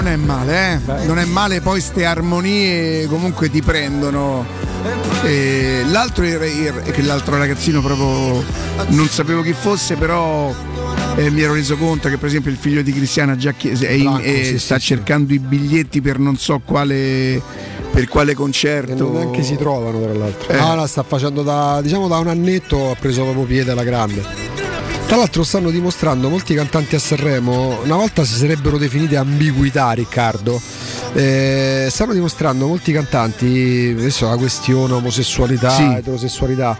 non è male, eh? Non è male, poi ste armonie comunque ti prendono. E l'altro, l'altro ragazzino proprio non sapevo chi fosse, però eh, mi ero reso conto che per esempio il figlio di Cristiana già chi- è in- Franco, eh, sì, sta sì, cercando i biglietti per non so quale per quale concerto. Non neanche si trovano tra l'altro. Eh. Ah, la sta facendo da diciamo da un annetto, ha preso proprio piede alla grande. Tra l'altro stanno dimostrando molti cantanti a Sanremo, una volta si sarebbero definite ambiguità Riccardo, eh, stanno dimostrando molti cantanti, adesso la questione omosessualità, Sì. eterosessualità,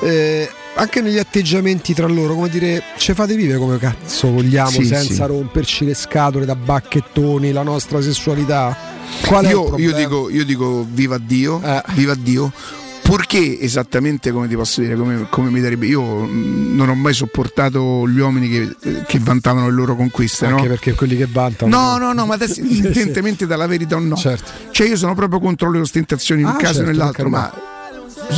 eh, anche negli atteggiamenti tra loro, come dire, ci fate vivere come cazzo vogliamo Sì, senza sì. romperci le scatole da bacchettoni, la nostra sessualità. Io, io? Eh. dico, io dico viva Dio, viva Dio. Purché esattamente come ti posso dire, come, come mi darebbe. Io mh, non ho mai sopportato gli uomini che, che vantavano le loro conquiste. Anche no? perché quelli che vantano. No, no, no, ma adesso indipendentemente dalla verità o no. Cioè, io sono proprio contro le ostentazioni in un Ah, caso certo, e nell'altro, ma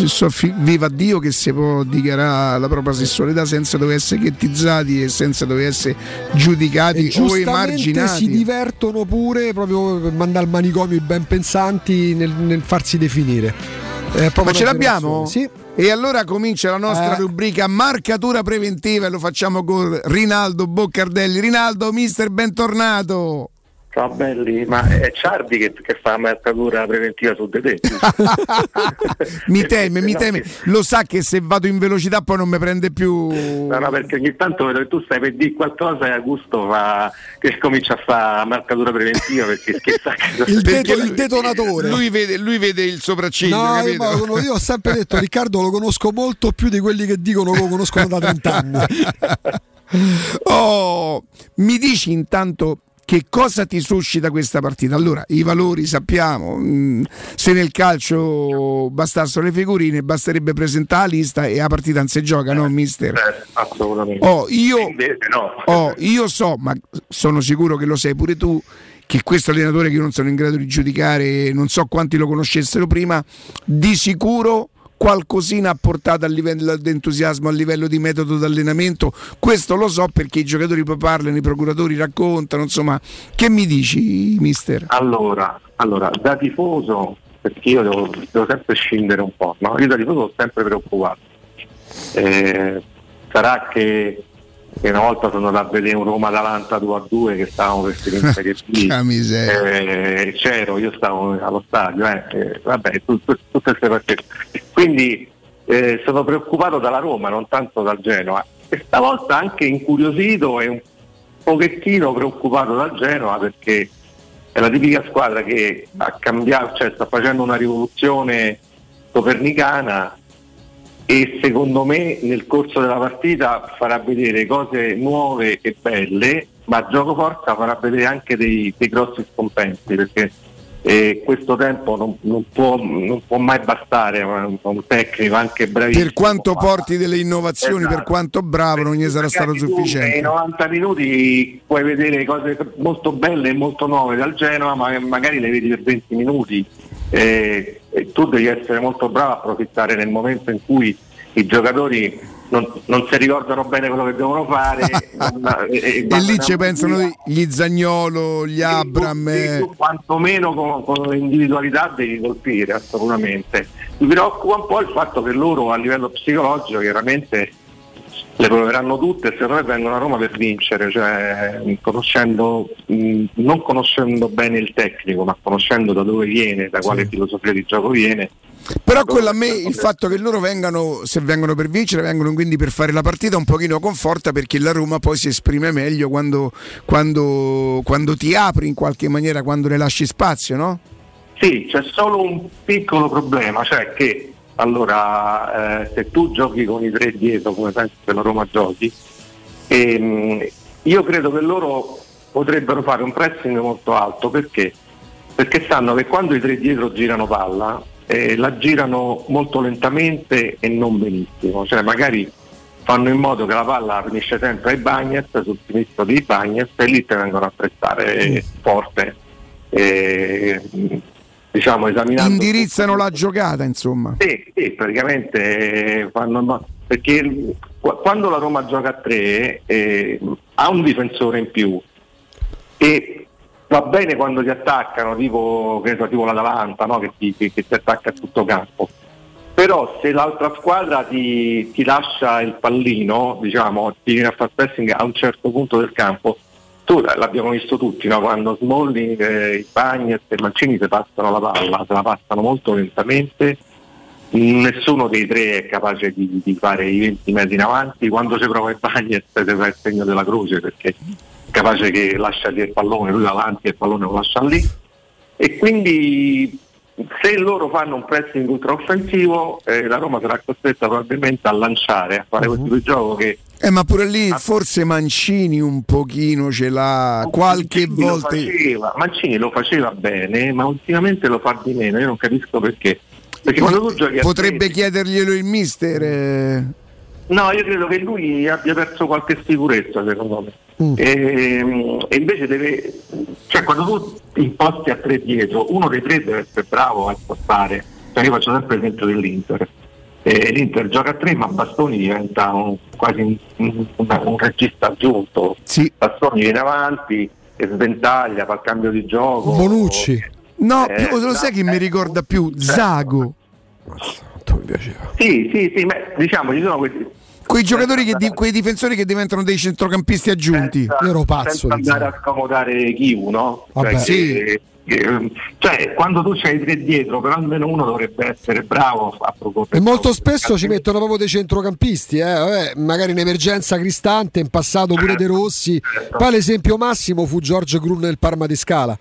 so viva Dio che si può dichiarare la propria sessualità senza dover essere ghettizzati e senza dover essere giudicati o giustamente emarginati. si divertono pure proprio per mandare al manicomio i ben pensanti nel, nel farsi definire. Proprio Ma ce l'abbiamo? Sì. E allora comincia la nostra Eh. rubrica marcatura preventiva e lo facciamo con Rinaldo Boccardelli. Rinaldo, mister, bentornato. Ciao belli, ma è Ciardi che, che fa la marcatura preventiva su di te. Mi teme, mi teme. Lo sa che se vado in velocità poi non mi prende più. No, no, perché ogni tanto vedo che tu stai per dire qualcosa e Augusto fa che comincia a fare la marcatura preventiva perché scherza Il, deto- il detonatore. Lui vede, lui vede il sopracciglio, No, io, io ho sempre detto Riccardo lo conosco molto più di quelli che dicono che lo conoscono da 30 anni. Oh, mi dici intanto che cosa ti suscita questa partita? Allora, i valori sappiamo, mh, se nel calcio bastassero le figurine, basterebbe presentare la lista e la partita non si gioca, no, mister? Eh, assolutamente. Oh, io, Invece no. oh, io so, ma sono sicuro che lo sai pure tu, che questo allenatore che io non sono in grado di giudicare, non so quanti lo conoscessero prima, di sicuro qualcosina ha portato a livello di entusiasmo, a livello di metodo d'allenamento. Questo lo so perché i giocatori poi parlano, i procuratori raccontano, insomma. Che mi dici, mister? Allora, allora, da tifoso, perché io devo, devo sempre scendere un po', no? io da tifoso sono sempre preoccupato. Eh, sarà che, che una volta sono andato a vedere un Roma-Atalanta 2 a 2 che stavamo per finire in Serie B. Eh, c'ero, io stavo allo stadio, eh, eh, vabbè, tu- tu- tutte queste partite. Quindi eh, sono preoccupato dalla Roma, non tanto dal Genoa. E stavolta anche incuriosito e un pochettino preoccupato dal Genoa perché è la tipica squadra che cambiato, cioè sta facendo una rivoluzione copernicana e secondo me nel corso della partita farà vedere cose nuove e belle, ma gioco forza farà vedere anche dei, dei grossi scompensi perché eh, questo tempo non, non può, non può mai bastare a un, tecnico anche bravissimo. Per quanto porti delle innovazioni, Esatto. per quanto bravo, non gli sarà stato sufficiente. Nei 90 minuti puoi vedere cose molto belle e molto nuove dal Genoa, ma magari le vedi per 20 minuti. Eh, e tu devi essere molto bravo a approfittare nel momento in cui i giocatori non, non si ricordano bene quello che devono fare. non- E lì ci pensano gli Zagnolo, gli Abram. eh. tu quantomeno con, con l'individualità devi colpire assolutamente. Mi preoccupa un po' il fatto che loro a livello psicologico chiaramente le proveranno tutte e secondo me vengono a Roma per vincere, cioè conoscendo, mh, non conoscendo bene il tecnico, ma conoscendo da dove viene, da quale filosofia di gioco viene. Però quello a me il fatto che loro vengano, se vengono per vincere, vengono quindi per fare la partita un pochino conforta perché la Roma poi si esprime meglio quando, quando, quando ti apri in qualche maniera, quando le lasci spazio, no? Sì, c'è solo un piccolo problema, cioè che allora eh, se tu giochi con i tre dietro come penso che la Roma giochi, ehm, io credo che loro potrebbero fare un pressing molto alto perché? Perché sanno che quando i tre dietro girano palla eh, la girano molto lentamente e non benissimo, cioè magari fanno in modo che la palla finisce sempre ai Bagnets, sul sinistro dei Bagnets e lì te vengono a prestare forte. Eh, diciamo, esaminando Indirizzano la giocata, insomma. Sì, sì, praticamente fanno, perché quando la Roma gioca a tre eh, ha un difensore in più e va bene quando ti attaccano, tipo, so, tipo l'Atalanta, no? che, ti, che, che ti attacca a tutto campo. Però se l'altra squadra ti, ti lascia il pallino, diciamo, ti viene a fare pressing a un certo punto del campo, tu l'abbiamo visto tutti, no? quando Smalling, eh, Bagnet e Mancini si passano la palla, se la passano molto lentamente, nessuno dei tre è capace di, di fare i 20 metri in avanti, quando si prova il Bagnet si fa il segno della croce perché è capace che lascia lì il pallone, lui davanti e il pallone lo lascia lì. E quindi se loro fanno un pressing ultraoffensivo eh, la Roma sarà costretta probabilmente a lanciare, a fare uh-huh. questo gioco che eh, ma pure lì forse Mancini un pochino ce l'ha qualche Mancini volta. Lo faceva, Mancini lo faceva bene, ma ultimamente lo fa di meno, io non capisco perché. Perché quando tu giochi Potrebbe chiederglielo il mister. Eh... No, io credo che lui abbia perso qualche sicurezza, secondo me. Mm. E, e, invece deve, cioè quando tu imposti a tre dietro, uno dei tre deve essere bravo a spostare. Cioè io faccio sempre l'esempio dell'Inter. E L'Inter gioca a tre, ma Bastoni diventa un, quasi un, un, un, regista aggiunto. Sì. Bastoni viene avanti e sventaglia, fa il cambio di gioco. Bonucci. No, eh, più, lo sai chi mi ricorda più? Zago. Quanto mi piaceva. Sì, sì, sì, ma diciamo ci sono questi quei giocatori che di, quei difensori che diventano dei centrocampisti aggiunti. Senza, Io ero pazzo. Senza andare a scomodare Kivu, no? Vabbè, cioè, sì. che, che, cioè, quando tu c'hai tre dietro, però almeno uno dovrebbe essere bravo a proporre. E molto spesso ci mettono proprio dei centrocampisti, eh? Vabbè, magari in emergenza Cristante, in passato pure De Rossi. Poi l'esempio massimo fu Giorgio Grun nel Parma di Scala.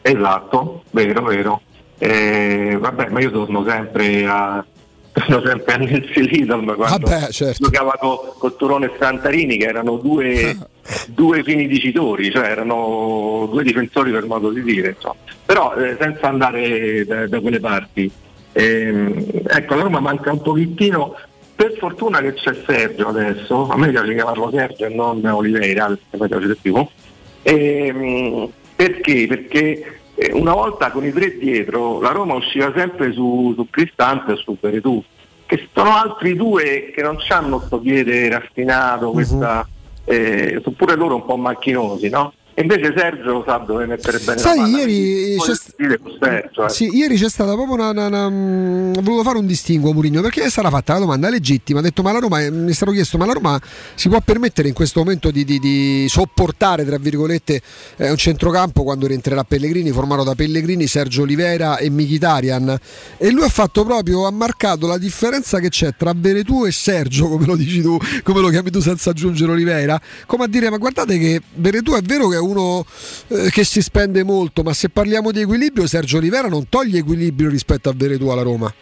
Esatto, vero, vero. Eh, vabbè, ma io torno sempre a torno sempre a Nancy Lidl quando Vabbè, certo. giocava con, con Turone e Santarini che erano due, due fini dicitori, cioè erano due difensori per modo di dire, insomma. però eh, senza andare da, da quelle parti. Ehm, ecco, la Roma manca un pochettino, per fortuna che c'è Sergio adesso, a me piace chiamarlo Sergio e non Oliveira, perché mi piace più. Ehm, perché? Perché eh, una volta con i tre dietro la Roma usciva sempre su, su Cristante e su Veretù, che sono altri due che non hanno questo piede raffinato, questa, eh, pure loro un po' macchinosi, no? E invece Sergio sa dove mettere bene Sai, la ieri c'è, st- Sergio, eh. sì, ieri c'è stata proprio una, una, una mh, ho voluto fare un distinguo Murigno perché è stata fatta la domanda legittima ha detto ma la Roma mi è stato chiesto ma la Roma si può permettere in questo momento di, di, di sopportare tra virgolette eh, un centrocampo quando rientrerà Pellegrini formato da Pellegrini, Sergio Olivera e Michitarian e lui ha fatto proprio ha marcato la differenza che c'è tra Veretù e Sergio come lo dici tu come lo chiami tu senza aggiungere Olivera come a dire ma guardate che Veretù è vero che è uno eh, che si spende molto, ma se parliamo di equilibrio, Sergio Rivera non toglie equilibrio rispetto a Veretù alla Roma.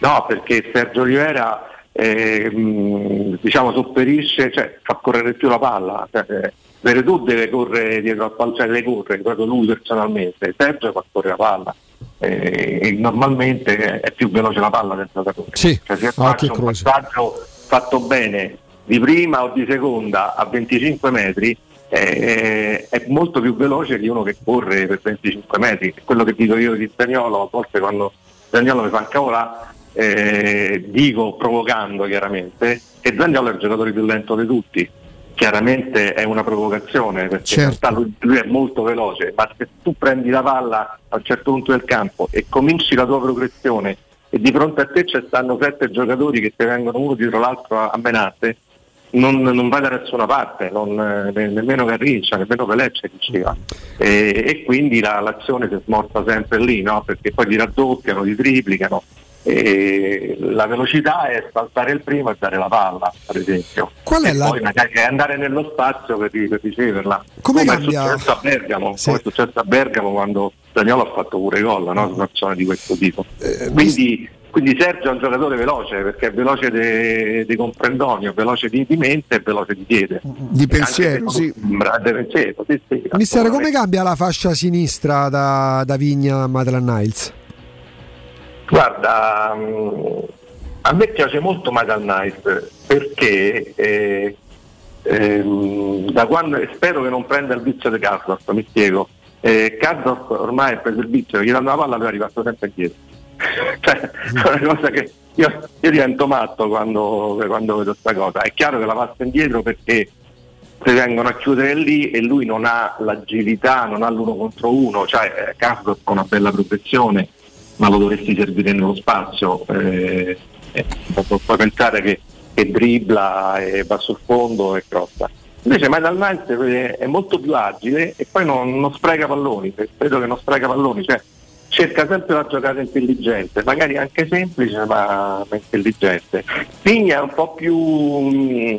No, perché Sergio Rivera eh, mh, diciamo sopperisce, cioè fa correre più la palla. Cioè, eh, Veretù deve correre dietro al palla, cioè deve correre proprio lui personalmente, Sergio fa correre la palla. Eh, e normalmente è più veloce la palla del giocatore. Sì, cioè, se ah, faccio un croce. passaggio fatto bene di prima o di seconda a 25 metri eh, è molto più veloce di uno che corre per 25 metri. Quello che dico io di Zagnolo, a volte quando Zagnolo mi fa incavolare, eh, dico provocando chiaramente che Zagnolo è il giocatore più lento di tutti. Chiaramente è una provocazione perché in realtà lui, lui è molto veloce, ma se tu prendi la palla a un certo punto del campo e cominci la tua progressione e di fronte a te ci stanno sette giocatori che ti vengono uno dietro l'altro a menate, non, non vai da nessuna parte, non, eh, nemmeno Garrincia, nemmeno Velecce diceva. E, e quindi la, l'azione si smorza sempre lì, no? perché poi ti raddoppiano, ti triplicano. E la velocità è saltare il primo e dare la palla, per esempio. Qual è e la- poi magari andare nello spazio per, per riceverla. Come è cambia- successo a Bergamo, come è successo a Bergamo quando Daniolo ha fatto pure gol, no? Situazione di questo tipo. Eh, Quindi quindi Sergio è un giocatore veloce perché è veloce di, di comprendonio, veloce di, di, mente e veloce di piede. Di pensiero, sì. Di pensiero, sì, sì Mister, come cambia la fascia sinistra da, da Vigna a Madeline Niles? Guarda, mm, a me piace molto Michael Knight perché eh, da quando, spero che non prenda il vizio di Carlos, mi spiego. Eh, Carlos ormai ha preso il vizio, gli danno la palla e lui è arrivato sempre indietro. cioè, è una cosa che io, io divento matto quando, quando vedo questa cosa. È chiaro che la passa indietro perché si vengono a chiudere lì e lui non ha l'agilità, non ha l'uno contro uno, cioè Carlos ha una bella protezione, ma lo dovresti servire nello spazio. Eh, eh, puoi pensare che, che dribbla e va sul fondo e crossa. Invece Metal Knight è molto più agile e poi non, non spreca palloni, credo che non spreca palloni, cioè cerca sempre una giocata intelligente, magari anche semplice ma, intelligente. Pigna è un po' più mm,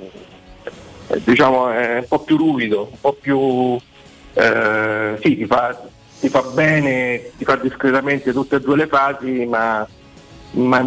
diciamo è un po' più ruvido, un po' più eh, sì, ti fa, ti fa bene, ti fa discretamente tutte e due le fasi, ma ma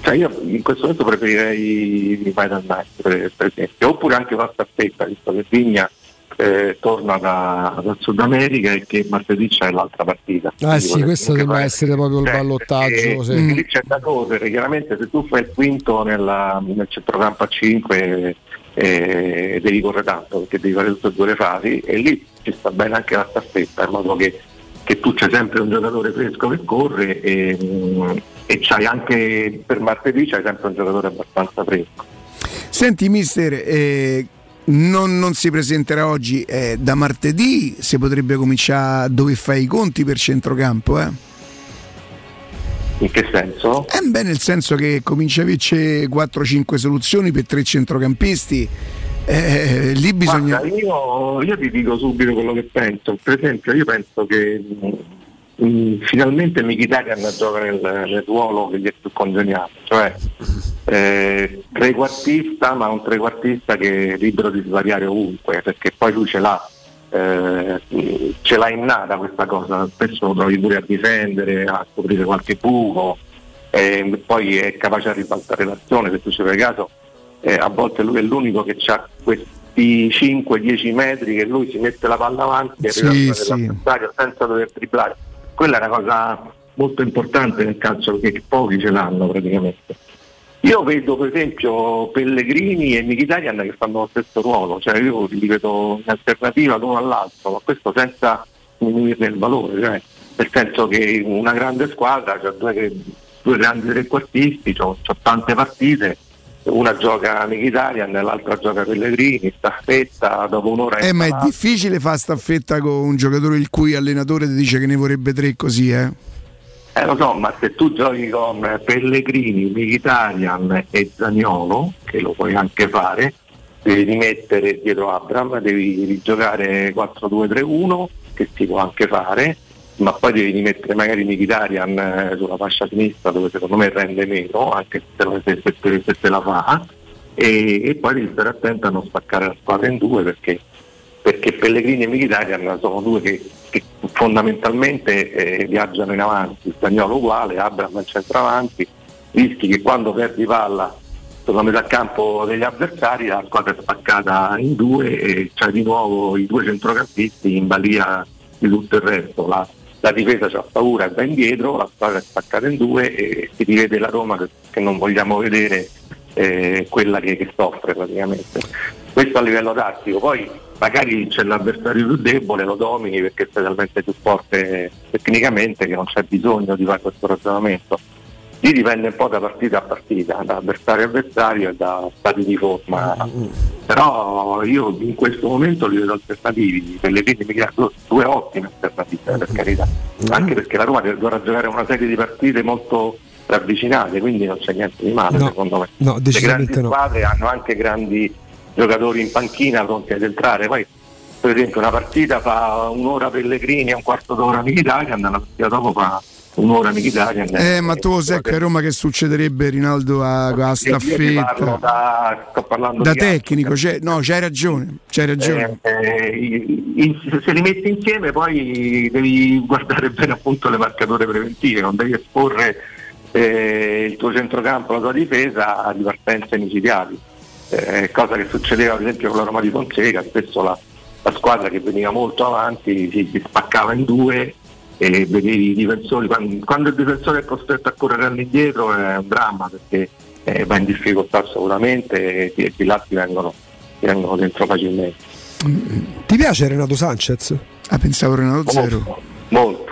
cioè io in questo momento preferirei Vital Night per, per, esempio, oppure anche una staffetta, visto che Vigna eh, torna da, dal Sud America e che martedì c'è l'altra partita. Ah sì, questo deve essere proprio il ballottaggio. Sì. Lì c'è da correre, chiaramente se tu fai il quinto nella, nel centrocampo a 5 eh, devi correre tanto perché devi fare tutte e due le fasi e lì ci sta bene anche la staffetta in modo che, che tu c'è sempre un giocatore fresco che corre e, e c'hai anche per martedì c'hai sempre un giocatore abbastanza fresco. Senti mister, eh, non, non, si presenterà oggi, eh, da martedì si potrebbe cominciare dove fai i conti per centrocampo, eh? In che senso? Eh beh, nel senso che comincia a averci 4-5 soluzioni per tre centrocampisti. Eh, lì bisogna. Guarda, io, io, ti dico subito quello che penso. Per esempio, io penso che mh, mm, finalmente Mkhitaryan gioca nel, nel ruolo che gli è più congeniale, cioè eh, trequartista, ma un trequartista che è libero di svariare ovunque, perché poi lui ce l'ha eh, ce l'ha innata questa cosa, spesso lo trovi pure a difendere, a scoprire qualche buco, eh, poi è capace a ribaltare l'azione, se tu ci fai caso, eh, a volte lui è l'unico che ha questi 5-10 metri che lui si mette la palla avanti e sì, arriva sì. l'avversario senza dover triplare. Quella è una cosa molto importante nel calcio perché pochi ce l'hanno praticamente. Io vedo per esempio Pellegrini e Mkhitaryan che fanno lo stesso ruolo, cioè io li vedo in alternativa l'uno all'altro, ma questo senza diminuirne il valore, cioè, nel senso che una grande squadra, cioè due, due grandi trequartisti, ho tante partite, una gioca Mkhitaryan l'altra gioca Pellegrini, staffetta dopo un'ora. Eh, ma è difficile fare staffetta con un giocatore il cui allenatore ti dice che ne vorrebbe tre così, eh? Eh, lo so, ma se tu giochi con Pellegrini, Mkhitaryan e Zagnolo, che lo puoi anche fare, devi rimettere dietro Abram, devi rigiocare 4-2-3-1, che si può anche fare, ma poi devi rimettere magari Mkhitaryan eh, sulla fascia sinistra dove secondo me rende meno, anche se, se, se, se te la fa, e, e, poi devi stare attento a non spaccare la squadra in due perché, perché Pellegrini e Mkhitaryan sono due che che fondamentalmente eh, viaggiano in avanti, il spagnolo uguale, Abram al centravanti, rischi che quando perdi palla sulla metà campo degli avversari la squadra è spaccata in due e c'è di nuovo i due centrocampisti in balia di tutto il resto. La, la difesa ha paura va indietro, la squadra è spaccata in due e si rivede la Roma che, che non vogliamo vedere eh, quella che, che soffre praticamente. Questo a livello tattico. Poi magari c'è l'avversario più debole, lo domini perché sei talmente più forte tecnicamente che non c'è bisogno di fare questo ragionamento. Lì dipende un po' da partita a partita, da avversario a avversario e da stati di forma. Però io in questo momento li vedo alternativi, per le fini mi creano due ottime alternative per carità, anche perché la Roma dovrà giocare una serie di partite molto ravvicinate, quindi non c'è niente di male no, secondo me. No, le grandi no. squadre hanno anche grandi giocatori in panchina pronti ad entrare. Poi per esempio una partita fa un'ora Pellegrini e un quarto d'ora Mkhitaryan, la partita dopo fa un'ora Mkhitaryan. Eh, ma tu sai che a Roma che succederebbe Rinaldo a, a staffetta? Da, da tecnico, c'è, no, c'hai ragione, c'hai ragione. Eh, eh, se li metti insieme poi devi guardare bene appunto le marcature preventive, non devi esporre eh, il tuo centrocampo, la tua difesa a ripartenze micidiali, eh, cosa che succedeva ad esempio con la Roma di Fonseca, spesso la, la squadra che veniva molto avanti si, si spaccava in due e vedevi i difensori, quando, quando il difensore è costretto a correre all'indietro è un dramma perché eh, va in difficoltà assolutamente e i pilati vengono, vengono dentro facilmente. Ti piace Renato Sanchez? Ah, pensavo Renato Zero. Molto, molto.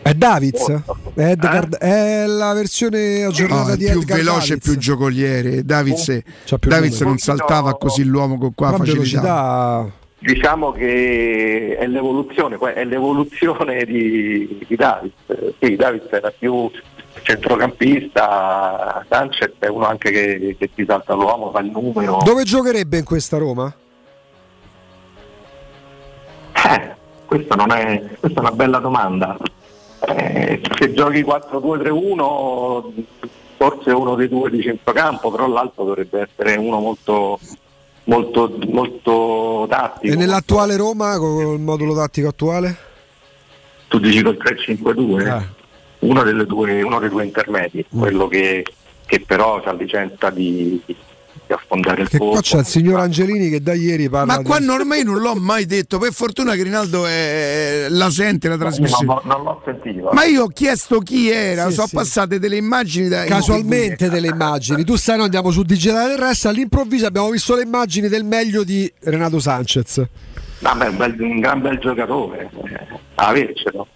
È Davids? È, Edgar- è la versione aggiornata No, è di più Edgar veloce e più giocoliere. Davids, più Davids non saltava così l'uomo con qua facilità. velocità Diciamo che è l'evoluzione, è l'evoluzione di, di David. Eh, Sì, David era più centrocampista, Sanchez è uno anche che, che ti salta l'uomo, fa il numero. Dove giocherebbe in questa Roma? Eh, questa, non è, questa è una bella domanda. Eh, se giochi 4-2-3-1 forse uno dei due di centrocampo, però l'altro dovrebbe essere uno molto, molto, molto tattico. E nell'attuale Roma, con il modulo tattico attuale? Tu dici col 3-5-2? Ah. Uno, delle due, uno dei due intermedi, Mm. quello che, che però ha licenza di, di affondare il Che qua posto. c'è il signor Angelini che da ieri parla Ma qua di... ormai non l'ho mai detto. Per fortuna che Rinaldo è- la sente la trasmissione. Non, non l'ho sentito. Ma io ho chiesto chi era, Sì, sono sì. passate delle immagini da Casualmente delle immagini. Tu sai, noi andiamo su Digitale Terrestre, all'improvviso abbiamo visto le immagini del meglio di Renato Sanchez. Vabbè, un, bel- un gran bel giocatore, eh, avercelo.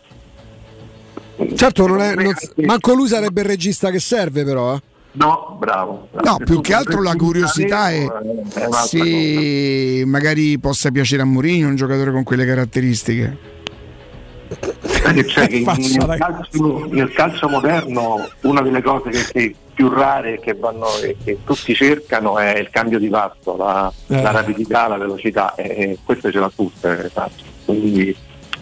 Certo, non è, non- manco lui sarebbe il regista che serve, però. eh. No, bravo. No, più che altro la curiosità è se magari possa piacere a Mourinho un giocatore con quelle caratteristiche. Faccia, nel, calcio, nel calcio moderno una delle cose che, che più rare che, vanno, e che tutti cercano è il cambio di passo, la, Eh. la rapidità, la velocità e, e queste ce l'ha tutte. esatto. Quindi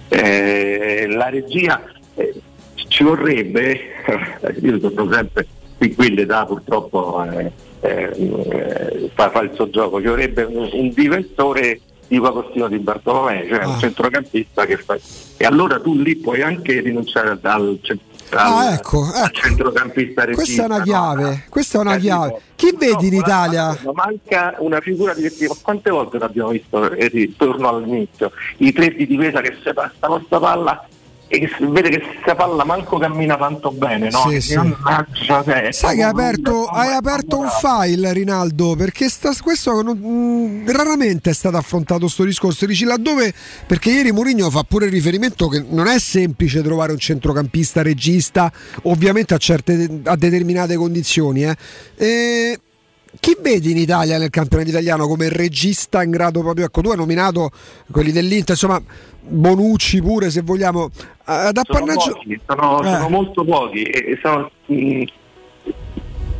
eh, la regia eh, ci vorrebbe, io torno sempre qui qui l'età purtroppo eh, eh, fa, fa il suo gioco, ci vorrebbe un, un difensore tipo Agostino di Bartolomei, cioè un Ah. centrocampista che fa. E allora tu lì puoi anche rinunciare al, cent- al- Ah, ecco, al centrocampista regista. Questa è una no? chiave. Questa è una Eh, chiave. tipo, Chi vedi in no, Italia? ma manca una figura di ma quante volte l'abbiamo visto eh, torno all'inizio i tre di difesa che si passano sta palla e che vede che questa palla manco cammina tanto bene no? Sì, sì. mannaggia, cioè, Sai che hai aperto, un- hai aperto un file, Rinaldo, perché sta- questo non- mm, raramente è stato affrontato sto discorso. Dici laddove, perché ieri Mourinho fa pure riferimento che non è semplice trovare un centrocampista regista, ovviamente a, certe, a determinate condizioni. eh. E chi vedi in Italia nel campionato italiano come regista in grado proprio, ecco tu hai nominato quelli dell'Inter, insomma Bonucci pure se vogliamo, ad sono, appannaggio... pochi, sono, Eh. sono molto pochi e sono, mm,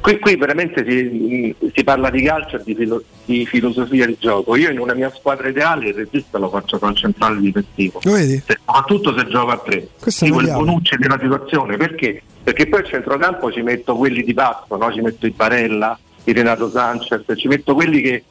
qui, qui veramente si, mm, si parla di calcio e di, filo- di filosofia di gioco io in una mia squadra ideale il regista lo faccio con il centrale difensivo soprattutto se gioca a tre tipo una il. Bonucci della situazione perché? perché poi al centrocampo ci metto quelli di passo no? ci metto il Barella il Renato Sanchez ci metto quelli che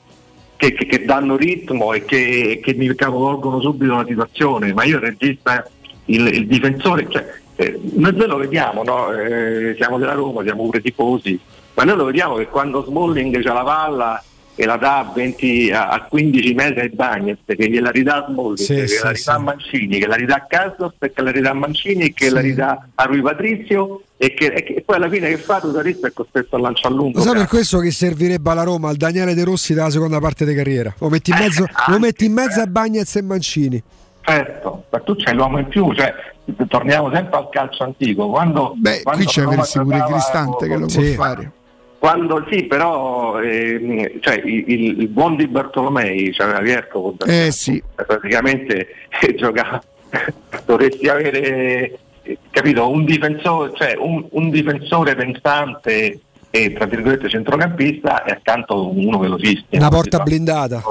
che, che- che danno ritmo e che, mi capovolgono subito la situazione, ma io il regista, il, il difensore, cioè, eh, noi lo vediamo, no? Eh, siamo della Roma, siamo pure tifosi, ma noi lo vediamo che quando Smalling c'ha la palla e la dà a, 20, a, a 15 metri ai Bagnets, che gliela ridà a Smalling, Sì, che sì, la ridà sì. a Mancini, che la ridà a Casos, che la ridà a Mancini che Sì. la ridà a Rui Patrizio e che, e che poi alla fine che fa Tutarista è costretto a lanciare lungo. Lo sai per questo che servirebbe alla Roma al Daniele De Rossi dalla seconda parte di carriera? Lo metti in Eh, mezzo, lo metti in mezzo a Bagnez e Mancini. Certo, ma tu c'hai l'uomo in più, cioè torniamo sempre al calcio antico. Quando, Beh, quando qui c'è Roma pure Cristante che lo con- può Sì. fare. Quando sì, però ehm, cioè, il, il- il buon di Bartolomei, cioè Vierco, Eh sì. praticamente eh, giocava, dovresti avere eh, capito, un difensore, cioè un, un difensore pensante e tra virgolette centrocampista e accanto uno velocissimo. Una porta blindata.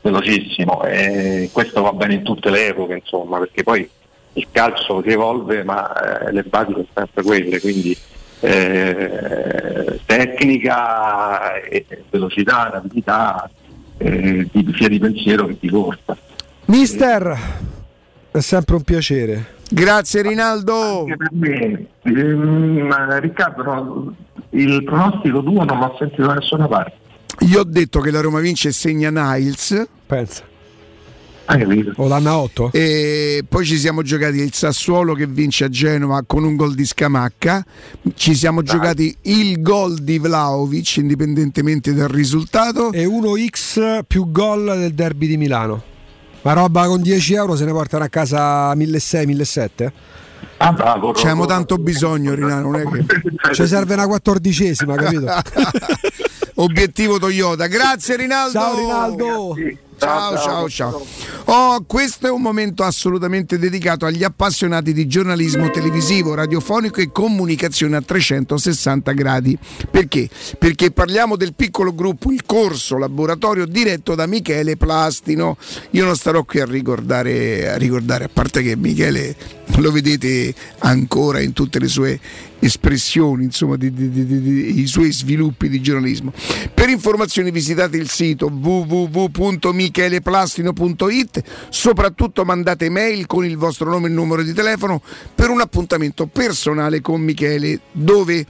velocissimo e questo va bene in tutte le epoche insomma perché poi il calcio si evolve ma eh, le basi sono sempre quelle quindi eh, tecnica, e velocità, rapidità eh, di- sia di pensiero che di corsa Mister, è sempre un piacere. Grazie Rinaldo. Anche per me. Ehm, Riccardo, no, il pronostico tuo non l'ho sentito da nessuna parte. Io ho detto che la Roma vince e segna Niles. Pensa. Ah, o l'Anna 8? E poi ci siamo giocati il Sassuolo che vince a Genova con un gol di Scamacca. Ci siamo Dai. giocati il gol di Vlaovic indipendentemente dal risultato. E 1x più gol del derby di Milano. Ma roba con 10 euro se ne portano a casa 1600-1700? Ah, bravo, C'abbiamo tanto bisogno, Rinaldo. Non è che... Ci serve una quattordicesima, capito? Obiettivo Toyota. Grazie Rinaldo. Ciao Rinaldo. Grazie. Ciao, ciao, ciao. Oh, questo è un momento assolutamente dedicato agli appassionati di giornalismo televisivo, radiofonico e comunicazione a 360 gradi. Perché? Perché parliamo del piccolo gruppo, il corso laboratorio diretto da Michele Plastino. Io non starò qui a ricordare, a, ricordare, a parte che Michele lo vedete ancora in tutte le sue espressioni, insomma, di, di, di, i suoi sviluppi di giornalismo. Per informazioni visitate il sito www.micheleplastino.it, soprattutto mandate mail con il vostro nome e numero di telefono per un appuntamento personale con Michele, dove?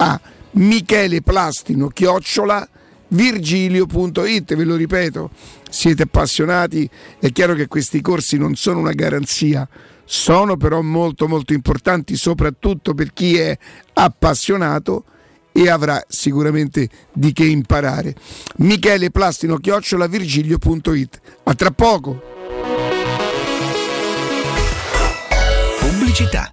A Michele Plastino chiocciola virgilio.it, ve lo ripeto, siete appassionati, è chiaro che questi corsi non sono una garanzia sono però molto molto importanti soprattutto per chi è appassionato e avrà sicuramente di che imparare. Michele Plastino chiocciola virgilio.it. A tra poco. Pubblicità.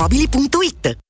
automobili.it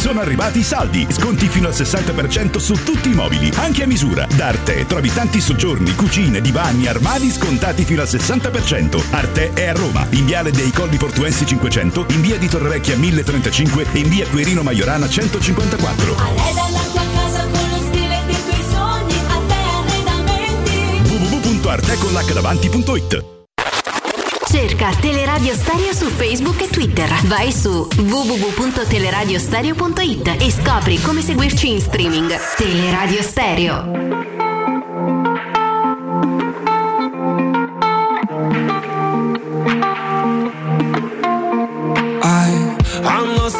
Sono arrivati i saldi. Sconti fino al 60% su tutti i mobili, anche a misura. Da Arte trovi tanti soggiorni, cucine, divani, armadi scontati fino al 60%. Arte è a Roma, in viale dei Colli Portuensi 500, in via di Torrevecchia 1035 e in via Quirino Maiorana 154. www.arteconlh.it Cerca Teleradio Stereo su Facebook e Twitter. Vai su www.teleradiostereo.it e scopri come seguirci in streaming. Teleradio Stereo.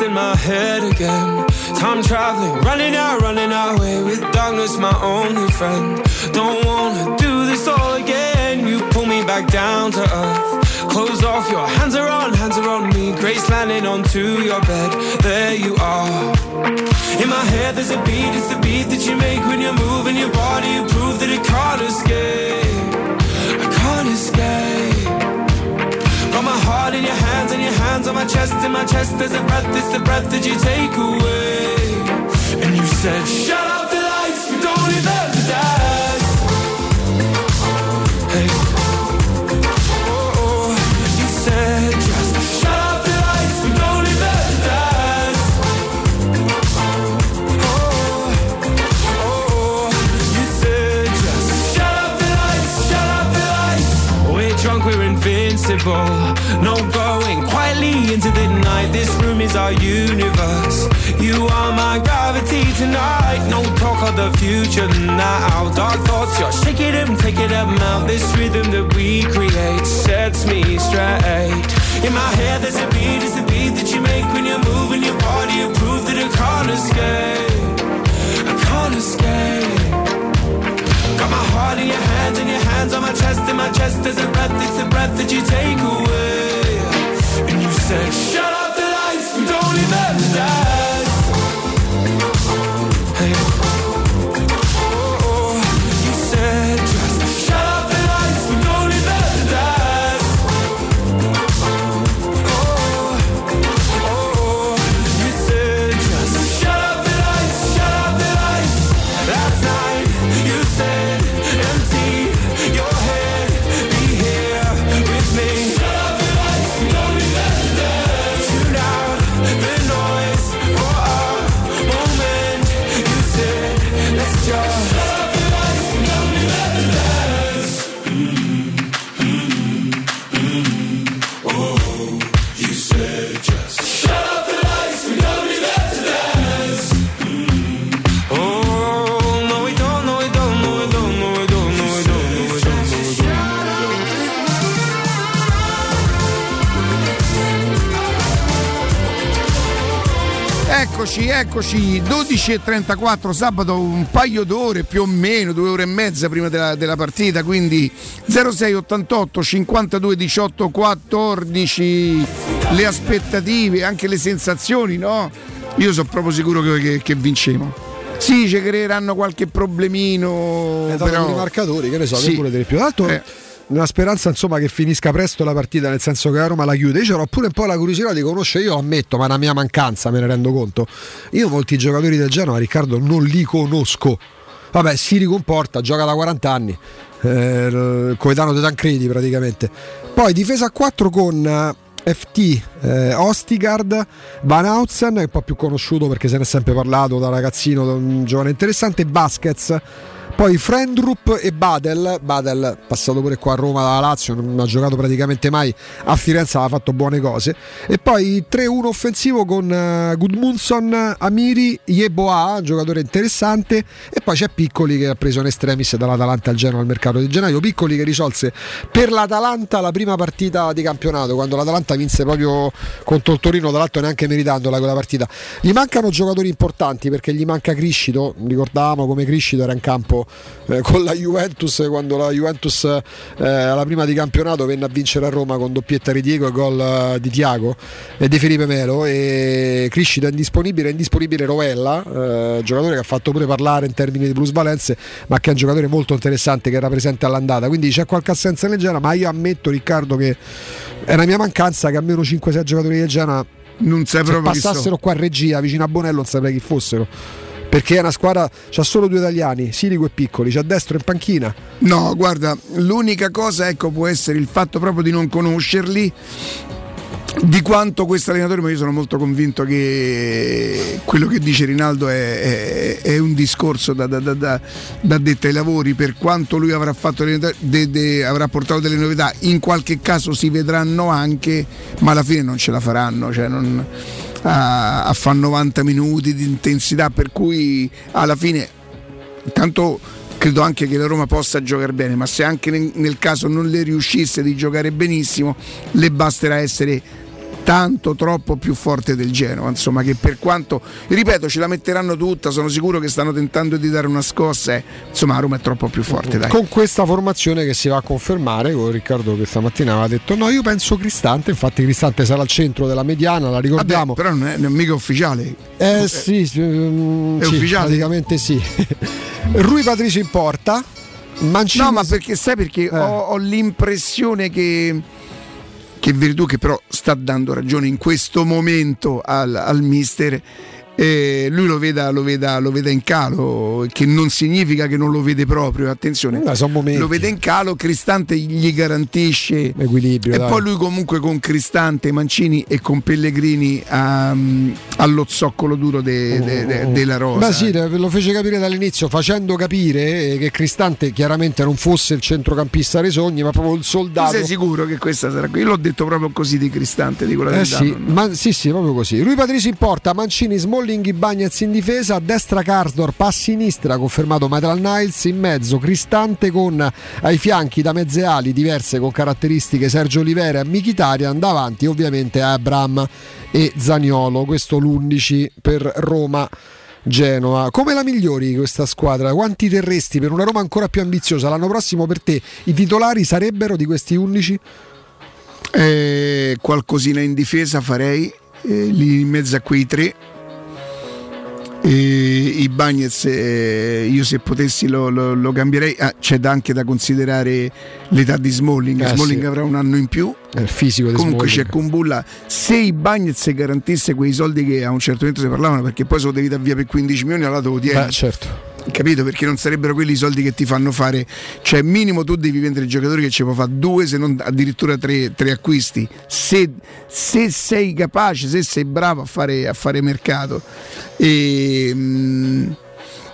In my head again. Time traveling, running out, running away with darkness, my only friend. Don't wanna do this all again. You pull me back down to earth. Close off, your hands are on, hands are on me. Grace landing onto your bed. There you are. In my head, there's a beat, it's the beat that you make when you're moving your body. You prove that it can't escape. I can't escape. Got my heart in your hands and your hands on my chest. In my chest, there's a breath, it's the breath that you take away. And you said, Shut up the lights, we don't them to dance. No going quietly into the night. This room is our universe. You are my gravity tonight. No talk of the future now. Dark thoughts, you're shaking them, taking them out. This rhythm that we create sets me straight. In my head, there's a beat, it's the beat that you make when you're moving your body. You prove that I can't escape. I can't escape. Got my heart in your hands and your hands on my chest. In my chest, there's a breath, it's the breath that you take away. And you said, Shut up the lights, don't need them Eccoci, eccoci, 12.34 sabato, un paio d'ore più o meno, due ore e mezza prima della, della partita, quindi 0688 52 18 14, le aspettative, anche le sensazioni, no? Io sono proprio sicuro che, che, che vincemo. Sì, ci creeranno qualche problemino. Eh, però... i marcatori, che ne so, Sì. che pure delle più. Tra l'altro, Eh. Nella speranza insomma che finisca presto la partita, nel senso che la Roma la chiude. Io c'ero pure un po' la curiosità di conoscere, io ammetto, ma è una mia mancanza, me ne rendo conto. Io molti giocatori del Genoa, Riccardo, non li conosco. Vabbè, si ricomporta, gioca da 40 anni, eh, il coetaneo di Tancredi praticamente. Poi difesa a 4 con eh, FT, eh, Ostigard, Van è un po' più conosciuto perché se ne è sempre parlato da ragazzino, da un giovane interessante, Vasquez. Poi Frendrup e Badel, Badel passato pure qua a Roma dalla Lazio, non ha giocato praticamente mai a Firenze, aveva fatto buone cose. E poi 3-1 offensivo con uh, Gudmundsson, Amiri, Yeboah, giocatore interessante. E poi c'è Piccoli che ha preso un estremis dall'Atalanta al Genoa al mercato di gennaio. Piccoli che risolse per l'Atalanta la prima partita di campionato, quando l'Atalanta vinse proprio contro il Torino, tra l'altro neanche meritandola quella partita. Gli mancano giocatori importanti perché gli manca Criscito, ricordavamo come Criscito era in campo eh, con la Juventus quando la Juventus eh, alla prima di campionato venne a vincere a Roma con doppietta di Diego e gol eh, di Tiago e di Felipe Melo. E Criscito è indisponibile, è indisponibile Rovella eh, giocatore che ha fatto pure parlare in termini di plusvalenze ma che è un giocatore molto interessante che era presente all'andata. Quindi c'è qualche assenza nel Genoa ma io ammetto Riccardo che è una mia mancanza che almeno 5-6 giocatori del Genoa non se passassero qua a regia vicino a Bonello non saprei chi fossero perché è una squadra, c'ha solo due italiani, Sirico e Piccoli, c'ha destro in panchina. No, guarda, l'unica cosa ecco, può essere il fatto proprio di non conoscerli di quanto questo allenatore, ma io sono molto convinto che quello che dice Rinaldo è, è, è un discorso da, da, da, da, detta ai lavori, per quanto lui avrà, de, de, avrà portato delle novità, in qualche caso si vedranno anche, ma alla fine non ce la faranno. Cioè non, a, a fare 90 minuti di intensità, per cui alla fine intanto credo anche che la Roma possa giocare bene, ma se anche nel, nel caso non le riuscisse di giocare benissimo, le basterà essere tanto troppo più forte del Genova insomma che per quanto ripeto ce la metteranno tutta sono sicuro che stanno tentando di dare una scossa eh. insomma Roma è troppo più forte dai. con questa formazione che si va a confermare con Riccardo che stamattina aveva detto no io penso Cristante infatti Cristante sarà al centro della mediana la ricordiamo Vabbè, però non è, non è mica ufficiale eh sì, mm, è sì ufficiale praticamente sì Rui Patricio in porta Mancini... no ma perché sai perché eh. ho, ho l'impressione che che virtù che però sta dando ragione in questo momento al, al mister eh, lui lo veda, lo, veda, lo veda, in calo, che non significa che non lo vede proprio, attenzione, no, lo vede in calo, Cristante gli garantisce l'equilibrio. E dai. poi lui comunque con Cristante, Mancini e con Pellegrini um, allo zoccolo duro de, de, de, oh. della rosa. Ma sì, lo fece capire dall'inizio, facendo capire che Cristante chiaramente non fosse il centrocampista dei sogni, ma proprio il soldato. Tu sei sicuro che questa sarà qui? Io l'ho detto proprio così di Cristante, dico la eh sì, ma, sì, sì, proprio così. Lui Patrici in porta, Mancini, Smalling Smalling, Bagnez in difesa, a destra Karsdorp, a sinistra confermato Metal Niles, in mezzo Cristante con ai fianchi da mezze ali diverse con caratteristiche Sergio Olivera e Michitarian, davanti ovviamente Abram e Zaniolo, questo l'11 per Roma. Genoa. Come la migliori questa squadra? Quanti terresti per una Roma ancora più ambiziosa? L'anno prossimo per te i titolari sarebbero di questi 11? Eh, qualcosina in difesa farei, eh, lì in mezzo a quei tre e I Bagnets eh, io se potessi lo, lo, lo cambierei. Ah, c'è anche da considerare l'età di Smalling. Eh, Smalling sì. avrà un anno in più. Il fisico Comunque Smalling. c'è Kumbulla. Se i Bagnets garantisse quei soldi che a un certo momento si parlavano, perché poi se lo devi dare via per 15 milioni, allora te lo tieni. Beh, certo. Capito? Perché non sarebbero quelli i soldi che ti fanno fare. Cioè, minimo tu devi vendere giocatori che ci può fare due, se non addirittura tre, tre acquisti. Se, se, sei capace, se sei bravo a fare, a fare mercato. E. Mm,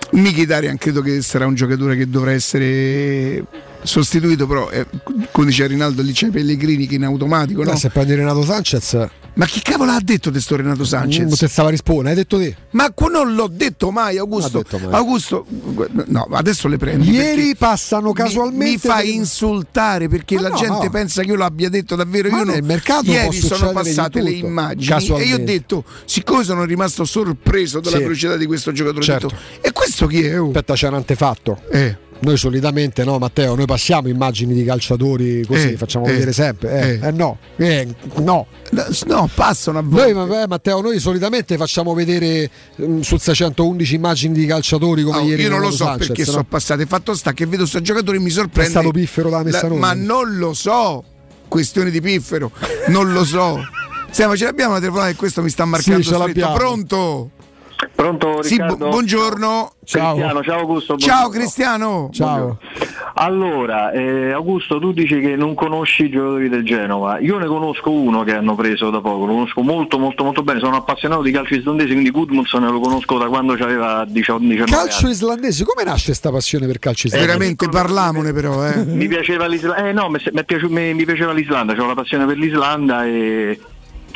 Mkhitaryan credo che sarà un giocatore che dovrà essere sostituito però eh, come diceva Rinaldo lì c'è Pellegrini che in automatico no? Eh, se prendi Renato Sanchez ma chi cavolo ha detto questo Renato Sanchez? Non te stava a rispondere, hai detto te. Ma non l'ho detto mai, Augusto. Detto mai. Augusto, no, adesso le prendo. Ieri passano casualmente. Mi, mi fai insultare perché Ma la no, gente no. pensa che io l'abbia detto davvero. Ma io nel mercato Ieri sono passate le immagini e io ho detto, siccome sono rimasto sorpreso dalla Sì. velocità di questo giocatore, Certo. detto, e questo chi è? oh?" Aspetta, c'è un antefatto. Eh. Noi solitamente, no, Matteo, noi passiamo immagini di calciatori così, Eh, facciamo eh, vedere sempre. Eh, eh. eh, no, eh, no. No, passano a volte. Noi, ma- eh, Matteo, noi solitamente facciamo vedere mm, sul 611 immagini di calciatori come Oh, ieri. io non lo so Sanchez, perché no? sono passate. Fatto sta che vedo sto giocatore e mi sorprende. È stato piffero da Messanoni. ma non lo so. Questione di piffero, non lo so. Ma ce l'abbiamo una telefonata che questo mi sta marcando Sì, ce l'abbiamo. Pronto? Pronto Sì, bu- Riccardo? buongiorno. Ciao. Cristiano, ciao Augusto. Ciao buongiorno. Cristiano. Ciao. Allora, eh, Augusto, tu dici che non conosci i giocatori del Genova. Io ne conosco uno che hanno preso da poco, lo conosco molto molto molto bene. Sono appassionato di calcio islandese, quindi Gudmundsson lo conosco da quando aveva 19 Calcio anni. islandese, come nasce questa passione per calcio islandese? Veramente parlamone però, eh. Mi piaceva l'Islanda, eh no, mi- mi piaceva l'Islanda, ho la passione per l'Islanda e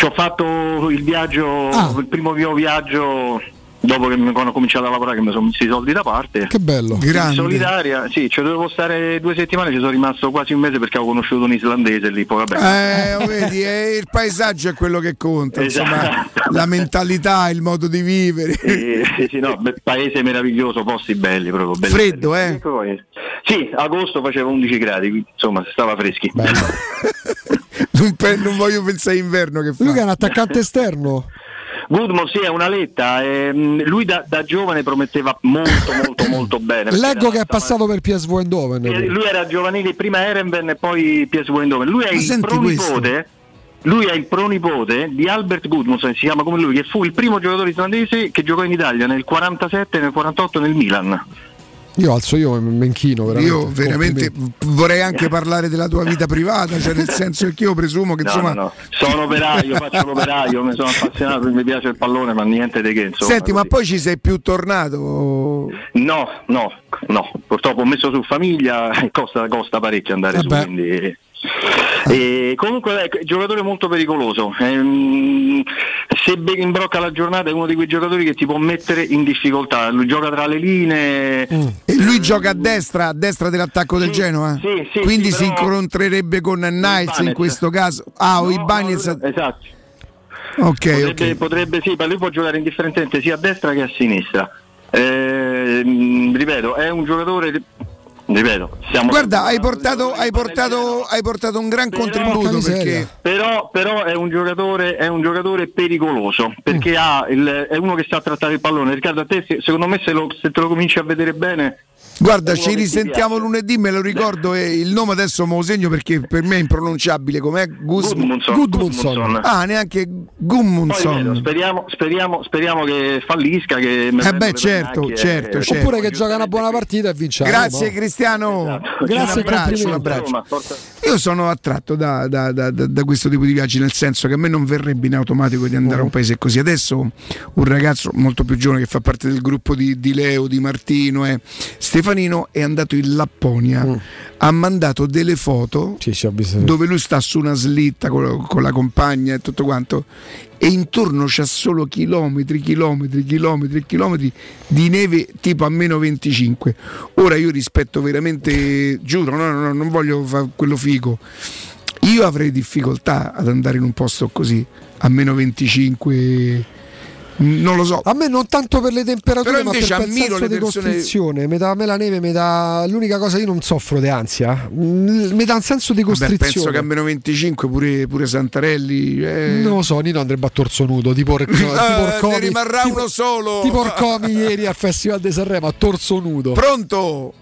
ci ho fatto il viaggio, Ah. il primo mio viaggio dopo che mi- quando ho cominciato a lavorare che mi sono messi i soldi da parte. Che bello. In solitaria, sì, ci dovevo stare due settimane, ci sono rimasto quasi un mese perché avevo conosciuto un islandese lì, poi vabbè. Eh, vedi, eh, il paesaggio è quello che conta, insomma, Esatto. la mentalità, il modo di vivere. Eh, sì, sì, no, beh, paese meraviglioso, posti belli proprio. belli, Freddo, belli. eh? Poi- Sì, agosto faceva 11 gradi, quindi, insomma stava freschi. Non, pe- non voglio pensare a inverno che fa. Lui che è un attaccante esterno. Goodman sì è una letta, ehm, lui da, da giovane prometteva molto molto molto bene. Leggo che è passato per PSV Eindhoven. eh, lui era giovanile prima Erenven e poi PSV Eindhoven. Lui è Ma il pronipote lui è il pronipote di Albert Gudmundsson, si chiama come lui, che fu il primo giocatore islandese che giocò in Italia nel 47 e nel 48 nel Milan. Io alzo io e mi inchino veramente. Io veramente vorrei anche parlare della tua vita privata, cioè nel senso che io presumo che No, insomma... no, no. Sono operaio, faccio l'operaio, mi sono appassionato, mi piace il pallone, ma niente di che. Insomma, Senti, ma poi ci sei più tornato? No, no, no, purtroppo ho messo su famiglia e costa, costa parecchio andare su, Vabbè. quindi... E comunque ecco, è un giocatore molto pericoloso, Ehm, se imbrocca la giornata è uno di quei giocatori che ti può mettere in difficoltà, lui gioca tra le linee, E lui gioca a destra, a destra dell'attacco del Genoa? sì, sì, Quindi sì, si incontrerebbe con Niles in questo caso. Ah, o Ibanez. esatto. Ok, potrebbe, ok. potrebbe sì, ma lui può giocare indifferentemente sia a destra che a sinistra. Ehm, ripeto, è un giocatore. Ripeto, siamo Guarda, hai portato, hai portato, hai portato un gran contributo perché Però, però è, un giocatore, è un giocatore pericoloso perché ha il- è uno che sa trattare il pallone. Riccardo, a te se- secondo me se, lo- se te lo cominci a vedere bene. Guarda, ci risentiamo lunedì, me lo ricordo e il nome adesso me lo segno perché per me è impronunciabile, com'è? Gus- Gudmundsson. Ah, neanche Gummundson. speriamo, speriamo, speriamo che fallisca. Che Eh beh, certo, certo, certo. Oppure che gioca una buona partita e vince. la Grazie Roma. Cristiano. Grazie un abbraccio, un abbraccio. Io sono attratto da, da- da- da- da questo tipo di viaggi, nel senso che a me non verrebbe in automatico di andare a un paese così. Adesso un ragazzo molto più giovane che fa parte del gruppo di, di Leo, di Martino e Stefanino è andato in Lapponia, ha mandato delle foto dove lui sta su una slitta con, con la compagna e tutto quanto e intorno c'ha solo chilometri, chilometri, chilometri, chilometri di neve tipo a meno 25. Ora io rispetto veramente, giuro, no, no, no, non voglio fare quello figo. Io avrei difficoltà ad andare in un posto così a meno 25. Non lo so. A me non tanto per le temperature, Però ma invece per il ammiro senso le di persone- costrizione. Mi dà a me la neve, mi dà l'unica cosa io non soffro di ansia. Mm, Mi dà un senso di Vabbè, costrizione. penso che a meno 25 pure, pure Santarelli. eh. Non lo so, Nino andrebbe a torso nudo, tipo, tipo Eh, Orcomi- ne rimarrà tipo- uno solo. Tipo Orcomi ieri al Festival di Sanremo a torso nudo. Pronto?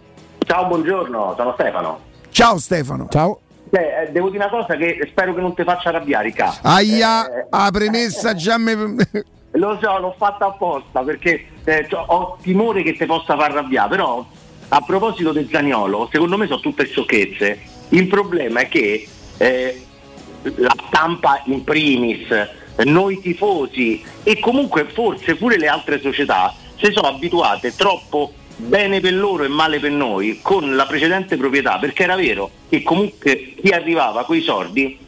Ciao, buongiorno, sono Stefano. Ciao Stefano. Ciao. Eh, eh, devo dire una cosa che spero che non ti faccia arrabbiare, Ca. Aia, a premessa già me... Lo so, l'ho fatta apposta perché eh, cioè, ho timore che ti possa far arrabbiare, però a proposito del Zaniolo, secondo me sono tutte sciocchezze. Il problema è che eh, la stampa in primis, noi tifosi e comunque forse pure le altre società si sono abituate troppo bene per loro e male per noi con la precedente proprietà, perché era vero che comunque chi arrivava con i soldi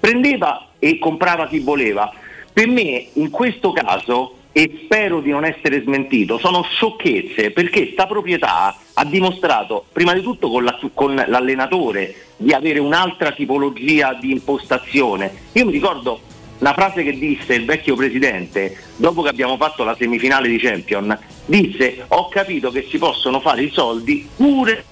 prendeva e comprava chi voleva. Per me in questo caso, e spero di non essere smentito, sono sciocchezze perché sta proprietà ha dimostrato prima di tutto con, la- con l'allenatore di avere un'altra tipologia di impostazione. Io mi ricordo una frase che disse il vecchio presidente dopo che abbiamo fatto la semifinale di Champion, disse ho capito che si possono fare i soldi pure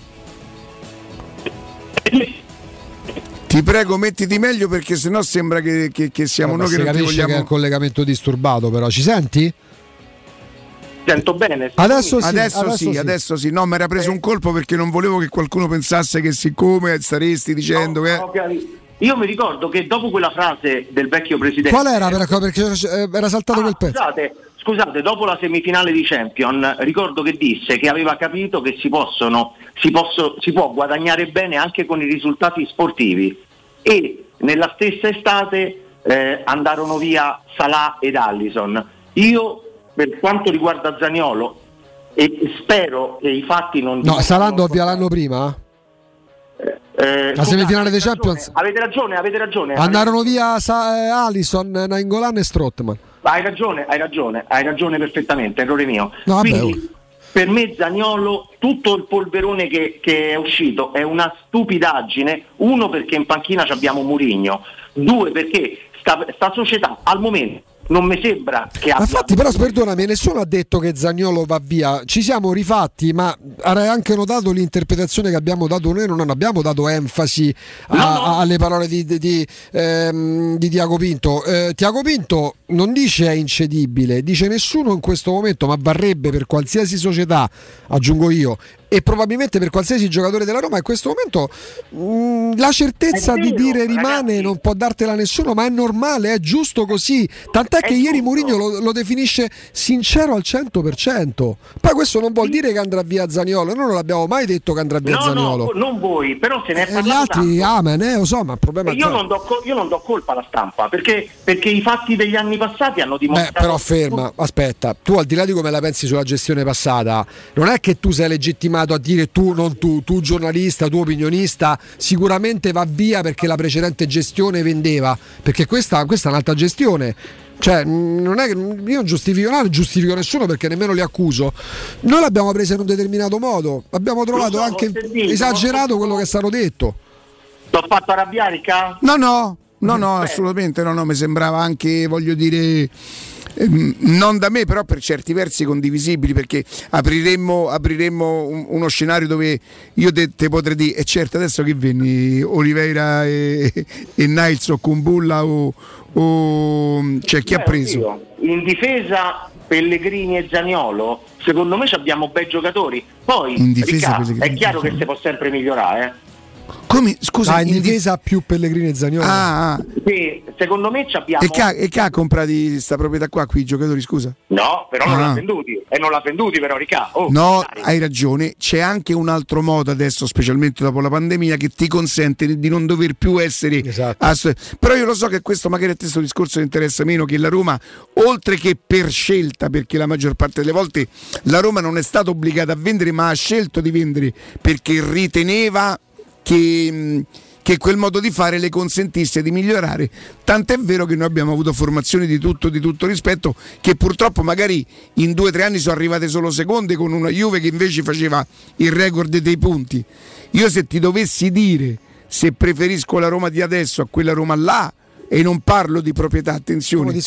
Ti prego, mettiti meglio perché sennò sembra che, che- che siamo Vabbè, noi si che non ti capisce che è vogliamo. un collegamento disturbato, però ci senti? Sento bene. Adesso sì, adesso, adesso sì, sì. adesso sì. No, mi era preso un colpo perché non volevo che qualcuno pensasse che siccome staresti dicendo che. Io mi ricordo che dopo quella frase del vecchio presidente Qual era? Per- Perché eh, era saltato quel pezzo. Scusate, scusate, dopo la semifinale di Champion, ricordo che disse che aveva capito che si, possono, si, posso- si può guadagnare bene anche con i risultati sportivi e nella stessa estate eh, andarono via Salah ed Allison. Io, per quanto riguarda Zaniolo, e spero che i fatti non... No, Salando via l'anno prima? Eh, La semifinale dei avete Champions. ragione, Avete ragione, avete ragione. Andarono via Sa- eh, Allison, Nainggolan e Strottman. Hai ragione, hai ragione, hai ragione perfettamente, errore mio. No, Quindi per me Zagnolo, tutto il polverone che, che è uscito è una stupidaggine, uno perché in panchina abbiamo Murigno, due perché sta, sta società al momento non mi sembra che Ma abbia... infatti, però, perdonami, nessuno ha detto che Zagnolo va via. Ci siamo rifatti, ma avrai anche notato l'interpretazione che abbiamo dato noi. Non abbiamo dato enfasi a- alle parole di, di, di, ehm, di Tiago Pinto. Eh, Tiago Pinto non dice è incedibile, dice nessuno in questo momento, ma varrebbe per qualsiasi società, aggiungo io, e probabilmente per qualsiasi giocatore della Roma in questo momento mh, la certezza È di vero, dire rimane non può dartela nessuno, ma è normale, è giusto così. Tant'è che ieri Mourinho lo, lo definisce sincero al 100%. Poi questo non vuol dire che andrà via Zaniolo, noi non l'abbiamo mai detto che andrà via No, Zaniolo. no, non voi, però se ne è E gli parlato altri, tanto. amen, eh, lo so, ma il problema è io non, do, io non do colpa alla stampa perché, perché i fatti degli anni passati hanno Beh, dimostrato però ferma, aspetta, tu al di là di come la pensi sulla gestione passata, non è che tu sei legittimato a dire tu, non tu, tu giornalista, tu opinionista, sicuramente va via perché la precedente gestione vendeva, perché questa, questa è un'altra gestione. Cioè, mh, non è che io non giustifico, non giustifico nessuno perché nemmeno li accuso. Noi l'abbiamo presa in un determinato modo, abbiamo trovato so, anche esagerato quello che è stato detto. Ti ho fatto arrabbiare, Ca? No, no, no, no, assolutamente no, no, mi sembrava anche, voglio dire, non da me, però per certi versi condivisibili, perché apriremmo, apriremmo un- uno scenario dove io te, te potrei dire, e certo adesso che venni, Oliveira e, e Niles o Kumbulla o, o cioè chi ha Beh, preso? oddio, In difesa Pellegrini e Zaniolo, secondo me ci abbiamo bei giocatori. Poi In difesa Pellegrini è chiaro che si può sempre migliorare. eh. Come, scusa, Ah, in in di- difesa più Pellegrini e Zaniolo. Ah, ah. Sì, secondo me ci abbiamo. E che, ha, e che ha comprati sta proprietà qua, qui i giocatori, scusa? No, però non Ah. l'ha venduti. E non l'ha venduti, però, Riccardo. Oh, No, dai. hai ragione, c'è anche un altro modo adesso, specialmente dopo la pandemia, che ti consente di non dover più essere... Esatto. ass- Però io lo so che questo magari a te questo discorso interessa meno, che la Roma, oltre che per scelta, perché la maggior parte delle volte la Roma non è stata obbligata a vendere, ma ha scelto di vendere perché riteneva che... mh, che quel modo di fare le consentisse di migliorare. Tant'è vero che noi abbiamo avuto formazioni di tutto, di tutto rispetto, che purtroppo magari in due o tre anni sono arrivate solo seconde con una Juve che invece faceva il record dei punti. Io se ti dovessi dire se preferisco la Roma di adesso a quella Roma là, e non parlo di proprietà, attenzione, di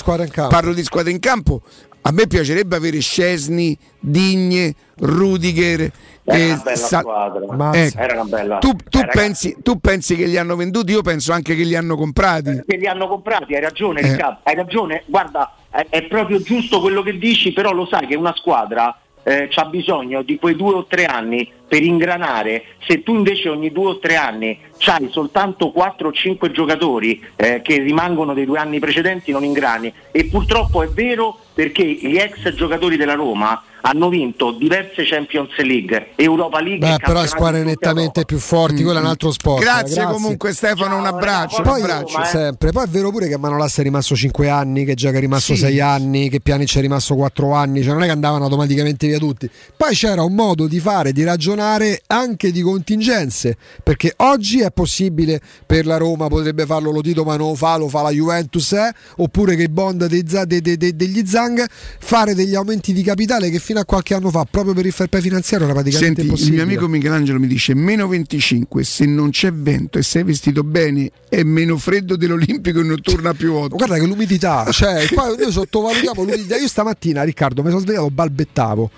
parlo di squadra in campo, a me piacerebbe avere Scesni, Digne, Rudiger. Era eh, una bella Sa- squadra. Ecco. Era una bella. Tu, tu Eh, pensi, tu pensi che li hanno venduti? Io penso anche che li hanno comprati. che li hanno comprati, hai ragione, Eh. Riccardo, hai ragione, guarda, è, è proprio giusto quello che dici, però lo sai che una squadra eh, ha bisogno di quei due o tre anni per ingranare, se tu invece ogni due o tre anni hai soltanto 4 o 5 giocatori eh, che rimangono dei due anni precedenti non ingrani. E purtroppo è vero perché gli ex giocatori della Roma hanno vinto diverse Champions League, Europa League Beh, e però squadre nettamente più forti, quello è un altro sport. Mm. Grazie, eh, comunque Stefano, un abbraccio. un Poi, abbraccio. sempre. Poi è vero pure che Manolas è rimasto 5 anni, che Giaga è rimasto Sì. 6 anni, che Pjanic è rimasto 4 anni, cioè non è che andavano automaticamente via tutti. Poi c'era un modo di fare, di ragionare anche di contingenze, perché oggi è possibile per la Roma, potrebbe farlo lo Tito ma non lo fa, lo fa la Juventus, eh? oppure che i bond degli Zang, fare degli aumenti di capitale che fino a qualche anno fa, proprio per il fair play finanziario, era praticamente Senti, il impossibile. mio amico Michelangelo mi dice meno 25, se non c'è vento e sei vestito bene è meno freddo dell'Olimpico e non torna più 8. Guarda che l'umidità, cioè, qua noi sottovalutiamo l'umidità. Io stamattina, Riccardo, mi sono svegliato, balbettavo.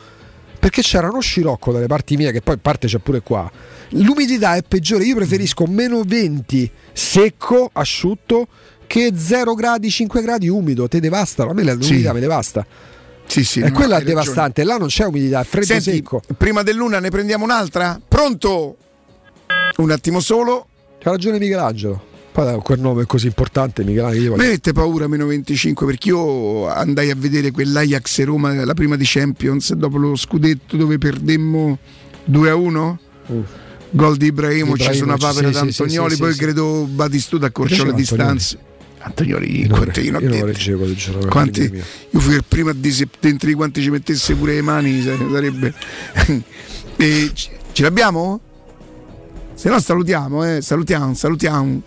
Perché c'era uno scirocco dalle parti mie, che poi in parte c'è pure qua. L'umidità è peggiore, io preferisco meno 20 secco, asciutto, che 0 gradi, 5 gradi umido. Te devastano, a me l'umidità Sì. mi devasta. Sì, sì, e quella è hai ragione. devastante, là non c'è umidità, è freddo Senti, secco. prima del luna ne prendiamo un'altra? Pronto? Un attimo solo. C'ha ragione Michelangelo. Poi quel nome così importante, Michelangelo. Io voglio... Mi mette paura meno 25 perché io andai a vedere quell'Ajax Roma, la prima di Champions, dopo lo scudetto dove perdemmo 2 a 1. Mm. Gol di Ibrahimovic su una papera sì, da Antonioli, sì, poi sì, credo Batistuta accorciò le distanze. Antonioli, io quanti io non leggevo, quanti, io fui il primo a dire dentro di quanti ci mettesse pure le mani sarebbe. E, ce l'abbiamo? se no salutiamo eh, salutiamo salutiamo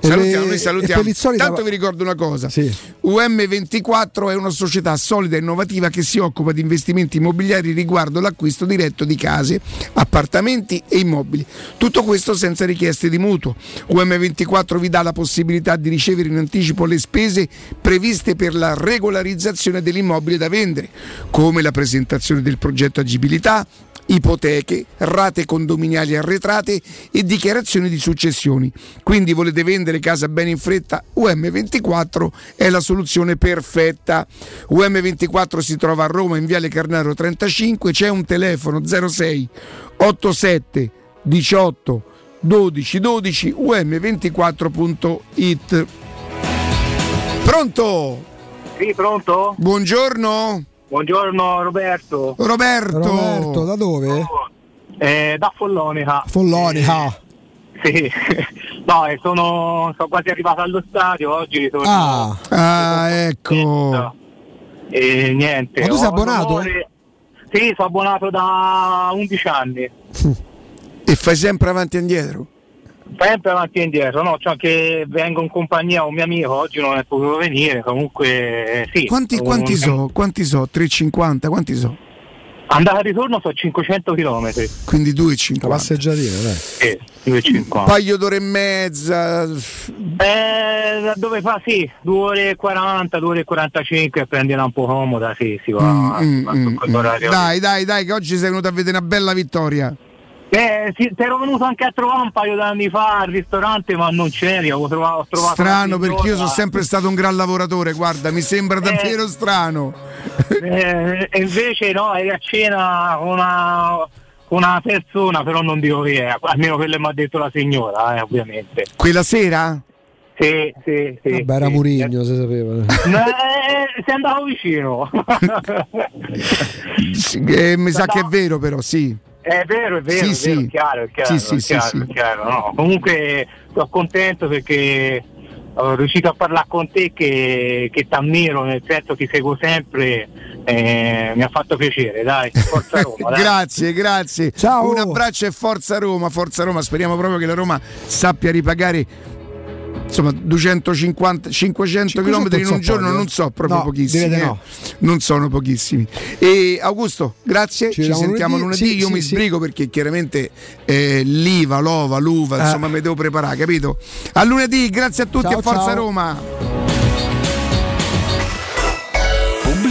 Salutiamo, noi salutiamo. Tanto vi ricordo una cosa: sì. UM24 è una società solida e innovativa che si occupa di investimenti immobiliari riguardo l'acquisto diretto di case, appartamenti e immobili. Tutto questo senza richieste di mutuo. UM24 vi dà la possibilità di ricevere in anticipo le spese previste per la regolarizzazione dell'immobile da vendere, come la presentazione del progetto agibilità, ipoteche, rate condominiali arretrate e dichiarazioni di successioni. Quindi volete vendere casa bene in fretta? UM24 è la soluzione perfetta. UM24 si trova a Roma in Viale Carnaro 35, c'è un telefono 06 87 18 12 12 um24.it. Pronto? Sì, pronto? Buongiorno. Buongiorno Roberto. Roberto. Roberto, da dove? Eh, da Follonica. Follonica. Eh, sì, no, eh, sono, sono, quasi arrivato allo stadio, oggi ritorno. Ah, ah ecco. E niente. Ma tu sei abbonato? Onore... Sì, sono abbonato da 11 anni. E fai sempre avanti e indietro? Sempre avanti e indietro, no? Cioè che vengo in compagnia un mio amico, oggi non è potuto venire, comunque sì. Quanti, quanti so? Quanti so? 3,50? Quanti so? Andata e ritorno sono 500 km. Quindi 2,50. Passeggiatina, dai. Sì, 2,50. Un paio d'ore e mezza. Eh, dove fa sì, 2 ore e 40, 2 ore e 45 prendila un po' comoda, sì, si va. Mm, mm, mm, mm. dai, dai, dai, che oggi sei venuto a vedere una bella vittoria. Eh, sì, ti ero venuto anche a trovare un paio d'anni fa al ristorante, ma non c'eri. Ho trovato, ho trovato strano perché io sono sempre stato un gran lavoratore. Guarda, mi sembra eh, davvero strano. Eh, e invece, no, eri a cena con una, una persona, però non dico chi è, almeno quello mi ha detto la signora, eh, ovviamente. Quella sera? Sì, sì, sì. Vabbè, era sì, Murigno, si sapeva. Eh, sei andato vicino. eh, mi sa che è vero, però, sì. È vero, è vero, sì, è, vero, sì. chiaro, è chiaro, sì, è chiaro, è chiaro no. Comunque sono contento perché ho riuscito a parlare con te che, che ti ammiro, nel senso che seguo sempre, eh, mi ha fatto piacere, dai, forza Roma. Dai. grazie, grazie. Ciao. Un abbraccio e forza Roma, forza Roma, speriamo proprio che la Roma sappia ripagare insomma 250 500 km in un giorno non so proprio no, pochissimi eh. no. non sono pochissimi e Augusto grazie ci, ci sentiamo lunedì, lunedì. Sì, io sì, mi sì. sbrigo perché chiaramente eh, l'IVA l'ova l'uva eh. insomma mi devo preparare capito a lunedì grazie a tutti ciao, e forza ciao. Roma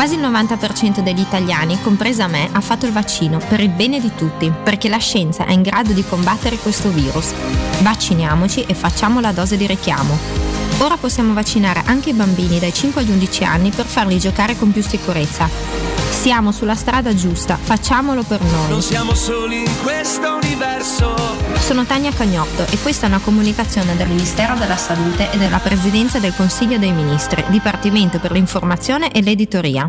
Quasi il 90% degli italiani, compresa me, ha fatto il vaccino per il bene di tutti, perché la scienza è in grado di combattere questo virus. Vacciniamoci e facciamo la dose di richiamo. Ora possiamo vaccinare anche i bambini dai 5 agli 11 anni per farli giocare con più sicurezza. Siamo sulla strada giusta, facciamolo per noi. Non siamo soli in questo universo. Sono Tania Cagnotto e questa è una comunicazione del Ministero della Salute e della Presidenza del Consiglio dei Ministri, Dipartimento per l'informazione e l'editoria.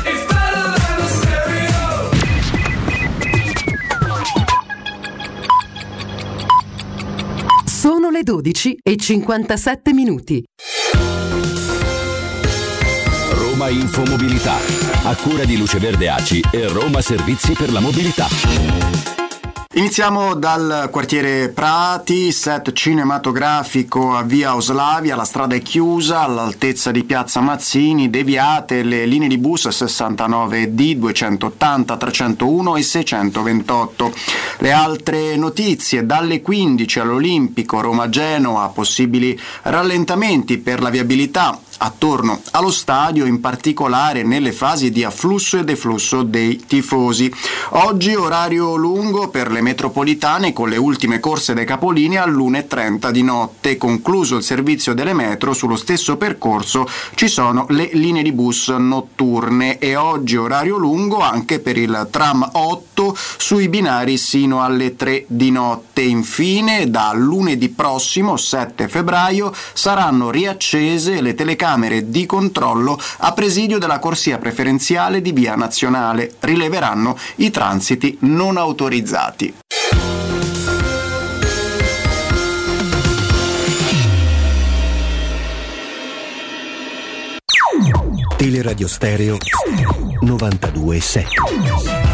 Sono le 12 e 57 minuti. Roma Infomobilità. A cura di Luce Verde ACI e Roma Servizi per la Mobilità. Iniziamo dal quartiere Prati, set cinematografico a via Oslavia, la strada è chiusa all'altezza di piazza Mazzini, deviate le linee di bus 69D, 280, 301 e 628. Le altre notizie, dalle 15 all'Olimpico Roma-Genoa, possibili rallentamenti per la viabilità attorno allo stadio, in particolare nelle fasi di afflusso e deflusso dei tifosi. Oggi orario lungo per le metropolitane con le ultime corse dei capolinea all'1.30 di notte. Concluso il servizio delle metro, sullo stesso percorso ci sono le linee di bus notturne e oggi orario lungo anche per il tram 8 sui binari sino alle 3 di notte. Infine, da lunedì prossimo, 7 febbraio, saranno riaccese le telecamere di controllo a presidio della corsia preferenziale di via nazionale. Rileveranno i transiti non autorizzati. Teleradio Stereo 92.7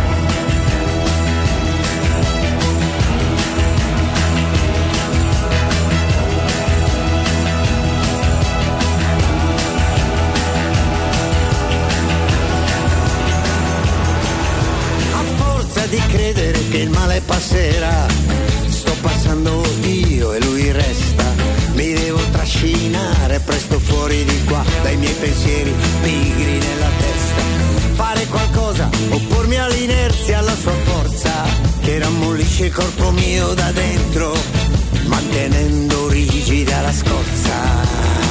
che il male passerà, sto passando io e lui resta. Mi devo trascinare presto fuori di qua dai miei pensieri pigri nella testa. Fare qualcosa, oppormi all'inerzia, alla sua forza, che rammollisce il corpo mio da dentro. mantenendo rigida la scorza.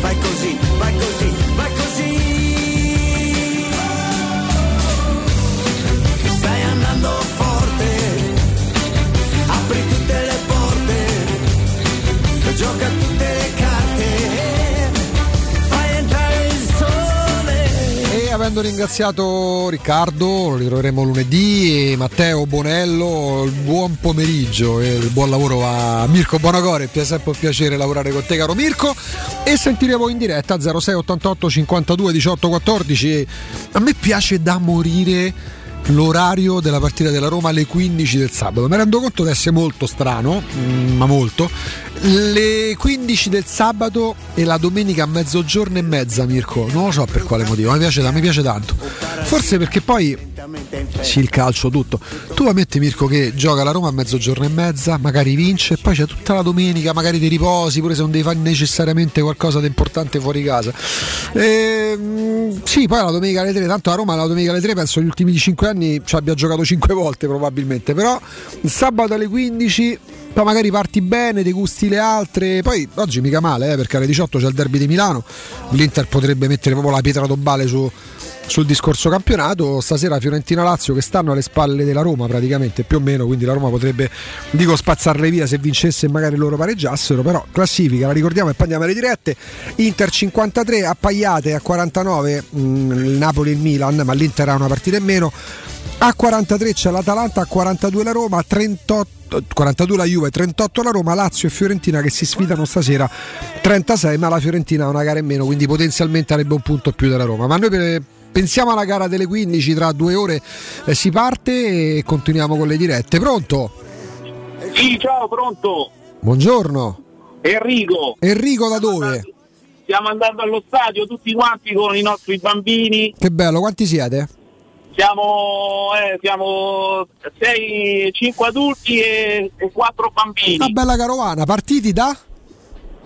Vai così, vai così. Avendo ringraziato Riccardo, lo ritroveremo lunedì, e Matteo Bonello, buon pomeriggio e buon lavoro a Mirko Bonacore, è sempre un piacere lavorare con te caro Mirko. E sentiremo in diretta 06 88 52 18 14 a me piace da morire l'orario della partita della Roma alle 15 del sabato. Mi rendo conto di essere molto strano, mm, ma molto. Le 15 del sabato e la domenica a mezzogiorno e mezza, Mirko. Non lo so per quale motivo, mi piace, mi piace tanto. Forse perché poi sì, il calcio, tutto. Tu ammetti, Mirko, che gioca la Roma a mezzogiorno e mezza, magari vince, e poi c'è tutta la domenica, magari ti riposi, pure se non devi fare necessariamente qualcosa di importante fuori casa. Ehm, sì, poi la domenica alle 3, tanto a Roma la domenica alle 3 penso gli ultimi 5 anni ci abbia giocato 5 volte probabilmente, però il sabato alle 15 poi magari parti bene, ti gusti le altre. Poi oggi mica male, eh, perché alle 18 c'è il derby di Milano. L'Inter potrebbe mettere proprio la pietra tombale su, sul discorso campionato. Stasera Fiorentina-Lazio che stanno alle spalle della Roma praticamente più o meno, quindi la Roma potrebbe, dico, spazzarle via se vincesse e magari loro pareggiassero, però classifica, la ricordiamo e poi andiamo alle dirette. Inter 53, appaiate a 49 mh, il Napoli e il Milan, ma l'Inter ha una partita in meno. A 43 c'è l'Atalanta, a 42 la Roma, a 38 42 la Juve, 38 la Roma, Lazio e Fiorentina che si sfidano stasera 36, ma la Fiorentina ha una gara in meno, quindi potenzialmente avrebbe un punto più della Roma. Ma noi per, pensiamo alla gara delle 15 tra due ore eh, si parte e continuiamo con le dirette. Pronto? Sì, ciao, pronto. Buongiorno. Enrico. Enrico da dove? Stiamo andando allo stadio tutti quanti con i nostri bambini. Che bello, quanti siete? Siamo, eh, siamo 6, 5 adulti e, e 4 bambini. Una bella carovana, partiti da?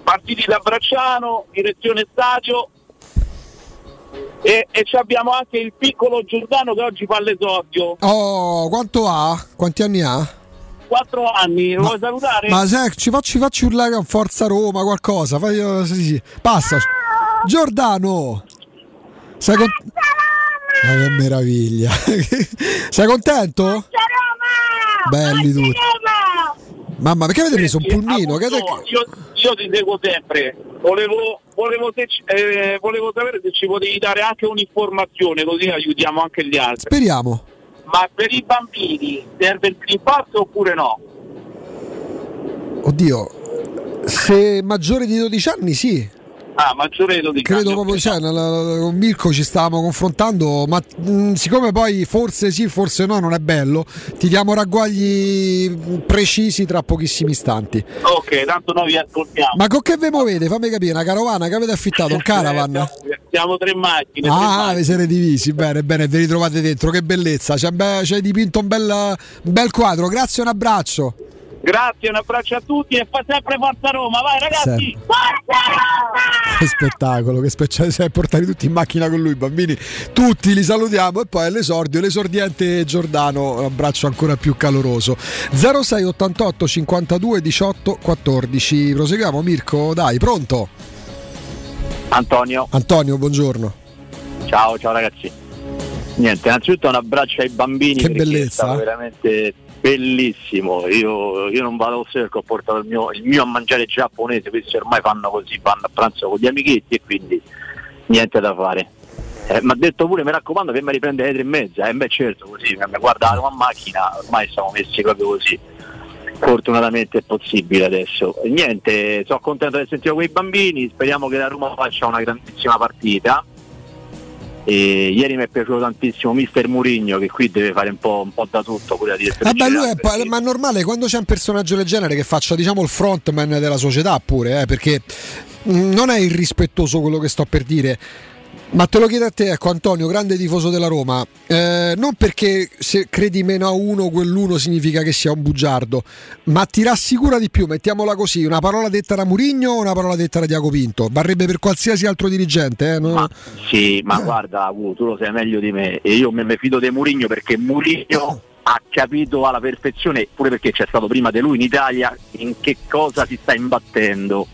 Partiti da Bracciano, direzione stadio. E, e ci abbiamo anche il piccolo Giordano che oggi fa l'esordio. Oh, quanto ha? Quanti anni ha? 4 anni, lo vuoi salutare? Ma se ci facci, facci urlare con Forza Roma qualcosa. Fai, eh, sì, sì. Passa. Giordano! Sei con... Ma che meraviglia! Sei contento? Belli tutti. Mamma, perché avete preso un pulmino? Che Augusto, io, io ti seguo sempre. Volevo, volevo, se eh, volevo sapere se ci potevi dare anche un'informazione, così aiutiamo anche gli altri. Speriamo. Ma per i bambini serve il Green Pass oppure no? Oddio, se maggiore di 12 anni sì. Ah, maggiore di 12 Credo anni, proprio, cioè, con Mirko ci stavamo confrontando, ma mh, siccome poi forse sì, forse no, non è bello, ti diamo ragguagli precisi tra pochissimi istanti. Ok, tanto noi vi ascoltiamo. Ma con che ve muovete? Fammi capire, una carovana che avete affittato, un caravan? Eh, Siamo tre macchine. tre Ah, macchine. vi siete divisi, bene, bene, ve li trovate dentro, che bellezza, c'è, be- c'hai dipinto un bel, un bel quadro, grazie e un abbraccio. Grazie, un abbraccio a tutti e fa sempre Forza Roma, vai ragazzi! Sempre. Forza Roma! Che spettacolo, che spettacolo, cioè, portare tutti in macchina con lui, bambini, tutti li salutiamo e poi all'esordio, l'esordiente Giordano, un abbraccio ancora più caloroso. 06 88 52 18 14, proseguiamo Mirko, dai, pronto? Antonio, Antonio, buongiorno. ciao, ciao ragazzi. Niente, innanzitutto un abbraccio ai bambini. Che è bellezza, eh. veramente bellissimo. Io, io non vado così perché ho portato il mio, il mio a mangiare giapponese, questi ormai fanno così, vanno a pranzo con gli amichetti e quindi niente da fare. Eh, mi ha detto pure, mi raccomando, che mi riprende alle tre e mezza. E beh certo, così, mi guarda la macchina, ormai siamo messi proprio così. Fortunatamente è possibile adesso. Niente, sono contento di sentire quei bambini, speriamo che la Roma faccia una grandissima partita. E ieri mi è piaciuto tantissimo Mister Murigno che qui deve fare un po', un po' da tutto pure la direzione Vabbè, lui è, pa- ma è normale quando c'è un personaggio del genere che faccia diciamo il frontman della società pure, eh, perché mh, non è irrispettoso quello che sto per dire. Ma te lo chiedo a te, ecco Antonio, grande tifoso della Roma, eh, non perché se credi meno a uno quell'uno significa che sia un bugiardo, ma ti rassicura di più, mettiamola così, una parola detta da Murigno o una parola detta da Diaco Pinto? Varrebbe per qualsiasi altro dirigente, eh? No? Ma, sì, ma guarda, tu lo sai meglio di me e io mi fido di Murigno perché Murigno ha capito alla perfezione, pure perché c'è stato prima di lui in Italia, in che cosa si sta imbattendo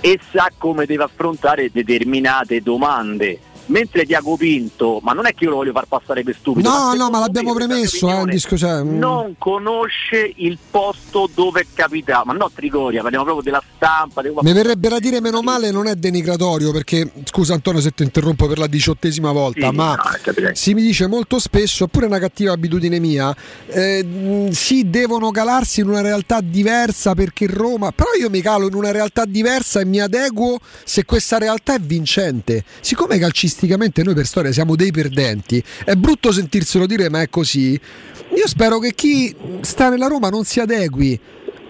e sa come deve affrontare determinate domande mentre Diago Pinto, ma non è che io lo voglio far passare per stupido. No, no, ma l'abbiamo premesso, eh, cioè, mm. non conosce il posto dove è capitato, ma no Trigoria, parliamo proprio della stampa. Mi verrebbe da dire meno male, non è denigratorio, perché scusa Antonio se ti interrompo per la diciottesima volta, sì, ma no, si mi dice molto spesso, oppure una cattiva abitudine mia, eh, si devono calarsi in una realtà diversa perché Roma, però io mi calo in una realtà diversa e mi adeguo se questa realtà è vincente. Siccome i calcisti calcisticamente noi per storia siamo dei perdenti, è brutto sentirselo dire ma è così, io spero che chi sta nella Roma non si adegui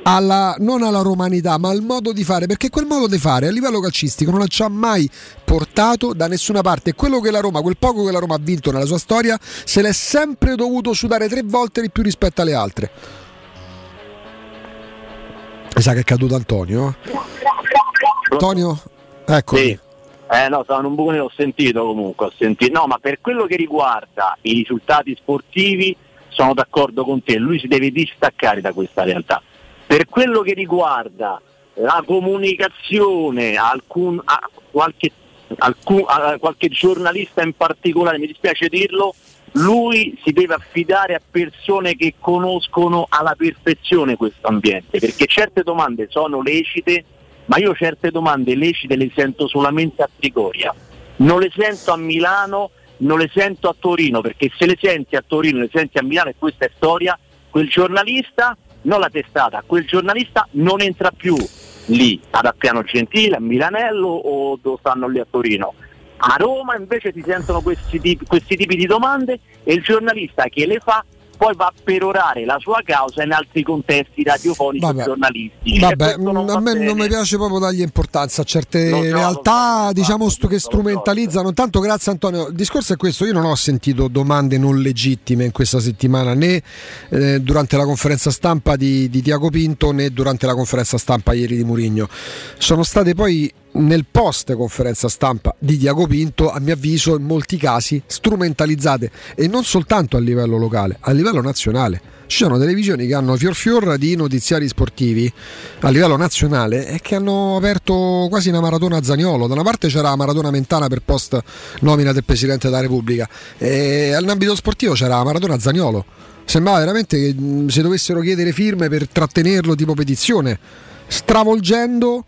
alla, non alla romanità, ma al modo di fare, perché quel modo di fare a livello calcistico non ci ha mai portato da nessuna parte. Quello che la Roma, quel poco che la Roma ha vinto nella sua storia, se l'è sempre dovuto sudare tre volte di più rispetto alle altre. Mi sa che è caduto Antonio. Antonio? Ecco. Sì. Eh no, in un buco nero, ho sentito comunque, ho sentito. No, ma per quello che riguarda i risultati sportivi sono d'accordo con te, lui si deve distaccare da questa realtà. Per quello che riguarda la comunicazione alcun, a qualche, alcun, a qualche giornalista in particolare, mi dispiace dirlo, lui si deve affidare a persone che conoscono alla perfezione questo ambiente, perché certe domande sono lecite ma io certe domande lecite le sento solamente a Trigoria, non le sento a Milano, non le sento a Torino, perché se le senti a Torino, le senti a Milano e questa è storia, quel giornalista, non la testata, quel giornalista non entra più lì ad Appiano Gentile, a Milanello o dove stanno lì a Torino. A Roma invece si sentono questi tipi, questi tipi di domande e il giornalista che le fa poi va a perorare la sua causa in altri contesti radiofonici vabbè, giornalistici. Vabbè, non a me bene. non mi piace proprio dargli importanza a certe so, realtà so, diciamo so, che strumentalizzano. Tanto grazie Antonio. Il discorso è questo, io non ho sentito domande non legittime in questa settimana né eh, durante la conferenza stampa di, di Tiago Pinto né durante la conferenza stampa ieri di Murigno. Sono state poi nel post conferenza stampa di Diago Pinto, a mio avviso, in molti casi strumentalizzate e non soltanto a livello locale, a livello nazionale. Ci sono televisioni che hanno fior fior di notiziari sportivi a livello nazionale e che hanno aperto quasi una maratona a Zaniolo. Da una parte c'era la maratona Mentana per post nomina del Presidente della Repubblica e all'ambito sportivo c'era la maratona a Zaniolo. Sembrava veramente che se dovessero chiedere firme per trattenerlo tipo petizione, stravolgendo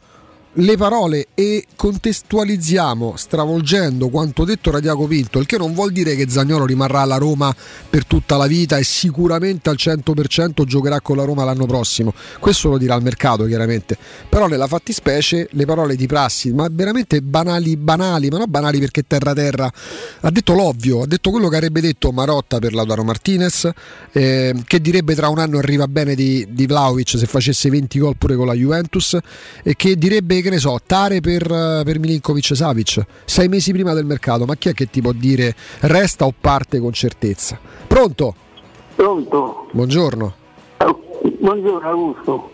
le parole e contestualizziamo stravolgendo quanto detto da Diaco Pinto, il che non vuol dire che Zagnolo rimarrà alla Roma per tutta la vita e sicuramente al 100% giocherà con la Roma l'anno prossimo. Questo lo dirà il mercato chiaramente. Però nella fattispecie le parole di Prassi, ma veramente banali, banali, ma non banali perché terra terra, ha detto l'ovvio, ha detto quello che avrebbe detto Marotta per Lautaro Martinez, eh, che direbbe tra un anno arriva bene di, di Vlaovic se facesse 20 gol pure con la Juventus e che direbbe che ne so, Tare per, per Milinkovic Savic, sei mesi prima del mercato, ma chi è che ti può dire resta o parte con certezza? Pronto? Pronto? Buongiorno. Buongiorno Augusto.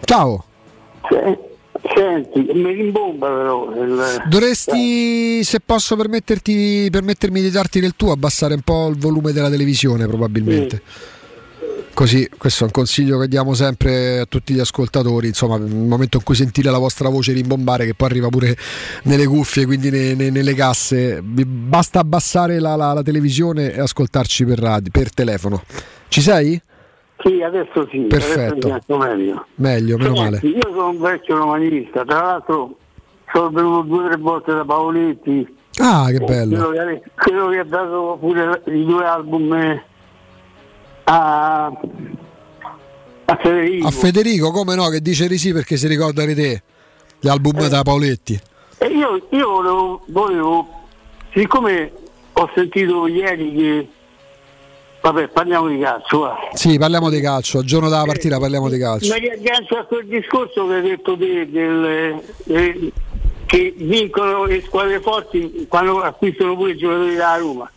Ciao. Senti, mi rimbomba però. Il... Dovresti, se posso permetterti, permettermi di darti del tuo, abbassare un po' il volume della televisione probabilmente. Sì. Così, questo è un consiglio che diamo sempre a tutti gli ascoltatori, insomma, nel momento in cui sentite la vostra voce rimbombare, che poi arriva pure nelle cuffie, quindi ne, ne, nelle casse, basta abbassare la, la, la, televisione e ascoltarci per, radio, per telefono. Ci sei? Sì, adesso sì. Perfetto. Adesso meglio. Meglio, meno Senti, male. Io sono un vecchio romanista, tra l'altro sono venuto due o tre volte da Paoletti. Ah, che bello. Credo che, credo che ha dato pure i due album eh, a, a Federico. A Federico, come no, che dice di sì perché si ricorda di te, gli album eh, da Paoletti. E io, io volevo, volevo, siccome ho sentito ieri che Vabbè, parliamo di calcio. Va. Sì, parliamo di calcio. Il giorno della partita parliamo di calcio. Mi riaggancio a quel discorso che hai detto te del, del, che vincono le squadre forti quando acquistano pure i giocatori della Roma.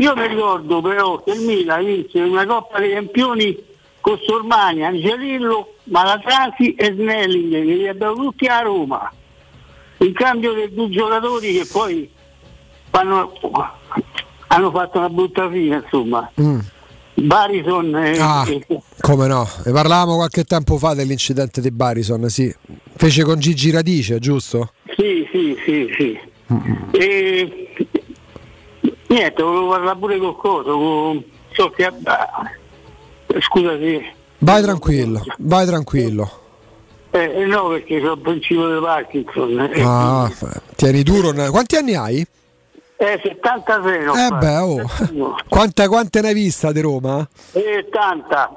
Io mi ricordo però che il Milan vinse una Coppa dei Campioni con Sormani, Angelillo, Malatrasi e Snelling, che li abbiamo tutti a Roma. In cambio dei due giocatori che poi fanno, hanno fatto una brutta fine, insomma. Mm. Barison e, Ah, come no? Ne parlavamo qualche tempo fa dell'incidente di Barison, sì. Fece con Gigi Radice, giusto? Sì, sì, sì, sì. E niente, volevo parlare pure con Coso, con... so che ah, scusa se Vai tranquillo, vai tranquillo. eh, no perché ho il principio di Parkinson. eh, Ah, tieni duro. Quanti anni hai? Eh, 76 no, Eh beh, oh. Quante, quante ne hai vista di Roma? Eh, tanta.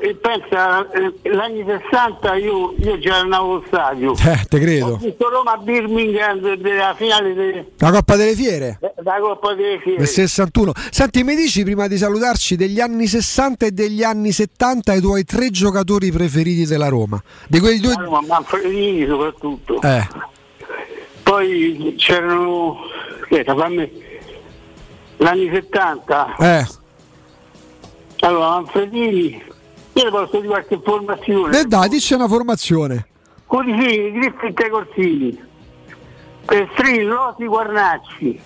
E pensa, eh, gli anni 60 io, io già andavo allo stadio. Eh, te Ho credo. visto Roma Birmingham de- della finale de- La Coppa delle Fiere? della Coppa dei Fieri. Del 61. Senti, mi dici prima di salutarci degli anni 60 e degli anni 70 i tuoi tre giocatori preferiti della Roma? Di quei due. Ah, no, ma Manfredini soprattutto. Eh, Poi c'erano, aspetta, fammi, gli anni 70, eh. allora Manfredini, io posso dire qualche informazione. E dai, dici una formazione. Codicini, Griffith e Corsini, Pestrillo, Rosi Guarnacci,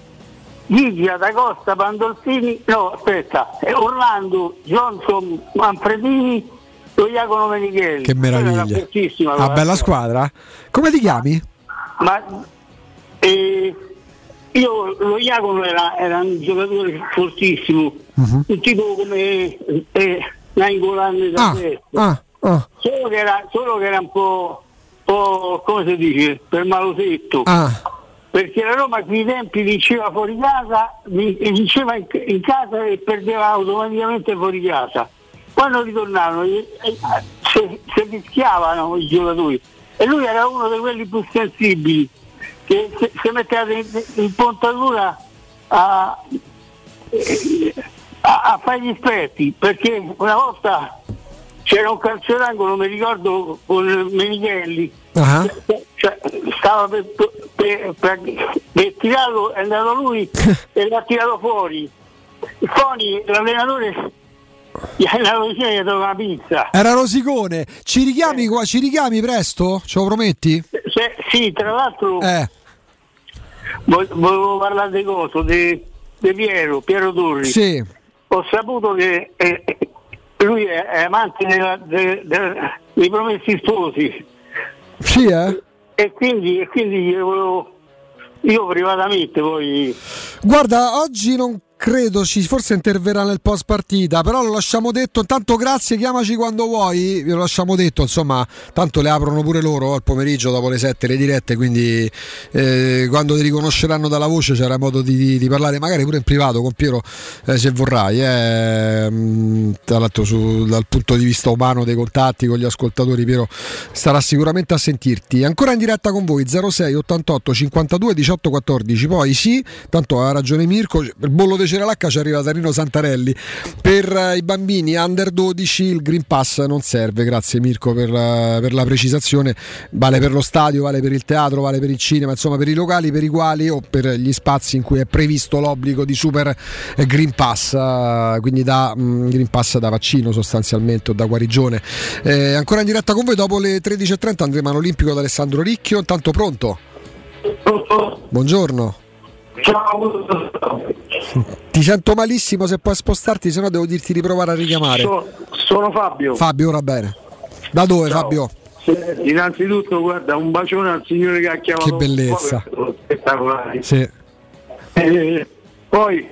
Gigi, Adacosta, Pandolfini, no aspetta, eh, Orlando, Johnson, Manfredini, lo Iacono Menichelli. Che meraviglia. Una quella. bella squadra. Come ti chiami? Ma eh, io lo Iacono era, era un giocatore fortissimo, Mhm. un tipo come eh, Nainggolan da Ah, ah, ah. Solo, che era, solo che era un po', po' come si dice, per malosetto. Ah. Perché la Roma a quei tempi vinceva fuori casa, vin- vinceva in, in casa e perdeva automaticamente fuori casa. Quando ritornavano eh, eh, si, si rischiavano i giocatori e lui era uno di quelli più sensibili che si, si metteva in, in puntatura a, a, a fare gli esperti perché una volta c'era un calcio d'angolo, mi ricordo con Menichelli, Ah. cioè, stava per, per, per- per tirarlo, è andato lui e l'ha tirato fuori. Foni, l'allenatore, vicino e gli dato una pizza. Era Rosicone. Ci richiami, qua- ci richiami presto? Ce lo prometti? Se- sì, tra l'altro Eh. vo- volevo parlare di coso, di, di Piero, Piero Torri. Sì. Ho saputo che eh, lui è, è amante della- de- de- dei promessi sposi. Sì, eh? E quindi, e quindi io volevo, io privatamente poi Guarda, oggi non credo ci forse interverrà nel post partita, però lo lasciamo detto. Intanto grazie, chiamaci quando vuoi. Lo lasciamo detto, insomma, tanto le aprono pure loro al pomeriggio dopo le 7 le dirette, quindi eh, quando ti riconosceranno dalla voce c'era modo di, di- di parlare magari pure in privato con Piero eh, se vorrai. eh. Mm, Tra l'altro su- dal punto di vista umano dei contatti con gli ascoltatori Piero starà sicuramente a sentirti. Ancora in diretta con voi 06 88 52 18 14. Poi sì, tanto ha ragione Mirko, il bollo di Ceralacca ci arriva Danilo Santarelli. Per eh, i bambini under 12 il Green Pass non serve, grazie Mirko per la, per la precisazione. Vale per lo stadio, vale per il teatro, vale per il cinema, insomma per i locali per i quali o per gli spazi in cui è previsto l'obbligo di super eh, Green Pass, eh, quindi da mm, Green Pass da vaccino sostanzialmente o da guarigione. Eh, ancora in diretta con voi dopo le 13.30 andremo all'Olimpico da Alessandro Ricchio, intanto pronto? Buongiorno. Ciao. Ti sento malissimo, se puoi spostarti, se no devo dirti di provare a richiamare. So- sono Fabio. Fabio, ora bene. Da dove Ciao. Fabio? Innanzitutto guarda un bacione al signore che ha chiamato Che bellezza. spettacolare. Sì. Eh, poi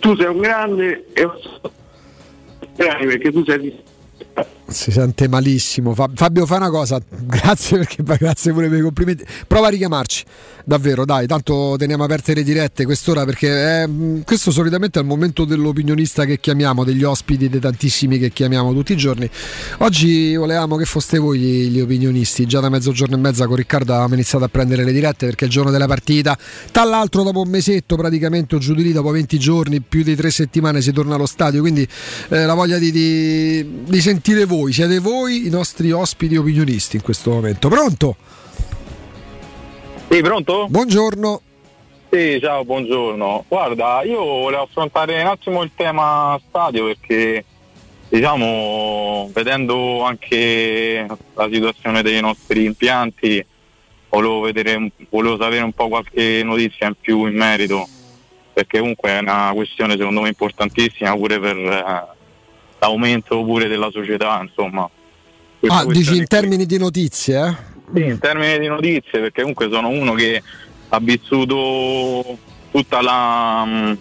tu sei un grande e perché tu sei Si sente malissimo. Fa- Fabio, fai una cosa. Grazie perché grazie pure per i complimenti. Prova a richiamarci. Davvero, dai, tanto teniamo aperte le dirette quest'ora perché eh, questo solitamente è il momento dell'opinionista che chiamiamo, degli ospiti, dei tantissimi che chiamiamo tutti i giorni. Oggi volevamo che foste voi gli, opinionisti. Già da mezzogiorno e mezza con Riccardo avevamo iniziato a prendere le dirette perché è il giorno della partita. Tra l'altro dopo un mesetto praticamente o giù di lì, dopo 20 giorni, più di tre settimane si torna allo stadio. Quindi eh, la voglia di, di- di sentire voi, siete voi i nostri ospiti opinionisti in questo momento. Pronto? Sì, pronto? Buongiorno. Sì, ciao, buongiorno. Guarda, io volevo affrontare un attimo il tema stadio perché diciamo, vedendo anche la situazione dei nostri impianti, volevo, vedere, volevo sapere un po' qualche notizia in più in merito, perché comunque è una questione secondo me importantissima pure per eh, l'aumento pure della società, insomma. Ah, dici in termini di notizie? Eh? Sì, in termini di notizie, perché comunque sono uno che ha vissuto tutta la, mm,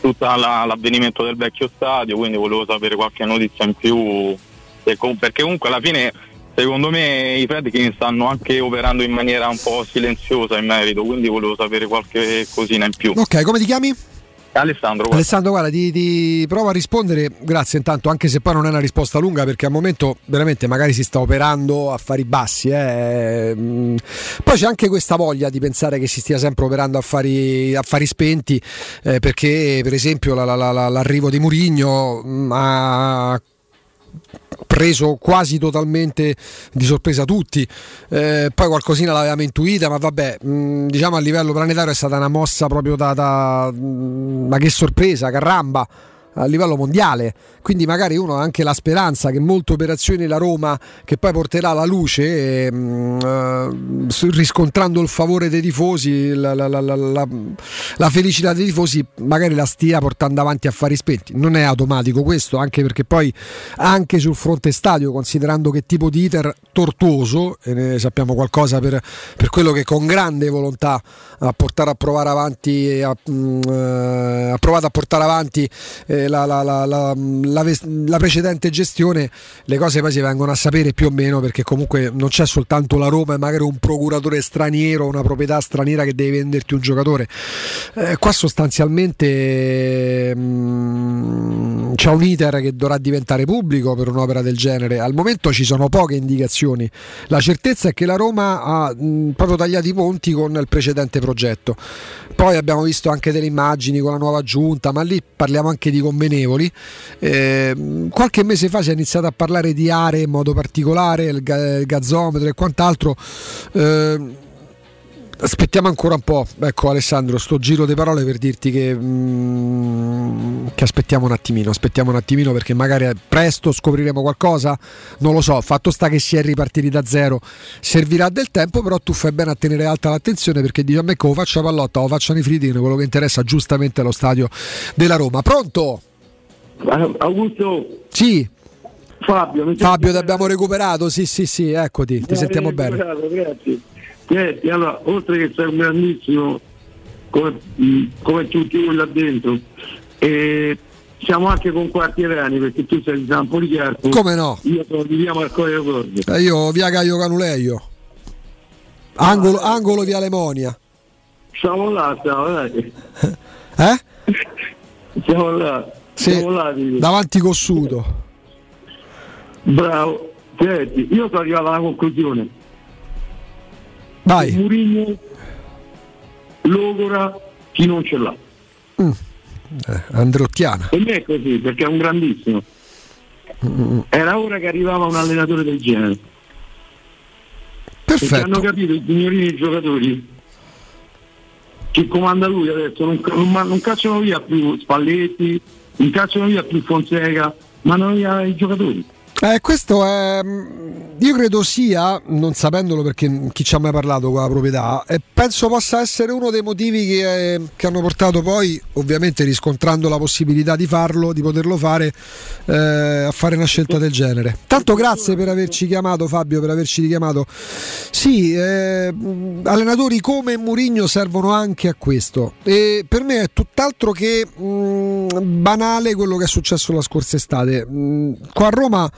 tutta la, l'avvenimento del vecchio stadio, quindi volevo sapere qualche notizia in più, perché comunque alla fine secondo me i Fredkin stanno anche operando in maniera un po' silenziosa in merito, quindi volevo sapere qualche cosina in più. Ok, come ti chiami? Alessandro, guarda. Alessandro, guarda, ti, ti provo a rispondere, grazie intanto, anche se poi non è una risposta lunga, perché al momento veramente magari si sta operando a fari bassi. Eh. Mm. Poi c'è anche questa voglia di pensare che si stia sempre operando a fari, a fari spenti, eh, perché per esempio la, la, la, l'arrivo di Murigno mm, ha preso quasi totalmente di sorpresa tutti. Eh, poi qualcosina l'avevamo intuita, ma vabbè, mh, mm, diciamo a livello planetario è stata una mossa proprio da, da mh, mm, ma che sorpresa, caramba a livello mondiale. Quindi magari uno ha anche la speranza che molte operazioni la Roma, che poi porterà alla luce, mh, uh, riscontrando il favore dei tifosi, la, la, la, la, felicità dei tifosi, magari la stia portando avanti a fari spenti. Non è automatico questo, anche perché poi anche sul fronte stadio, considerando che tipo di iter tortuoso, e ne sappiamo qualcosa per, per quello che con grande volontà ha portato a provare avanti, mh, uh, ha provato a portare avanti eh, la, la, la, la, precedente gestione le cose poi si vengono a sapere più o meno perché comunque non c'è soltanto la Roma e magari un procuratore straniero, una proprietà straniera che deve venderti un giocatore. Eh, qua sostanzialmente mh, mm, c'è un iter che dovrà diventare pubblico per un'opera del genere. Al momento ci sono poche indicazioni. La certezza è che la Roma ha mh, mm, proprio tagliato i ponti con il precedente progetto. Poi abbiamo visto anche delle immagini con la nuova giunta, ma lì parliamo anche di convenevoli. Eh, qualche mese fa si è iniziato a parlare di aree in modo particolare, il, ga- il gazzometro e quant'altro. Eh, Aspettiamo ancora un po', ecco Alessandro, sto giro di parole per dirti che, mm, che, aspettiamo un attimino, aspettiamo un attimino perché magari presto scopriremo qualcosa, non lo so, fatto sta che si è ripartiti da zero, servirà del tempo, però tu fai bene a tenere alta l'attenzione perché dici a me che o faccio la pallotta o faccio i fritini, quello che interessa giustamente è lo stadio della Roma. Pronto? Augusto? Sì. Fabio, Fabio ti abbiamo recuperato, sì sì sì, eccoti, ti sentiamo bene. Grazie. Senti, allora, oltre che sei un grandissimo, come, come tutti voi là dentro, eh, siamo anche con quartierani perché tu sei di San Policarpo. Come no? Io sono di via Marcoglio Cordi. Eh, io via Caio Canuleio. Angolo, ah, angolo via Lemonia. Siamo là, siamo là. Eh? Siamo là. Sì, siamo là davanti Cossuto. Bravo. Senti, io sono arrivato alla conclusione Vai. Murigno, Logora, chi non ce l'ha. Mm. Eh, Androttiana. Per me è così, perché è un grandissimo. Mm. Era ora che arrivava un allenatore del genere. Perfetto. Perché hanno capito i signorini giocatori che comanda lui adesso, non, non, non cacciano via più Spalletti, non cacciano via più Fonseca, ma non via i giocatori. Eh, questo è. Io credo sia, non sapendolo perché chi ci ha mai parlato con la proprietà, e penso possa essere uno dei motivi che, eh, che, hanno portato poi, ovviamente riscontrando la possibilità di farlo, di poterlo fare, eh, a fare una scelta del genere. Tanto grazie per averci chiamato, Fabio, per averci richiamato. Sì, eh, allenatori come Murigno servono anche a questo. E per me è tutt'altro che mh, mm, banale quello che è successo la scorsa estate. Mh, mm, qua a Roma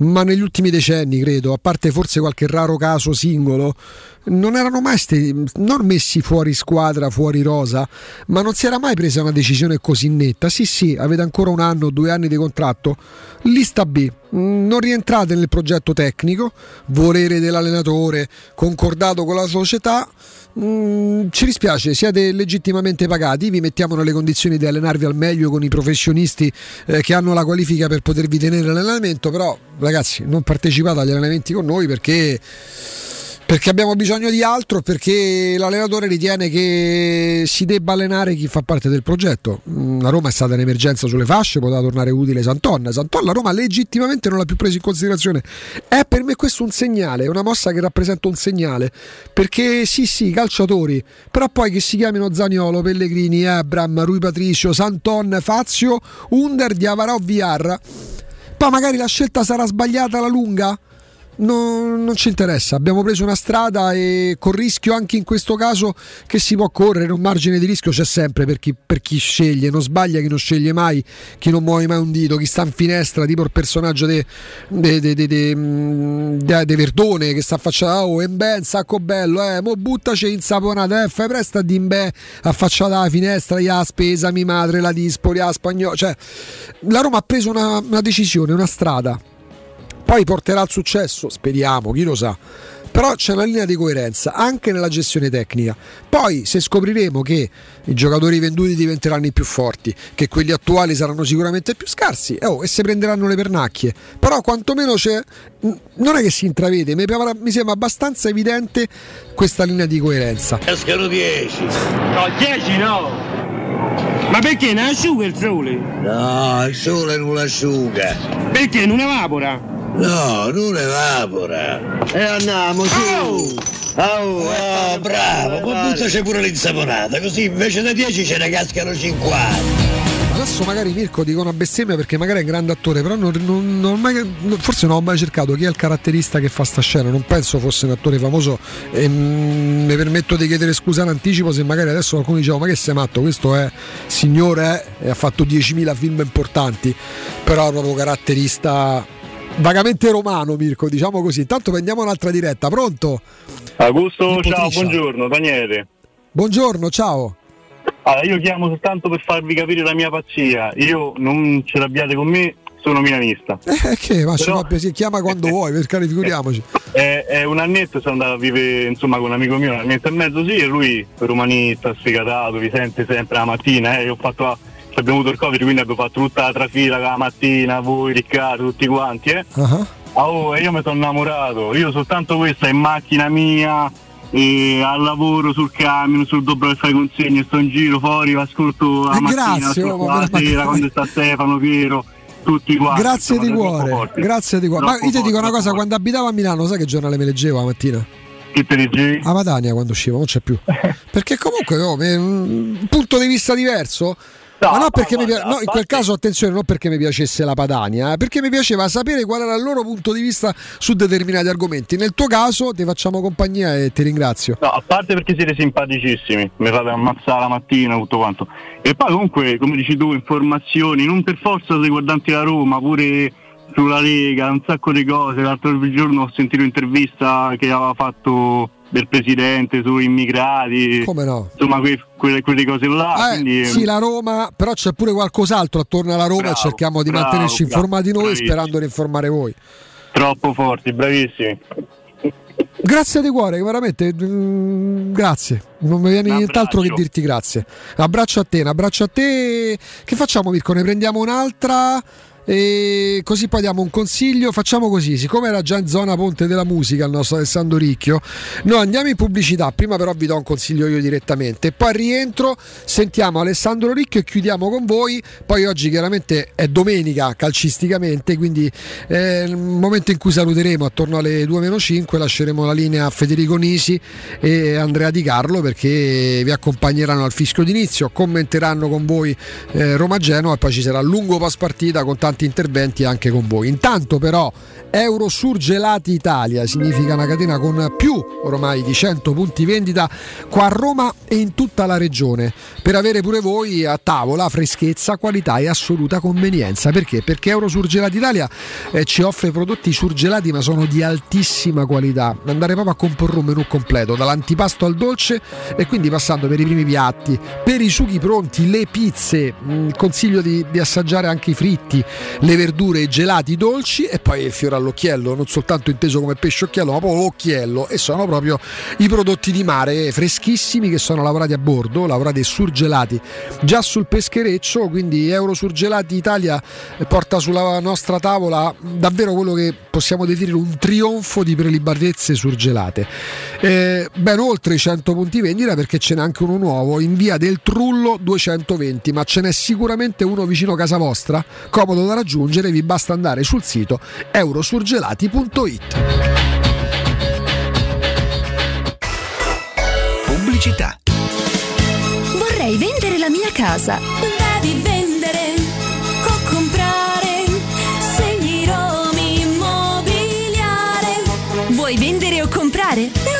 ma negli ultimi decenni, credo, a parte forse qualche raro caso singolo, non erano mai sti, non messi fuori squadra, fuori rosa, ma non si era mai presa una decisione così netta. Sì, sì, avete ancora un anno, due anni di contratto. Lista B, non rientrate nel progetto tecnico, volere dell'allenatore, concordato con la società Mm, ci dispiace, siete legittimamente pagati, vi mettiamo nelle condizioni di allenarvi al meglio con i professionisti eh, che hanno la qualifica per potervi tenere l'allenamento, però ragazzi non partecipate agli allenamenti con noi perché Perché abbiamo bisogno di altro, perché l'allenatore ritiene che si debba allenare chi fa parte del progetto. Mm, La Roma è stata in emergenza sulle fasce, poteva tornare utile Santon. Santon la Roma legittimamente non l'ha più preso in considerazione. È per me questo un segnale, una mossa che rappresenta un segnale. Perché sì, sì, calciatori, però poi che si chiamino Zaniolo, Pellegrini, Abram, Rui Patricio, Santon, Fazio, Under, Diavarò, Viarra. Poi magari la scelta sarà sbagliata alla lunga? Non, non ci interessa, abbiamo preso una strada e con rischio anche in questo caso che si può correre, un margine di rischio c'è sempre per chi, per chi sceglie, non sbaglia chi non sceglie mai, chi non muove mai un dito, chi sta in finestra, tipo il personaggio di Verdone che sta affacciata, oh Embe, sacco bello, eh, mo buttaci insaponata, eh, fai presto a Dimbe affacciata alla finestra, ya spesa, mi madre, la dispoli, a spagnolo, cioè la Roma ha preso una, una decisione, una strada poi porterà al successo, speriamo, chi lo sa. Però c'è una linea di coerenza anche nella gestione tecnica. Poi, se scopriremo che i giocatori venduti diventeranno i più forti, che quelli attuali saranno sicuramente più scarsi, eh, oh, e si prenderanno le pernacchie. Però, quantomeno c'è. Non è che si intravede, mi, sembra abbastanza evidente questa linea di coerenza. Cascano 10. No, 10 no! Ma perché non asciuga il sole? No, il sole non asciuga. Perché non evapora? No, non evapora. E andiamo su. Oh, oh, bravo, poi buttaci pure l'insaponata, così invece da 10 ce ne cascano 50. Adesso magari Mirko dico una bestemmia perché magari è un grande attore, però non, non- non ho mai- forse non ho mai cercato chi è il caratterista che fa sta scena, non penso fosse un attore famoso e mm, mi permetto di chiedere scusa in anticipo se magari adesso qualcuno diceva ma che sei matto, questo è signore eh, e ha fatto 10.000 film importanti, però proprio caratterista vagamente romano Mirko, diciamo così. Intanto prendiamo un'altra diretta, pronto? Augusto, ciao, buongiorno, Daniele. Buongiorno, ciao. Allora, io chiamo soltanto per farvi capire la mia pazzia. Io non ce l'abbiate con me, sono milanista. Eh, che ma Però- fa piacere, chiama quando vuoi, per carità, figuriamoci. È, è un annetto, sono andato a vivere insomma con un amico mio, un annetto e mezzo sì, e lui romanista, sfigatato, vi sente sempre la mattina, eh, io ho fatto ci abbiamo avuto il covid, quindi abbiamo fatto tutta la trafila la mattina, voi, Riccardo, tutti quanti, eh. Ah, Ah, oh, e io mi sono innamorato, io soltanto questa in macchina mia, e al lavoro, sul camion, sul doppio che fai consegne, sto in giro fuori, ascolto la Eh, mattina, grazie, ascolto oh, la sera, quando sta Stefano, Piero, tutti quanti. Grazie di cuore, forte. grazie di cuore. Ma io ti dico forte, una cosa, troppo quando abitavo a Milano, sai che giornale me leggevo la mattina? Che te leggevi? A Matania quando uscivo, non c'è più. Perché comunque oh, me- un punto di vista diverso. Ma no, perché mi pia- no, in quel caso attenzione, non perché mi piacesse la Padania, eh, perché mi piaceva sapere qual era il loro punto di vista su determinati argomenti. Nel tuo caso ti facciamo compagnia e ti ringrazio. No, a parte perché siete simpaticissimi, mi fate ammazzare la mattina tutto quanto. E poi comunque, come dici tu, informazioni, non per forza riguardanti la Roma, pure sulla Lega, un sacco di cose. L'altro giorno ho sentito un'intervista che aveva fatto del presidente sui immigrati. Come no? Insomma, que- quelle, quelle cose là. Eh, quindi, sì, la Roma, però c'è pure qualcos'altro attorno alla Roma Bravo, cerchiamo di bravo, mantenerci bravo, informati noi sperando di informare voi. Troppo forti, bravissimi. Grazie di cuore, veramente mm, grazie. Non mi viene nient'altro che dirti grazie. Un abbraccio a te, un abbraccio a te. Che facciamo Mirko? Ne prendiamo un'altra e così poi diamo un consiglio. Facciamo così, siccome era già in zona Ponte della Musica il nostro Alessandro Ricchio, noi andiamo in pubblicità, prima però vi do un consiglio io direttamente poi rientro sentiamo Alessandro Ricchio e chiudiamo con voi. Poi oggi chiaramente è domenica calcisticamente, quindi eh, nel momento in cui saluteremo attorno alle 2-5 lasceremo la linea a Federico Nisi e Andrea Di Carlo perché vi accompagneranno al fischio d'inizio, commenteranno con voi eh, Roma-Genova e poi ci sarà un lungo post partita con tanti interventi anche con voi. Intanto però Eurosurgelati Italia significa una catena con più ormai di 100 punti vendita qua a Roma e in tutta la regione per avere pure voi a tavola freschezza, qualità e assoluta convenienza. Perché? Perché Eurosurgelati Italia eh, ci offre prodotti surgelati ma sono di altissima qualità. Andare proprio a comporre un menù completo, dall'antipasto al dolce e quindi passando per i primi piatti, per i sughi pronti, le pizze, mm, consiglio di, di assaggiare anche i fritti, le verdure i gelati dolci e poi il fiore all'occhiello, non soltanto inteso come pesce occhiello, ma proprio l'occhiello e sono proprio i prodotti di mare freschissimi che sono lavorati a bordo, lavorati e surgelati già sul peschereccio, quindi Euro Surgelati Italia porta sulla nostra tavola davvero quello che possiamo definire un trionfo di prelibatezze surgelate. Eh, ben oltre i 100 punti vendita perché ce n'è anche uno nuovo in via del Trullo 220, ma ce n'è sicuramente uno vicino a casa vostra, comodo da raggiungere, vi basta andare sul sito eurosurgelati.it. Pubblicità. Vorrei vendere la mia casa. Devi vendere o comprare. Segni Romi Immobiliare. Vuoi vendere o comprare? Non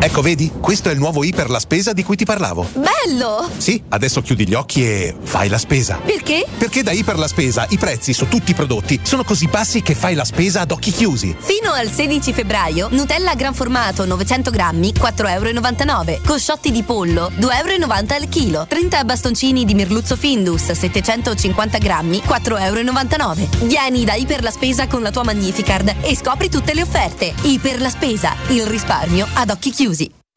Ecco, vedi? Questo è il nuovo I per la spesa di cui ti parlavo. Bello! Sì, adesso chiudi gli occhi e fai la spesa. Perché? Perché da I per la spesa i prezzi su tutti i prodotti sono così bassi che fai la spesa ad occhi chiusi. Fino al 16 febbraio, Nutella gran formato 900 grammi, 4,99 euro. Cosciotti di pollo, 2,90 euro al chilo. 30 bastoncini di merluzzo Findus, 750 grammi, 4,99 euro. Vieni da I per la spesa con la tua Magnificard e scopri tutte le offerte. I per la spesa, il risparmio ad occhi chiusi. aussi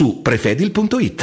su prefedil.it.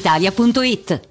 brispalitalia.it.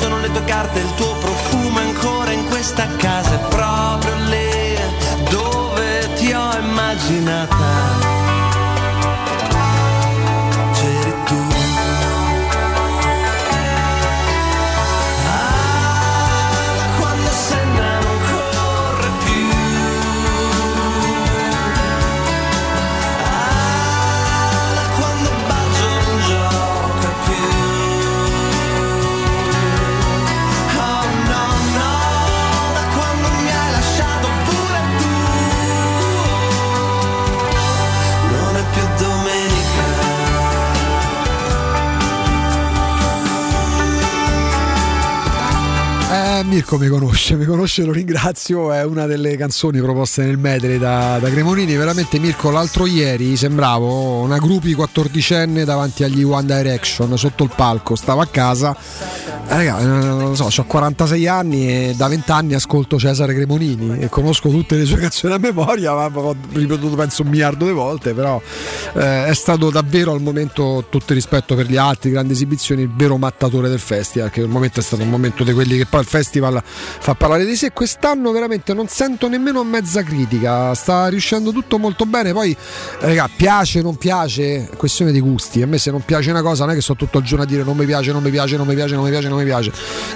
sono le tue carte, il tuo profumo ancora in questa casa. È proprio lì dove ti ho immaginata. Mirko mi conosce, mi conosce, lo ringrazio. È una delle canzoni proposte nel medley da, da Cremonini. Veramente, Mirko, l'altro ieri sembravo una gruppi quattordicenne davanti agli One Direction sotto il palco. Stavo a casa, eh, raga, eh, non so, ho 46 anni e da 20 anni ascolto Cesare Cremonini e conosco tutte le sue canzoni a memoria. Ma ho ripetuto penso un miliardo di volte. Però eh, è stato davvero al momento, tutto il rispetto per gli altri, grandi esibizioni, il vero mattatore del festival. Che il momento è stato un momento di quelli che poi il festival fa parlare di sé. Quest'anno veramente non sento nemmeno mezza critica, sta riuscendo tutto molto bene. Poi, raga, piace, non piace, questione di gusti. A me se non piace una cosa non è che sto tutto il giorno a dire non mi piace, non mi piace, non mi piace, non mi piace, non mi piace.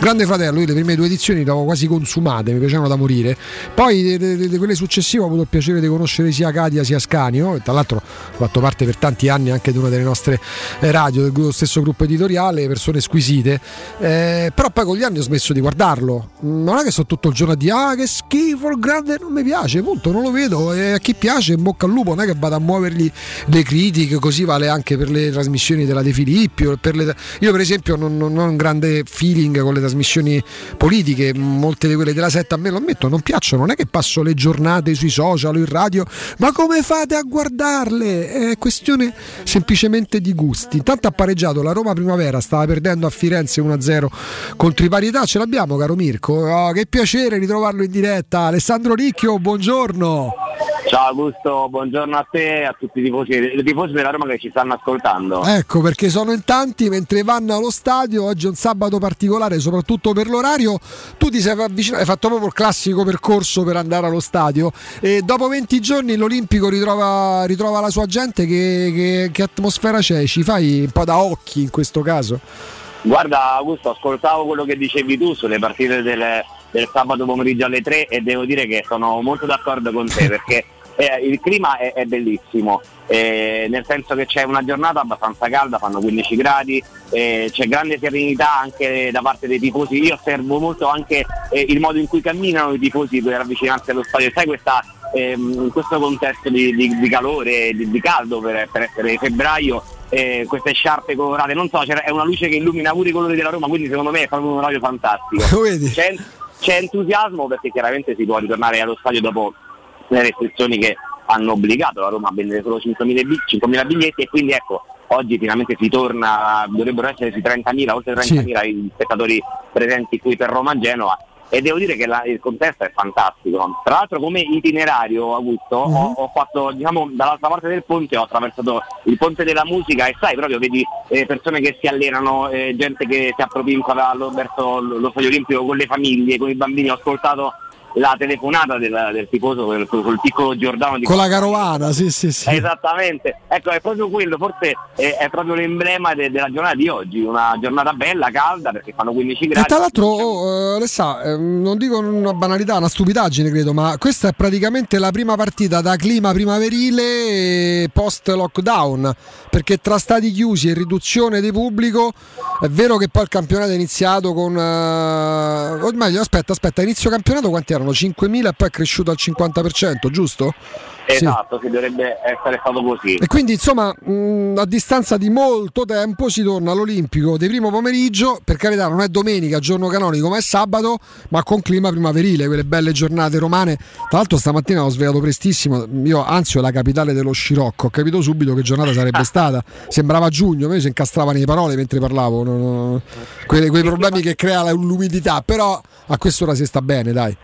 Grande fratello, io le prime due edizioni le avevo quasi consumate, mi piacevano da morire. Poi di quelle successive ho avuto il piacere di conoscere sia Katia sia Scanio, tra l'altro ho fatto parte per tanti anni anche di una delle nostre eh, radio, dello stesso gruppo editoriale, persone squisite. Eh, però poi con gli anni ho smesso di guardarlo. Mm, Non è che sto tutto il giorno a dire ah che schifo, il grande non mi piace, punto, non lo vedo. E a chi piace in bocca al lupo, non è che vado a muovergli le critiche, così vale anche per le trasmissioni della De Filippi. o per le- Io per esempio non, non ho un grande feeling con le trasmissioni politiche, molte di quelle della setta a me lo ammetto, non piacciono, non è che passo le giornate sui social o in radio, ma come fate a guardarle? È questione semplicemente di gusti. Intanto ha pareggiato la Roma Primavera, stava perdendo a Firenze 1-0 contro i Parità, ce l'abbiamo caro Mirko, Oh, che piacere ritrovarlo in diretta. Alessandro Ricchio, buongiorno. Ciao Augusto, buongiorno a te e a tutti i tifosi, i tifosi della Roma che ci stanno ascoltando. Ecco perché sono in tanti mentre vanno allo stadio, oggi è un sabato particolare soprattutto per l'orario, tu ti sei avvicinato, hai fatto proprio il classico percorso per andare allo stadio e dopo 20 giorni l'Olimpico ritrova, ritrova la sua gente, che, che- che atmosfera c'è? Ci fai un po' da occhi in questo caso? Guarda Augusto, ascoltavo quello che dicevi tu sulle partite del, del sabato pomeriggio alle 3 e devo dire che sono molto d'accordo con te perché eh, il clima è, è bellissimo, eh, nel senso che c'è una giornata abbastanza calda, fanno 15 gradi, eh, c'è grande serenità anche da parte dei tifosi, io osservo molto anche eh, il modo in cui camminano i tifosi per avvicinarsi allo stadio, sai questa, ehm, in questo contesto di, di- di calore, di, di caldo per, per essere febbraio, eh, queste sciarpe colorate, non so, c'è- è una luce che illumina pure i colori della Roma, quindi secondo me è proprio un orario fantastico. C'è, c'è entusiasmo perché chiaramente si può ritornare allo stadio dopo le restrizioni che hanno obbligato la Roma a vendere solo 5.000, bi- 5.000 biglietti e quindi ecco oggi finalmente si torna, dovrebbero esserci 30.000, oltre 30.000 i spettatori presenti qui per Roma Genova. E devo dire che la- il contesto è fantastico. Tra l'altro come itinerario Augusto ho, ho fatto diciamo dall'altra parte del ponte, ho attraversato il ponte della musica e sai proprio vedi eh, persone che si allenano, eh, gente che si appropinqua verso lo lo stadio olimpico con le famiglie, con i bambini, ho ascoltato la telefonata del, del tifoso col, col piccolo Giordano di Con la carovana, sì, sì, sì. Esattamente, ecco è proprio quello, forse è, è proprio l'emblema de- della giornata di oggi, una giornata bella, calda perché fanno 15 E gradi. tra l'altro, oh, eh, Alessà, ehm, non dico una banalità, una stupidaggine credo, ma questa è praticamente la prima partita da clima primaverile post lockdown, perché tra stati chiusi e riduzione di pubblico è vero che poi il campionato è iniziato con... eh, meglio, aspetta, aspetta, inizio campionato quanti erano? 5.000 e poi è cresciuto al 50%, giusto? Esatto, sì. dovrebbe essere stato così. E quindi insomma mh, a distanza di molto tempo si torna all'Olimpico di primo pomeriggio, per carità non è domenica, giorno canonico, ma è sabato, ma con clima primaverile, quelle belle giornate romane. Tra l'altro stamattina ho svegliato prestissimo, io Anzio è la capitale dello scirocco, ho capito subito che giornata sarebbe stata, sembrava giugno, mi si incastravano le parole mentre parlavo, no, no, quei, quei problemi che crea l'umidità, però a quest'ora si sta bene, dai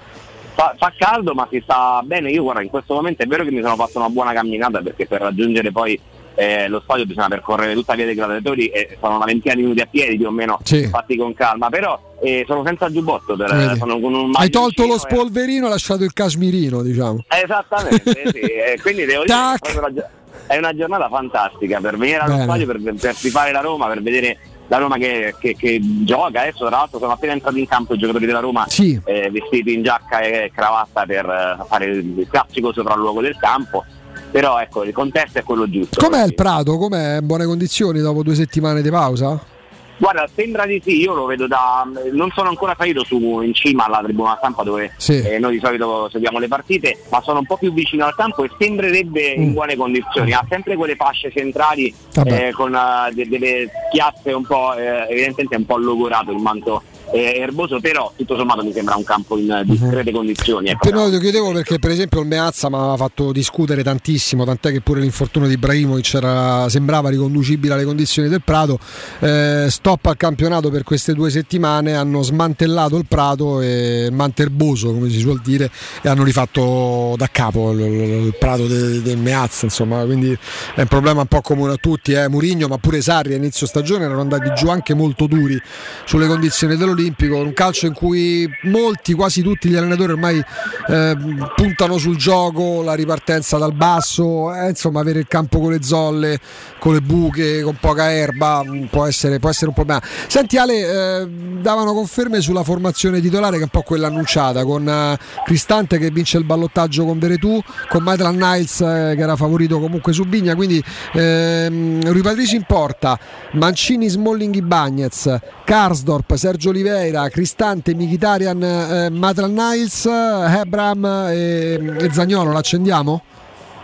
fa, fa, caldo ma si sta bene. Io guarda, in questo momento è vero che mi sono fatto una buona camminata perché per raggiungere poi eh, lo stadio bisogna percorrere tutta via dei gladiatori e sono una ventina di minuti a piedi più o meno sì. fatti con calma, però eh, sono senza giubbotto. Per, sono con un Hai tolto lo spolverino e hai lasciato il casmirino, diciamo. Esattamente, sì. quindi devo dire è una giornata fantastica per venire allo Bene. stadio, per, per rifare la Roma, per vedere la Roma che, che, che, gioca adesso tra l'altro sono appena entrati in campo i giocatori della Roma sì. eh, vestiti in giacca e cravatta per eh, fare il classico sopralluogo del campo però ecco il contesto è quello giusto com'è il Prato? com'è in buone condizioni dopo due settimane di pausa? Guarda, sembra di sì, io lo vedo da. Non sono ancora salito su in cima alla tribuna stampa dove sì. eh, noi di solito seguiamo le partite, ma sono un po' più vicino al campo e sembrerebbe mm. in buone condizioni. Ha sempre quelle fasce centrali eh, con uh, de- delle piazze un po', eh, evidentemente un po' logorato il manto eh, erboso, però tutto sommato mi sembra un campo in discrete uh-huh. condizioni. Ecco. Però lo chiedevo perché per esempio il Meazza mi aveva fatto discutere tantissimo, tant'è che pure l'infortunio di Ibrahimovic era, sembrava riconducibile alle condizioni del Prato. Eh, stop al campionato per queste due settimane, hanno smantellato il Prato e Manterboso, come si suol dire, e hanno rifatto da capo il, il Prato del de Meazza, insomma, quindi è un problema un po' comune a tutti, eh. Murigno ma pure Sarri a inizio stagione erano andati giù anche molto duri sulle condizioni dell'Olimpico olimpico, un calcio in cui molti, quasi tutti gli allenatori ormai eh, puntano sul gioco, la ripartenza dal basso, eh, insomma avere il campo con le zolle, con le buche, con poca erba mm, può essere, può essere un problema. Senti Ale, eh, davano conferme sulla formazione titolare che è un po' quella annunciata, con eh, Cristante che vince il ballottaggio con Veretù, con Maitland Niles eh, che era favorito comunque su Vigna, quindi ehm, Rui Patrici in porta, Mancini, Smalling, Bagnez, Karsdorp, Sergio Oliveira Oliveira, Cristante, Michitarian, eh, Matral Niles, Hebram e, e Zagnolo, l'accendiamo?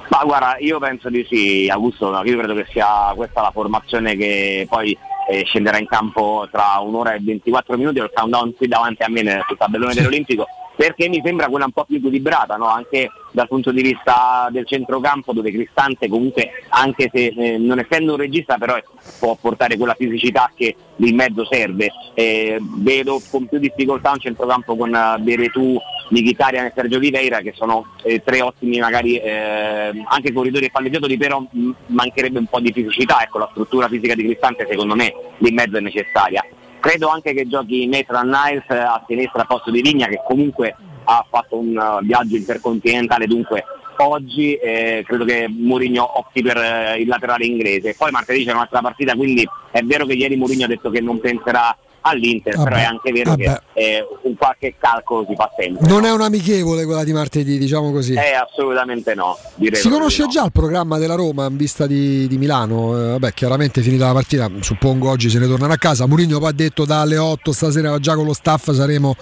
Ma guarda, io penso di sì, Augusto, io credo che sia questa la formazione che poi eh, scenderà in campo tra un'ora e 24 minuti, il countdown qui davanti a me sul tabellone sì. dell'Olimpico, perché mi sembra quella un po' più equilibrata, no? anche dal punto di vista del centrocampo dove Cristante comunque anche se eh, non essendo un regista però può portare quella fisicità che lì in mezzo serve. Eh, vedo con più difficoltà un centrocampo con uh, Beretù, Mkhitaryan e Sergio Oliveira che sono eh, tre ottimi magari eh, anche corridori e palleggiatori però mh, mancherebbe un po' di fisicità. Ecco la struttura fisica di Cristante secondo me lì in mezzo è necessaria. Credo anche che giochi Nathan Niles a sinistra a posto di Vigna che comunque ha fatto un uh, viaggio intercontinentale, dunque oggi eh, credo che Mourinho opti per eh, il laterale inglese. Poi martedì c'è un'altra partita, quindi è vero che ieri Mourinho ha detto che non penserà all'Inter, vabbè, però è anche vero vabbè. che eh, un qualche calcolo si fa sempre. Non è un'amichevole quella di martedì, diciamo così. Eh, assolutamente no. Si conosce no. già il programma della Roma in vista di, di Milano? Eh, vabbè, chiaramente finita la partita, suppongo oggi se ne tornano a casa. Mourinho poi ha detto dalle 8 stasera già con lo staff saremo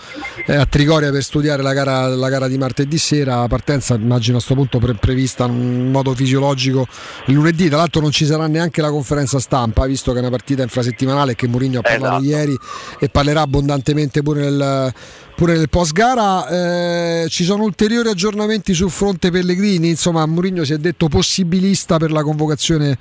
eh, a Trigoria per studiare la gara, la gara, di martedì sera. La partenza immagino a questo punto pre- prevista in modo fisiologico il lunedì. Tra l'altro non ci sarà neanche la conferenza stampa, visto che è una partita infrasettimanale che Mourinho ha parlato esatto. ieri e parlerà abbondantemente pure nel, pure nel post gara. Eh, ci sono ulteriori aggiornamenti sul fronte Pellegrini. Insomma, Mourinho si è detto possibilista per la convocazione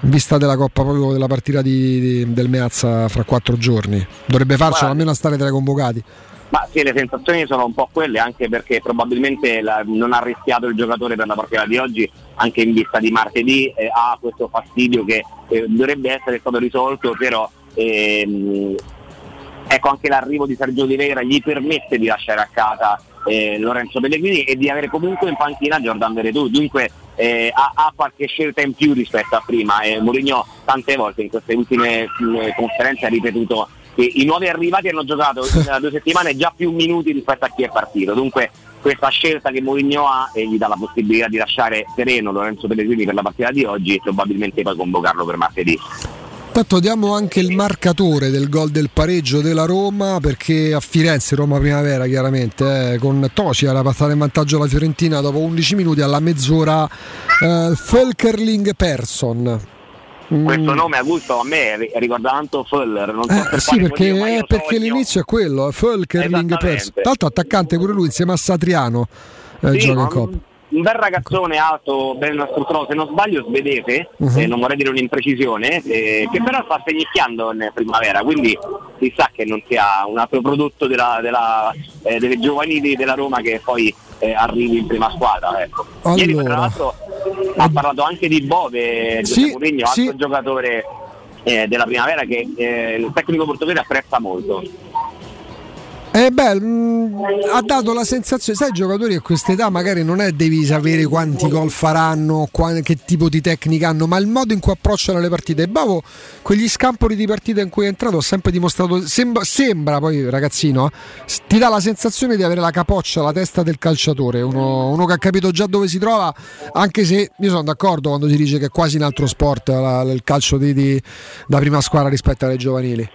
in vista della Coppa proprio della partita di, di, del Meazza fra quattro giorni. Dovrebbe farcela almeno a stare tra i convocati. Ma sì, le sensazioni sono un po' quelle, anche perché probabilmente la, non ha rischiato il giocatore per la partita di oggi, anche in vista di martedì, eh, ha questo fastidio che eh, dovrebbe essere stato risolto, però ehm, ecco anche l'arrivo di Sergio Oliveira gli permette di lasciare a casa eh, Lorenzo Pellegrini e di avere comunque in panchina Jordan Veretù dunque eh, ha, ha, qualche scelta in più rispetto a prima e Mourinho tante volte in queste ultime eh, conferenze ha ripetuto che i nuovi arrivati hanno giocato in due settimane già più minuti rispetto a chi è partito. Dunque questa scelta che Mourinho ha e gli dà la possibilità di lasciare sereno Lorenzo Pellegrini per la partita di oggi e probabilmente poi convocarlo per martedì Intanto diamo anche il marcatore del gol del pareggio della Roma perché a Firenze, Roma Primavera chiaramente, eh, con Toci era passata in vantaggio la Fiorentina dopo 11 minuti alla mezz'ora eh, Völkerling Persson. Questo nome Augusto a me ricorda tanto Fuller, non so Eh, per sì, perché, motivo, perché sogno- l'inizio è quello, eh, Esattamente. Persson. Tra l'altro attaccante pure lui insieme a Satriano eh, Sì, gioca in Coppa. Un, bel ragazzone alto, ben strutturato, se non sbaglio svedese, Mhm. eh, non vorrei dire un'imprecisione, eh, che però sta segnicchiando in primavera, quindi si sa che non sia un altro prodotto della- della, eh, delle giovanili della Roma che poi eh, arrivi in prima squadra. Ecco. Ieri tra Allora. l'altro ha parlato anche di Bove, Sì, Mourinho, altro sì. giocatore eh, della primavera che eh, il tecnico portoghese apprezza molto. Eh beh, mh, ha dato la sensazione, sai, i giocatori a questa età magari non è devi sapere quanti gol faranno, qua- che tipo di tecnica hanno, ma il modo in cui approcciano le partite. E Bavo, quegli scampoli di partita in cui è entrato, ha sempre dimostrato, sembra, sembra poi ragazzino, ti dà la sensazione di avere la capoccia, la testa del calciatore, uno, uno che ha capito già dove si trova, anche se io sono d'accordo quando si dice che è quasi un altro sport la- il calcio di, di- da prima squadra rispetto alle giovanili.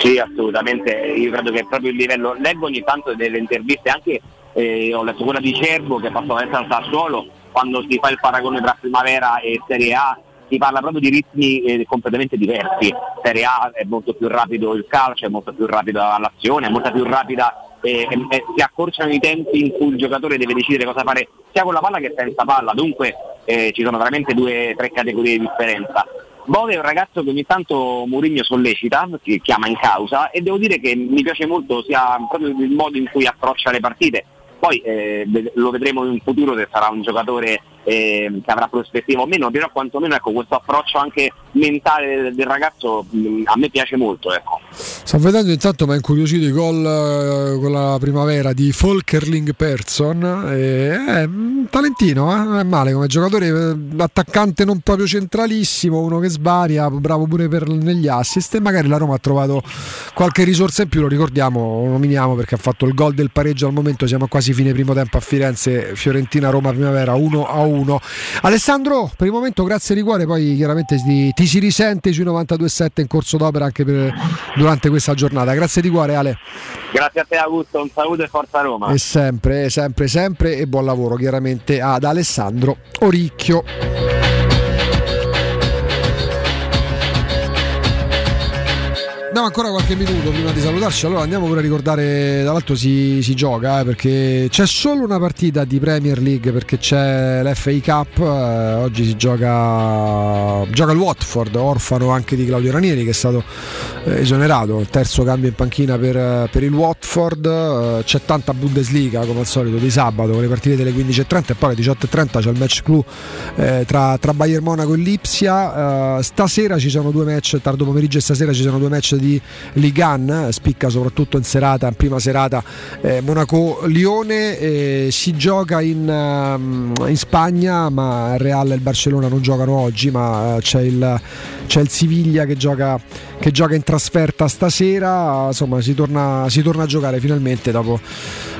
Sì, assolutamente, io credo che proprio il livello, leggo ogni tanto delle interviste anche, eh, ho letto quella di Cervo che passò adesso al Sassuolo, quando si fa il paragone tra primavera e Serie A si parla proprio di ritmi eh, completamente diversi, Serie A è molto più rapido il calcio, è molto più rapida l'azione, è molto più rapida, eh, e- e si accorciano i tempi in cui il giocatore deve decidere cosa fare sia con la palla che senza palla, dunque eh, ci sono veramente due o tre categorie di differenza. Bove è un ragazzo che ogni tanto Mourinho sollecita, che chiama in causa e devo dire che mi piace molto sia proprio il modo in cui approccia le partite. Poi eh, lo vedremo in futuro se sarà un giocatore eh, che avrà prospettiva o meno, però quantomeno ecco, questo approccio anche mentale del, del ragazzo mh, a me piace molto. Ecco. Sto vedendo intanto mi ha incuriosito i gol eh, con la primavera di Volkerling Persson. e È un talentino, eh? non è male come giocatore, eh, attaccante non proprio centralissimo, uno che svaria, bravo pure per, negli assist. E magari la Roma ha trovato qualche risorsa in più, lo ricordiamo, lo nominiamo perché ha fatto il gol del pareggio al momento. Siamo quasi fine primo tempo a Firenze, Fiorentina-Roma primavera 1 a 1. Alessandro, per il momento grazie di cuore, poi chiaramente ti, ti si risente sui 92.7 in corso d'opera anche per- durante questa giornata. Grazie di cuore Ale. Grazie a te Augusto, un saluto e forza Roma. E sempre, sempre, sempre e buon lavoro chiaramente ad Alessandro Oricchio. Abbiamo ancora qualche minuto prima di salutarci, allora andiamo pure a ricordare, dall'altro si, si gioca eh, perché c'è solo una partita di Premier League perché c'è l'FA Cup, eh, oggi si gioca, gioca il Watford, orfano anche di Claudio Ranieri che è stato eh, esonerato, il terzo cambio in panchina per, eh, per il Watford, eh, c'è tanta Bundesliga come al solito di sabato con le partite delle 15.30 e poi alle 18.30 c'è il match clou eh, tra, tra Bayern Monaco e Lipsia, stasera ci sono due match, tardo pomeriggio e stasera ci sono due match di Ligue 1, eh, spicca soprattutto in serata, in prima serata eh, Monaco-Lione, eh, si gioca in, ehm, in Spagna ma il Real e il Barcellona non giocano oggi ma eh, c'è il, c'è il Siviglia che gioca, che gioca in trasferta stasera, insomma si torna, si torna a giocare finalmente dopo...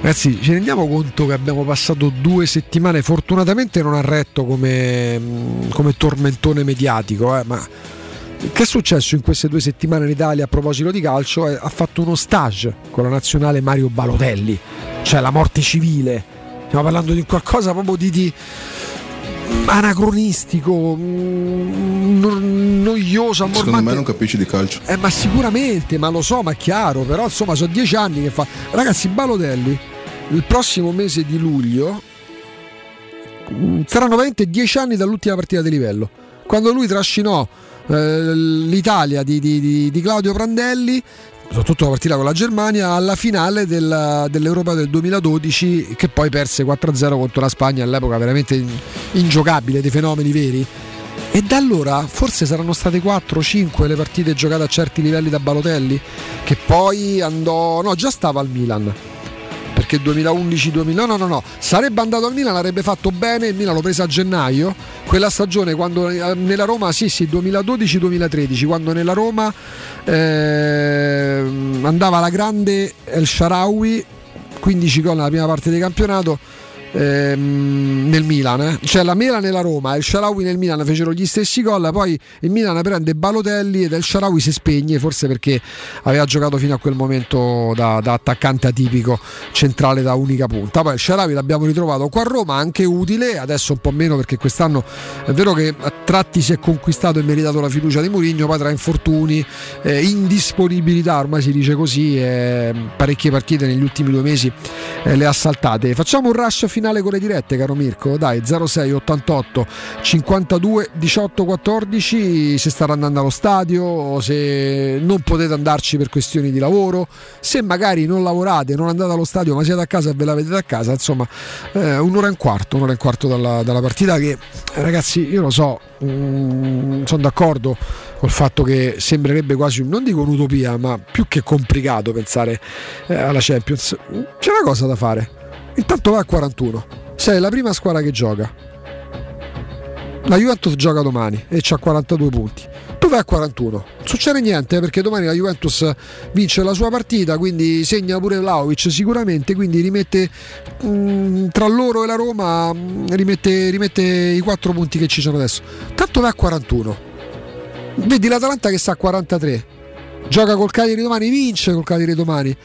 Ragazzi ci rendiamo conto che abbiamo passato due settimane, fortunatamente non ha retto come, come tormentone mediatico, eh, ma che è successo in queste due settimane in Italia a proposito di calcio? Eh, ha fatto uno stage con la nazionale Mario Balotelli, cioè la morte civile. Stiamo parlando di qualcosa proprio di, di anacronistico, mm, no- noioso, Secondo me non capisci di calcio. Eh, ma sicuramente, ma lo so, ma è chiaro, però insomma sono dieci anni che fa. Ragazzi, Balotelli, il prossimo mese di luglio mm, saranno veramente dieci anni dall'ultima partita di livello. Quando lui trascinò eh, l'Italia di, di- di- di Claudio Prandelli, soprattutto la partita con la Germania, alla finale del- dell'Europa del 2012, che poi perse 4-0 contro la Spagna, all'epoca veramente in- ingiocabile, dei fenomeni veri. E da allora forse saranno state 4-5 le partite giocate a certi livelli da Balotelli, che poi andò... no, già stava al Milan. Perché 2011-2000 no, no, no, sarebbe andato al Milan, avrebbe fatto bene, il Milan l'ho presa a gennaio, quella stagione quando eh, nella Roma, sì sì, 2012-2013, quando nella Roma eh, andava la grande El Sharawi, 15 gol nella prima parte di campionato, ehm, nel Milan, eh. cioè la Milan e la Roma, il Sharawi nel Milan fecero gli stessi gol, poi il Milan prende Balotelli ed il Sharawi si spegne, forse perché aveva giocato fino a quel momento da, da attaccante atipico centrale da unica punta. Poi il Sharawi l'abbiamo ritrovato qua a Roma, anche utile, adesso un po' meno perché quest'anno è vero che a tratti si è conquistato e meritato la fiducia di Mourinho, poi tra infortuni, eh, indisponibilità, ormai si dice così, eh, parecchie partite negli ultimi due mesi eh, le ha saltate. Facciamo un rush finale con le dirette, caro Mirko. Dai, 06 88 52 18 14. Se state andando allo stadio, se non potete andarci per questioni di lavoro, se magari non lavorate, non andate allo stadio, ma siete a casa e ve la vedete a casa, insomma, eh, un'ora e un quarto, un'ora e un quarto dalla, dalla partita. Che ragazzi, io lo so, mm, sono d'accordo col fatto che sembrerebbe quasi, non dico un'utopia, ma più che complicato pensare eh, alla Champions. C'è una cosa da fare. Intanto va a 41. Sei la prima squadra che gioca. La Juventus gioca domani e c'ha 42 punti. Tu vai a 41. Non succede niente eh, perché domani la Juventus vince la sua partita, quindi segna pure Vlaovic sicuramente, quindi rimette mh, mm, tra loro e la Roma mh, mm, rimette, rimette i 4 punti che ci sono adesso. Tanto vai a 41 Vedi l'Atalanta che sta a 43. Gioca col Cagliari domani, vince col Cagliari domani.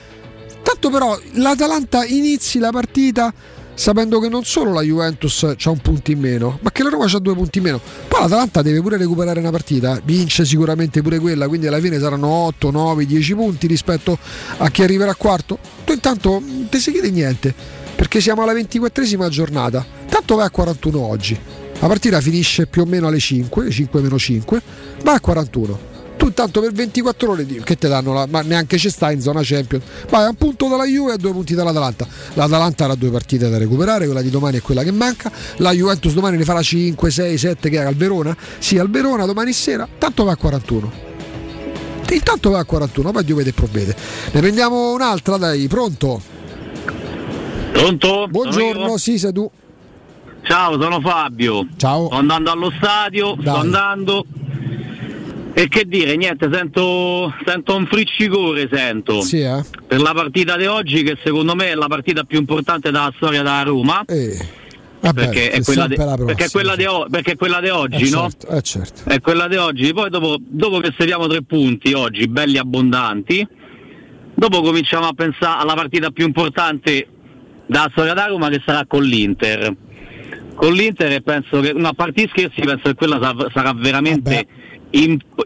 Tanto però l'Atalanta inizi la partita sapendo che non solo la Juventus ha un punto in meno, ma che la Roma ha due punti in meno. Poi l'Atalanta deve pure recuperare una partita, vince sicuramente pure quella, quindi alla fine saranno 8, 9, 10 punti rispetto a chi arriverà quarto. Tu intanto non ti si chiede niente, perché siamo alla 24esima giornata. Tanto vai a 41 oggi. La partita finisce più o meno alle 5, 5 meno 5, va a 41. Tu intanto per 24 ore che ti danno, la, ma neanche ci sta in zona Champions. Vai a un punto dalla Juve e a due punti dall'Atalanta. L'Atalanta ha due partite da recuperare, quella di domani è quella che manca. La Juventus domani ne farà 5, 6, 7 che è al Verona. Sì, al Verona domani sera, tanto va a 41. Intanto va a 41, poi Dio vede e provvede. Ne prendiamo un'altra, dai, pronto? Pronto? Buongiorno, sì, sei tu. Ciao, sono Fabio. Ciao. Sto andando allo stadio, Dai. sto andando. E che dire, niente, sento, sento un friccicore, sento. Sì, eh? Per la partita di oggi, che secondo me è la partita più importante della storia della Roma. Eh. Vabbè, perché, è quella de, perché, è quella de, perché, è quella di oggi, eh no? Certo, eh certo. È quella di oggi. Poi dopo, dopo che seriamo tre punti oggi, belli abbondanti, dopo cominciamo a pensare alla partita più importante della storia della Roma che sarà con l'Inter con l'Inter penso che, no, a parte scherzi, penso che quella sarà, veramente imp-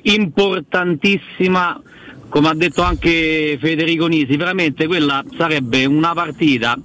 importantissima, come ha detto anche Federico Nisi, veramente quella sarebbe una partita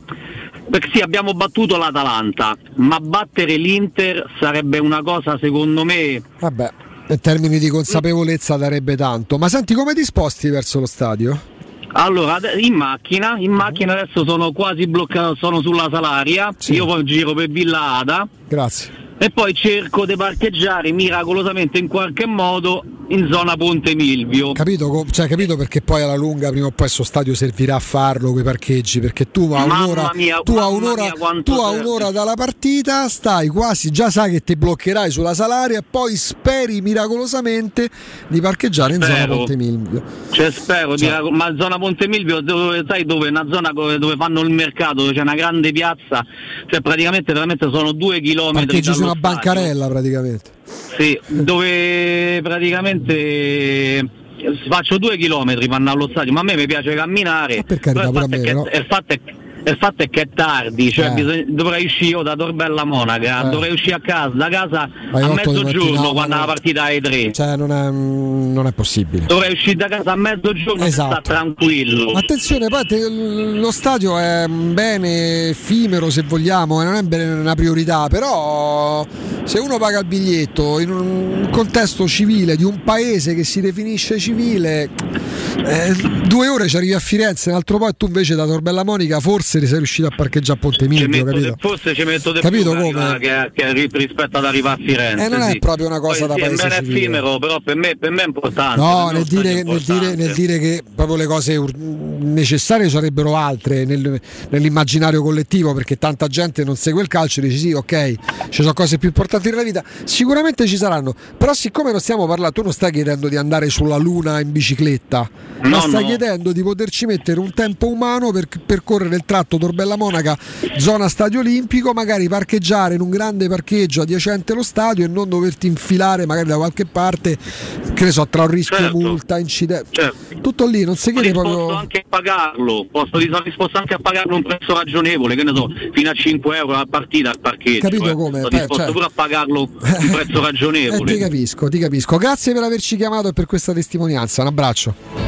perché sì, abbiamo battuto l'Atalanta, ma battere l'Inter sarebbe una cosa secondo me. Vabbè, in termini di consapevolezza darebbe tanto. Ma senti, come ti sposti verso lo stadio? Allora, in macchina, in macchina adesso sono quasi bloccato, sono sulla Salaria, sì. io poi giro per Villa Ada. Grazie e poi cerco di parcheggiare miracolosamente in qualche modo in zona Ponte Milvio. Capito, cioè, capito perché poi alla lunga prima o poi questo stadio servirà a farlo quei parcheggi perché tu a un'ora, mia, tu a un'ora, tu a un'ora dalla partita stai quasi, già sai che ti bloccherai sulla Salaria e poi speri miracolosamente di parcheggiare spero. in zona Ponte Milvio. Cioè spero, cioè. Di, ma zona Ponte Milvio dove, sai dove? Una zona dove fanno il mercato, dove c'è una grande piazza, cioè praticamente veramente sono due chilometri. Parcheggi su una bancarella praticamente. Sì, dove praticamente faccio due chilometri andare allo stadio, ma a me mi piace camminare. Ma per carità, il, fatto me, che, no? il fatto è che il fatto è che è tardi, cioè eh. bisogna, dovrei uscire io da Torbella Monaca, eh. dovrei uscire a casa, da casa Vai a mezzogiorno quando la partita è 3. Cioè non è, non è, possibile. Dovrei uscire da casa a mezzogiorno esatto. sta tranquillo. Attenzione, poi lo stadio è bene effimero se vogliamo, non è bene una priorità, però se uno paga il biglietto in un contesto civile di un paese che si definisce civile, eh, due ore ci arrivi a Firenze, un altro po' e tu invece da Torbella Monica forse essere sei riuscito a parcheggiare a Ponte Milvio, capito? forse ci metto di capito più come? Che, che, rispetto ad arrivare a Firenze. Eh, non sì. è proprio una cosa Poi, da sì, paese è effimero, però per me, per me, è importante. No, nel dire, nel, dire, nel dire, che proprio le cose necessarie sarebbero altre nel, nell'immaginario collettivo, perché tanta gente non segue il calcio e dice sì, ok, ci sono cose più importanti nella vita. Sicuramente ci saranno, però siccome non stiamo parlando, tu non stai chiedendo di andare sulla Luna in bicicletta ma No, sta no. chiedendo di poterci mettere un tempo umano per percorrere il tratto Torbella Monaca, zona stadio olimpico, magari parcheggiare in un grande parcheggio adiacente lo stadio e non doverti infilare magari da qualche parte, che ne so, tra un rischio Certo. multa, incidente. Tutto lì, non si chiede Posso proprio. anche a pagarlo, posso, sono disposto anche a pagarlo un prezzo ragionevole, che ne so, fino a 5 euro la partita al parcheggio. Capito eh. come? Sono Beh, disposto cioè- pure a pagarlo un prezzo Eh, ragionevole. ti capisco, ti capisco. Grazie per averci chiamato e per questa testimonianza. Un abbraccio.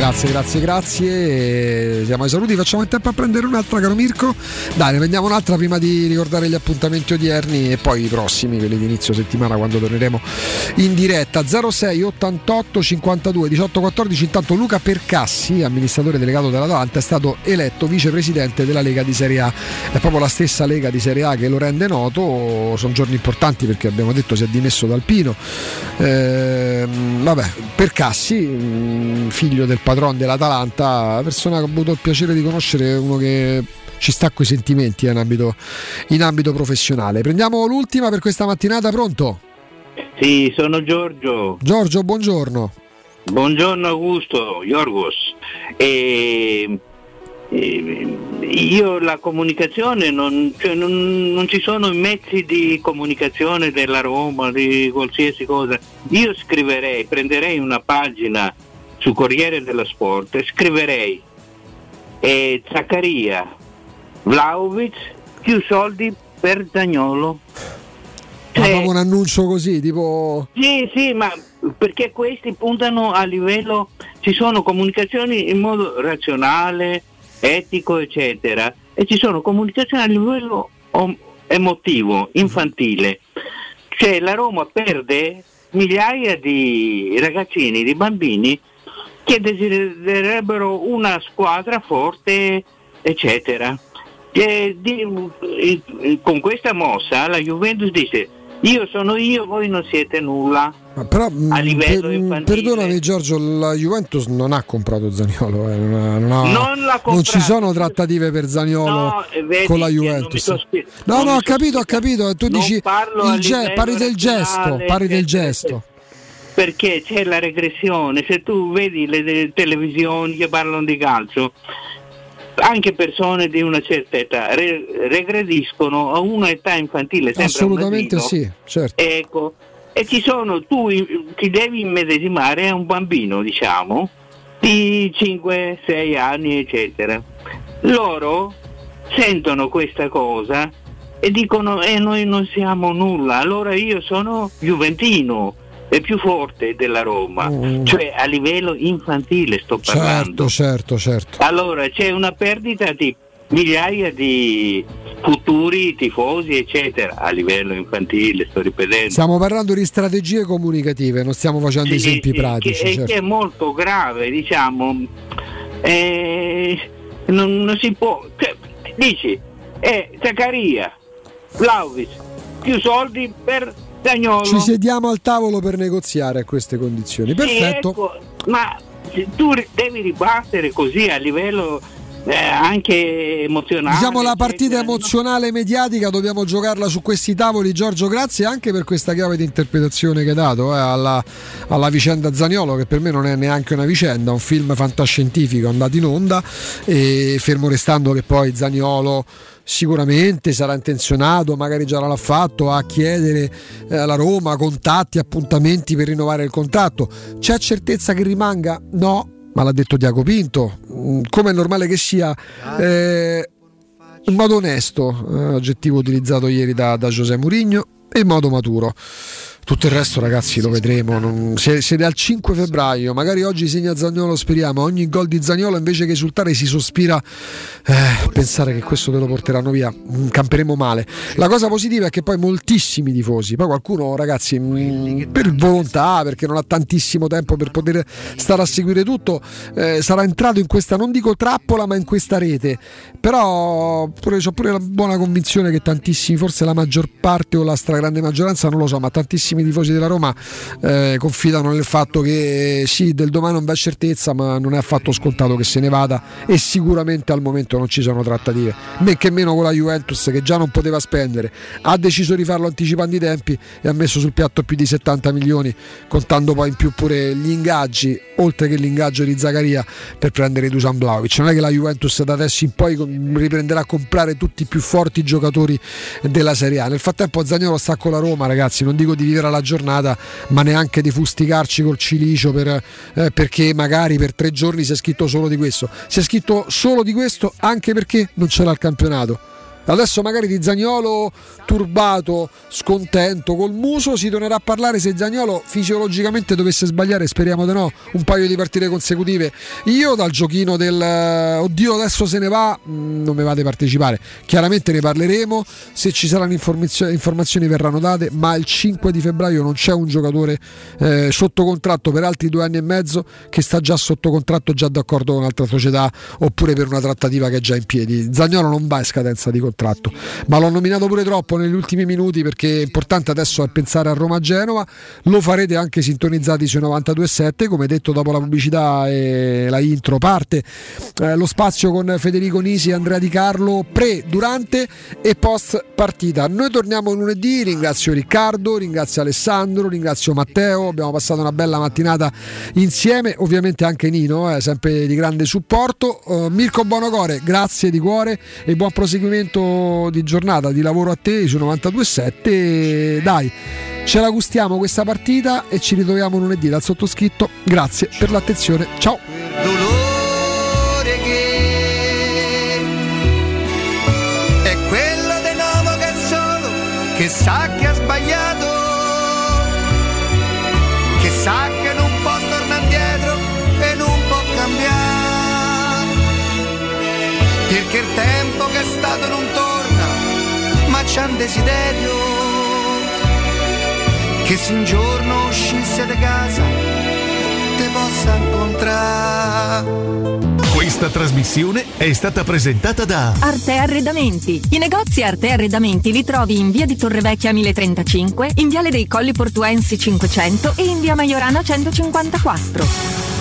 Grazie, grazie, grazie. Siamo ai saluti, facciamo in tempo a prendere un'altra, caro Mirko. Dai, ne prendiamo un'altra prima di ricordare gli appuntamenti odierni e poi i prossimi, quelli di inizio settimana quando torneremo in diretta. 06 88 52 18 14. Intanto Luca Percassi, amministratore delegato dell'Atalanta, è stato eletto vicepresidente della Lega di Serie A. È proprio la stessa Lega di Serie A che lo rende noto. Sono giorni importanti perché abbiamo detto si è dimesso dal Pino. Ehm, vabbè, Percassi, mm, figlio del patron dell'Atalanta, persona che ho avuto il piacere di conoscere, uno che ci sta coi sentimenti eh, in ambito, in ambito professionale. Prendiamo l'ultima per questa mattinata, pronto? Sì, sono Giorgio. Giorgio, buongiorno. Buongiorno Augusto, Yorgos. E, e- io la comunicazione, non, cioè non, non ci sono i mezzi di comunicazione della Roma, di qualsiasi cosa. Io scriverei, prenderei una pagina su Corriere dello Sport scriverei eh, Zaccaria, Vlaovic, più soldi per Zagnolo. Ma proprio un annuncio così, tipo... Sì, sì, ma perché questi puntano a livello, ci sono comunicazioni in modo razionale, etico, eccetera, e ci sono comunicazioni a livello om- emotivo, infantile. Cioè la Roma perde migliaia di ragazzini, di bambini che desidererebbero una squadra forte, eccetera. E di- con questa mossa la Juventus dice io sono io, voi non siete nulla. Ma però, mm, A livello per- infantile. perdonami Giorgio, la Juventus non ha comprato Zaniolo, eh, non, ha- non ha- Non ci comprato. sono trattative per Zaniolo No, eh, vedi con la Juventus. spie- No, no, ho sto capito, ho capito, tu Non dici ge- parli del gesto, parli del gesto. Perché c'è la regressione, se tu vedi le, le televisioni che parlano di calcio, anche persone di una certa età re- regrediscono a un'età infantile Assolutamente bambino. sì, certo. Ecco, e ci sono, tu ti devi immedesimare a un bambino, diciamo, di 5-6 anni, eccetera. Loro sentono questa cosa e dicono e noi non siamo nulla, allora io sono Juventino, è più forte della Roma, cioè a livello infantile sto parlando. Certo, certo, certo. Allora c'è una perdita di migliaia di futuri tifosi, eccetera, a livello infantile, sto ripetendo. Stiamo parlando di strategie comunicative, non stiamo facendo Sì, esempi sì, pratici. che, certo. che è molto grave, diciamo. Eh, non, non si può. cioè, dici, eh, Zaccaria, Vlaovic, più soldi per Zagnolo. Ci sediamo al tavolo per negoziare a queste condizioni. Sì, Perfetto. ecco, ma tu devi ribattere così a livello eh, anche emozionale. Diciamo la partita emozionale mediatica dobbiamo giocarla su questi tavoli Giorgio grazie anche per questa chiave di interpretazione che hai dato eh, alla, alla vicenda Zaniolo che per me non è neanche una vicenda, un film fantascientifico andato in onda e fermo restando che poi Zaniolo sicuramente sarà intenzionato, magari già l'ha fatto, a chiedere eh, alla Roma contatti, appuntamenti per rinnovare il contratto. C'è certezza che rimanga? No, ma l'ha detto Diaco Pinto. Mm, Come è normale che sia, eh, in modo onesto, eh, aggettivo utilizzato ieri da, da José Mourinho, e in modo maturo. Tutto il resto, ragazzi, lo vedremo. Non- se- siete al 5 febbraio, magari oggi segna Zagnolo, speriamo. Ogni gol di Zagnolo invece che esultare si sospira eh, pensare che questo te lo porteranno via. Mm, Camperemo male. La cosa positiva è che poi moltissimi tifosi, poi qualcuno, ragazzi, mm, per volontà, perché non ha tantissimo tempo per poter stare a seguire tutto, eh, sarà entrato in questa, non dico trappola, ma in questa rete. Però pure, ho pure la buona convinzione che tantissimi, forse la maggior parte o la stragrande maggioranza, non lo so, ma tantissimi tantissimi tifosi della Roma eh, confidano nel fatto che sì, del domani non va certezza, ma non è affatto scontato che se ne vada e sicuramente al momento non ci sono trattative. Men che meno con la Juventus che già non poteva spendere, ha deciso di farlo anticipando i tempi e ha messo sul piatto più di 70 milioni, contando poi in più pure gli ingaggi, oltre che l'ingaggio di Zaccaria per prendere Dusan Vlaovic. Non è che la Juventus da adesso in poi riprenderà a comprare tutti i più forti giocatori della Serie A. Nel frattempo Zagnolo sta con la Roma, ragazzi, non dico di vivere la giornata, ma neanche di fusticarci col cilicio per, eh, perché magari per tre giorni si è scritto solo di questo. Si è scritto solo di questo anche perché non c'era il campionato. Adesso magari di Zagnolo turbato, scontento, col muso si tornerà a parlare se Zagnolo fisiologicamente dovesse sbagliare, speriamo di no, un paio di partite consecutive. Io dal giochino del eh, oddio adesso se ne va mm, non mi a partecipare. Chiaramente ne parleremo, se ci saranno informazioni, informazioni verranno date, ma il 5 di febbraio non c'è un giocatore eh, sotto contratto per altri due anni e mezzo che sta già sotto contratto, già d'accordo con un'altra società oppure per una trattativa che è già in piedi. Zagnolo non va in scadenza di contratto contratto. Ma l'ho nominato pure troppo negli ultimi minuti perché è importante adesso pensare a Roma-Genova. Lo farete anche sintonizzati sui 92.7, come detto dopo la pubblicità e la intro parte eh, lo spazio con Federico Nisi e Andrea Di Carlo pre, durante e post partita. Noi torniamo lunedì, ringrazio Riccardo, ringrazio Alessandro, ringrazio Matteo, abbiamo passato una bella mattinata insieme, ovviamente anche Nino, eh, sempre di grande supporto. Uh, Mirko Bonocore, grazie di cuore e buon proseguimento di giornata di lavoro a te su 92.7. Dai, ce la gustiamo questa partita e ci ritroviamo lunedì dal sottoscritto. Grazie per l'attenzione. Ciao. che sa che ha sbagliato che sa che non può tornare indietro e non può cambiare perché il tempo c'è un desiderio che se un giorno uscisse da casa te possa incontrare Questa trasmissione è stata presentata da Arte Arredamenti. I negozi Arte Arredamenti li trovi in via di Torrevecchia 1035, in viale dei Colli Portuensi 500 e in via Maiorana 154.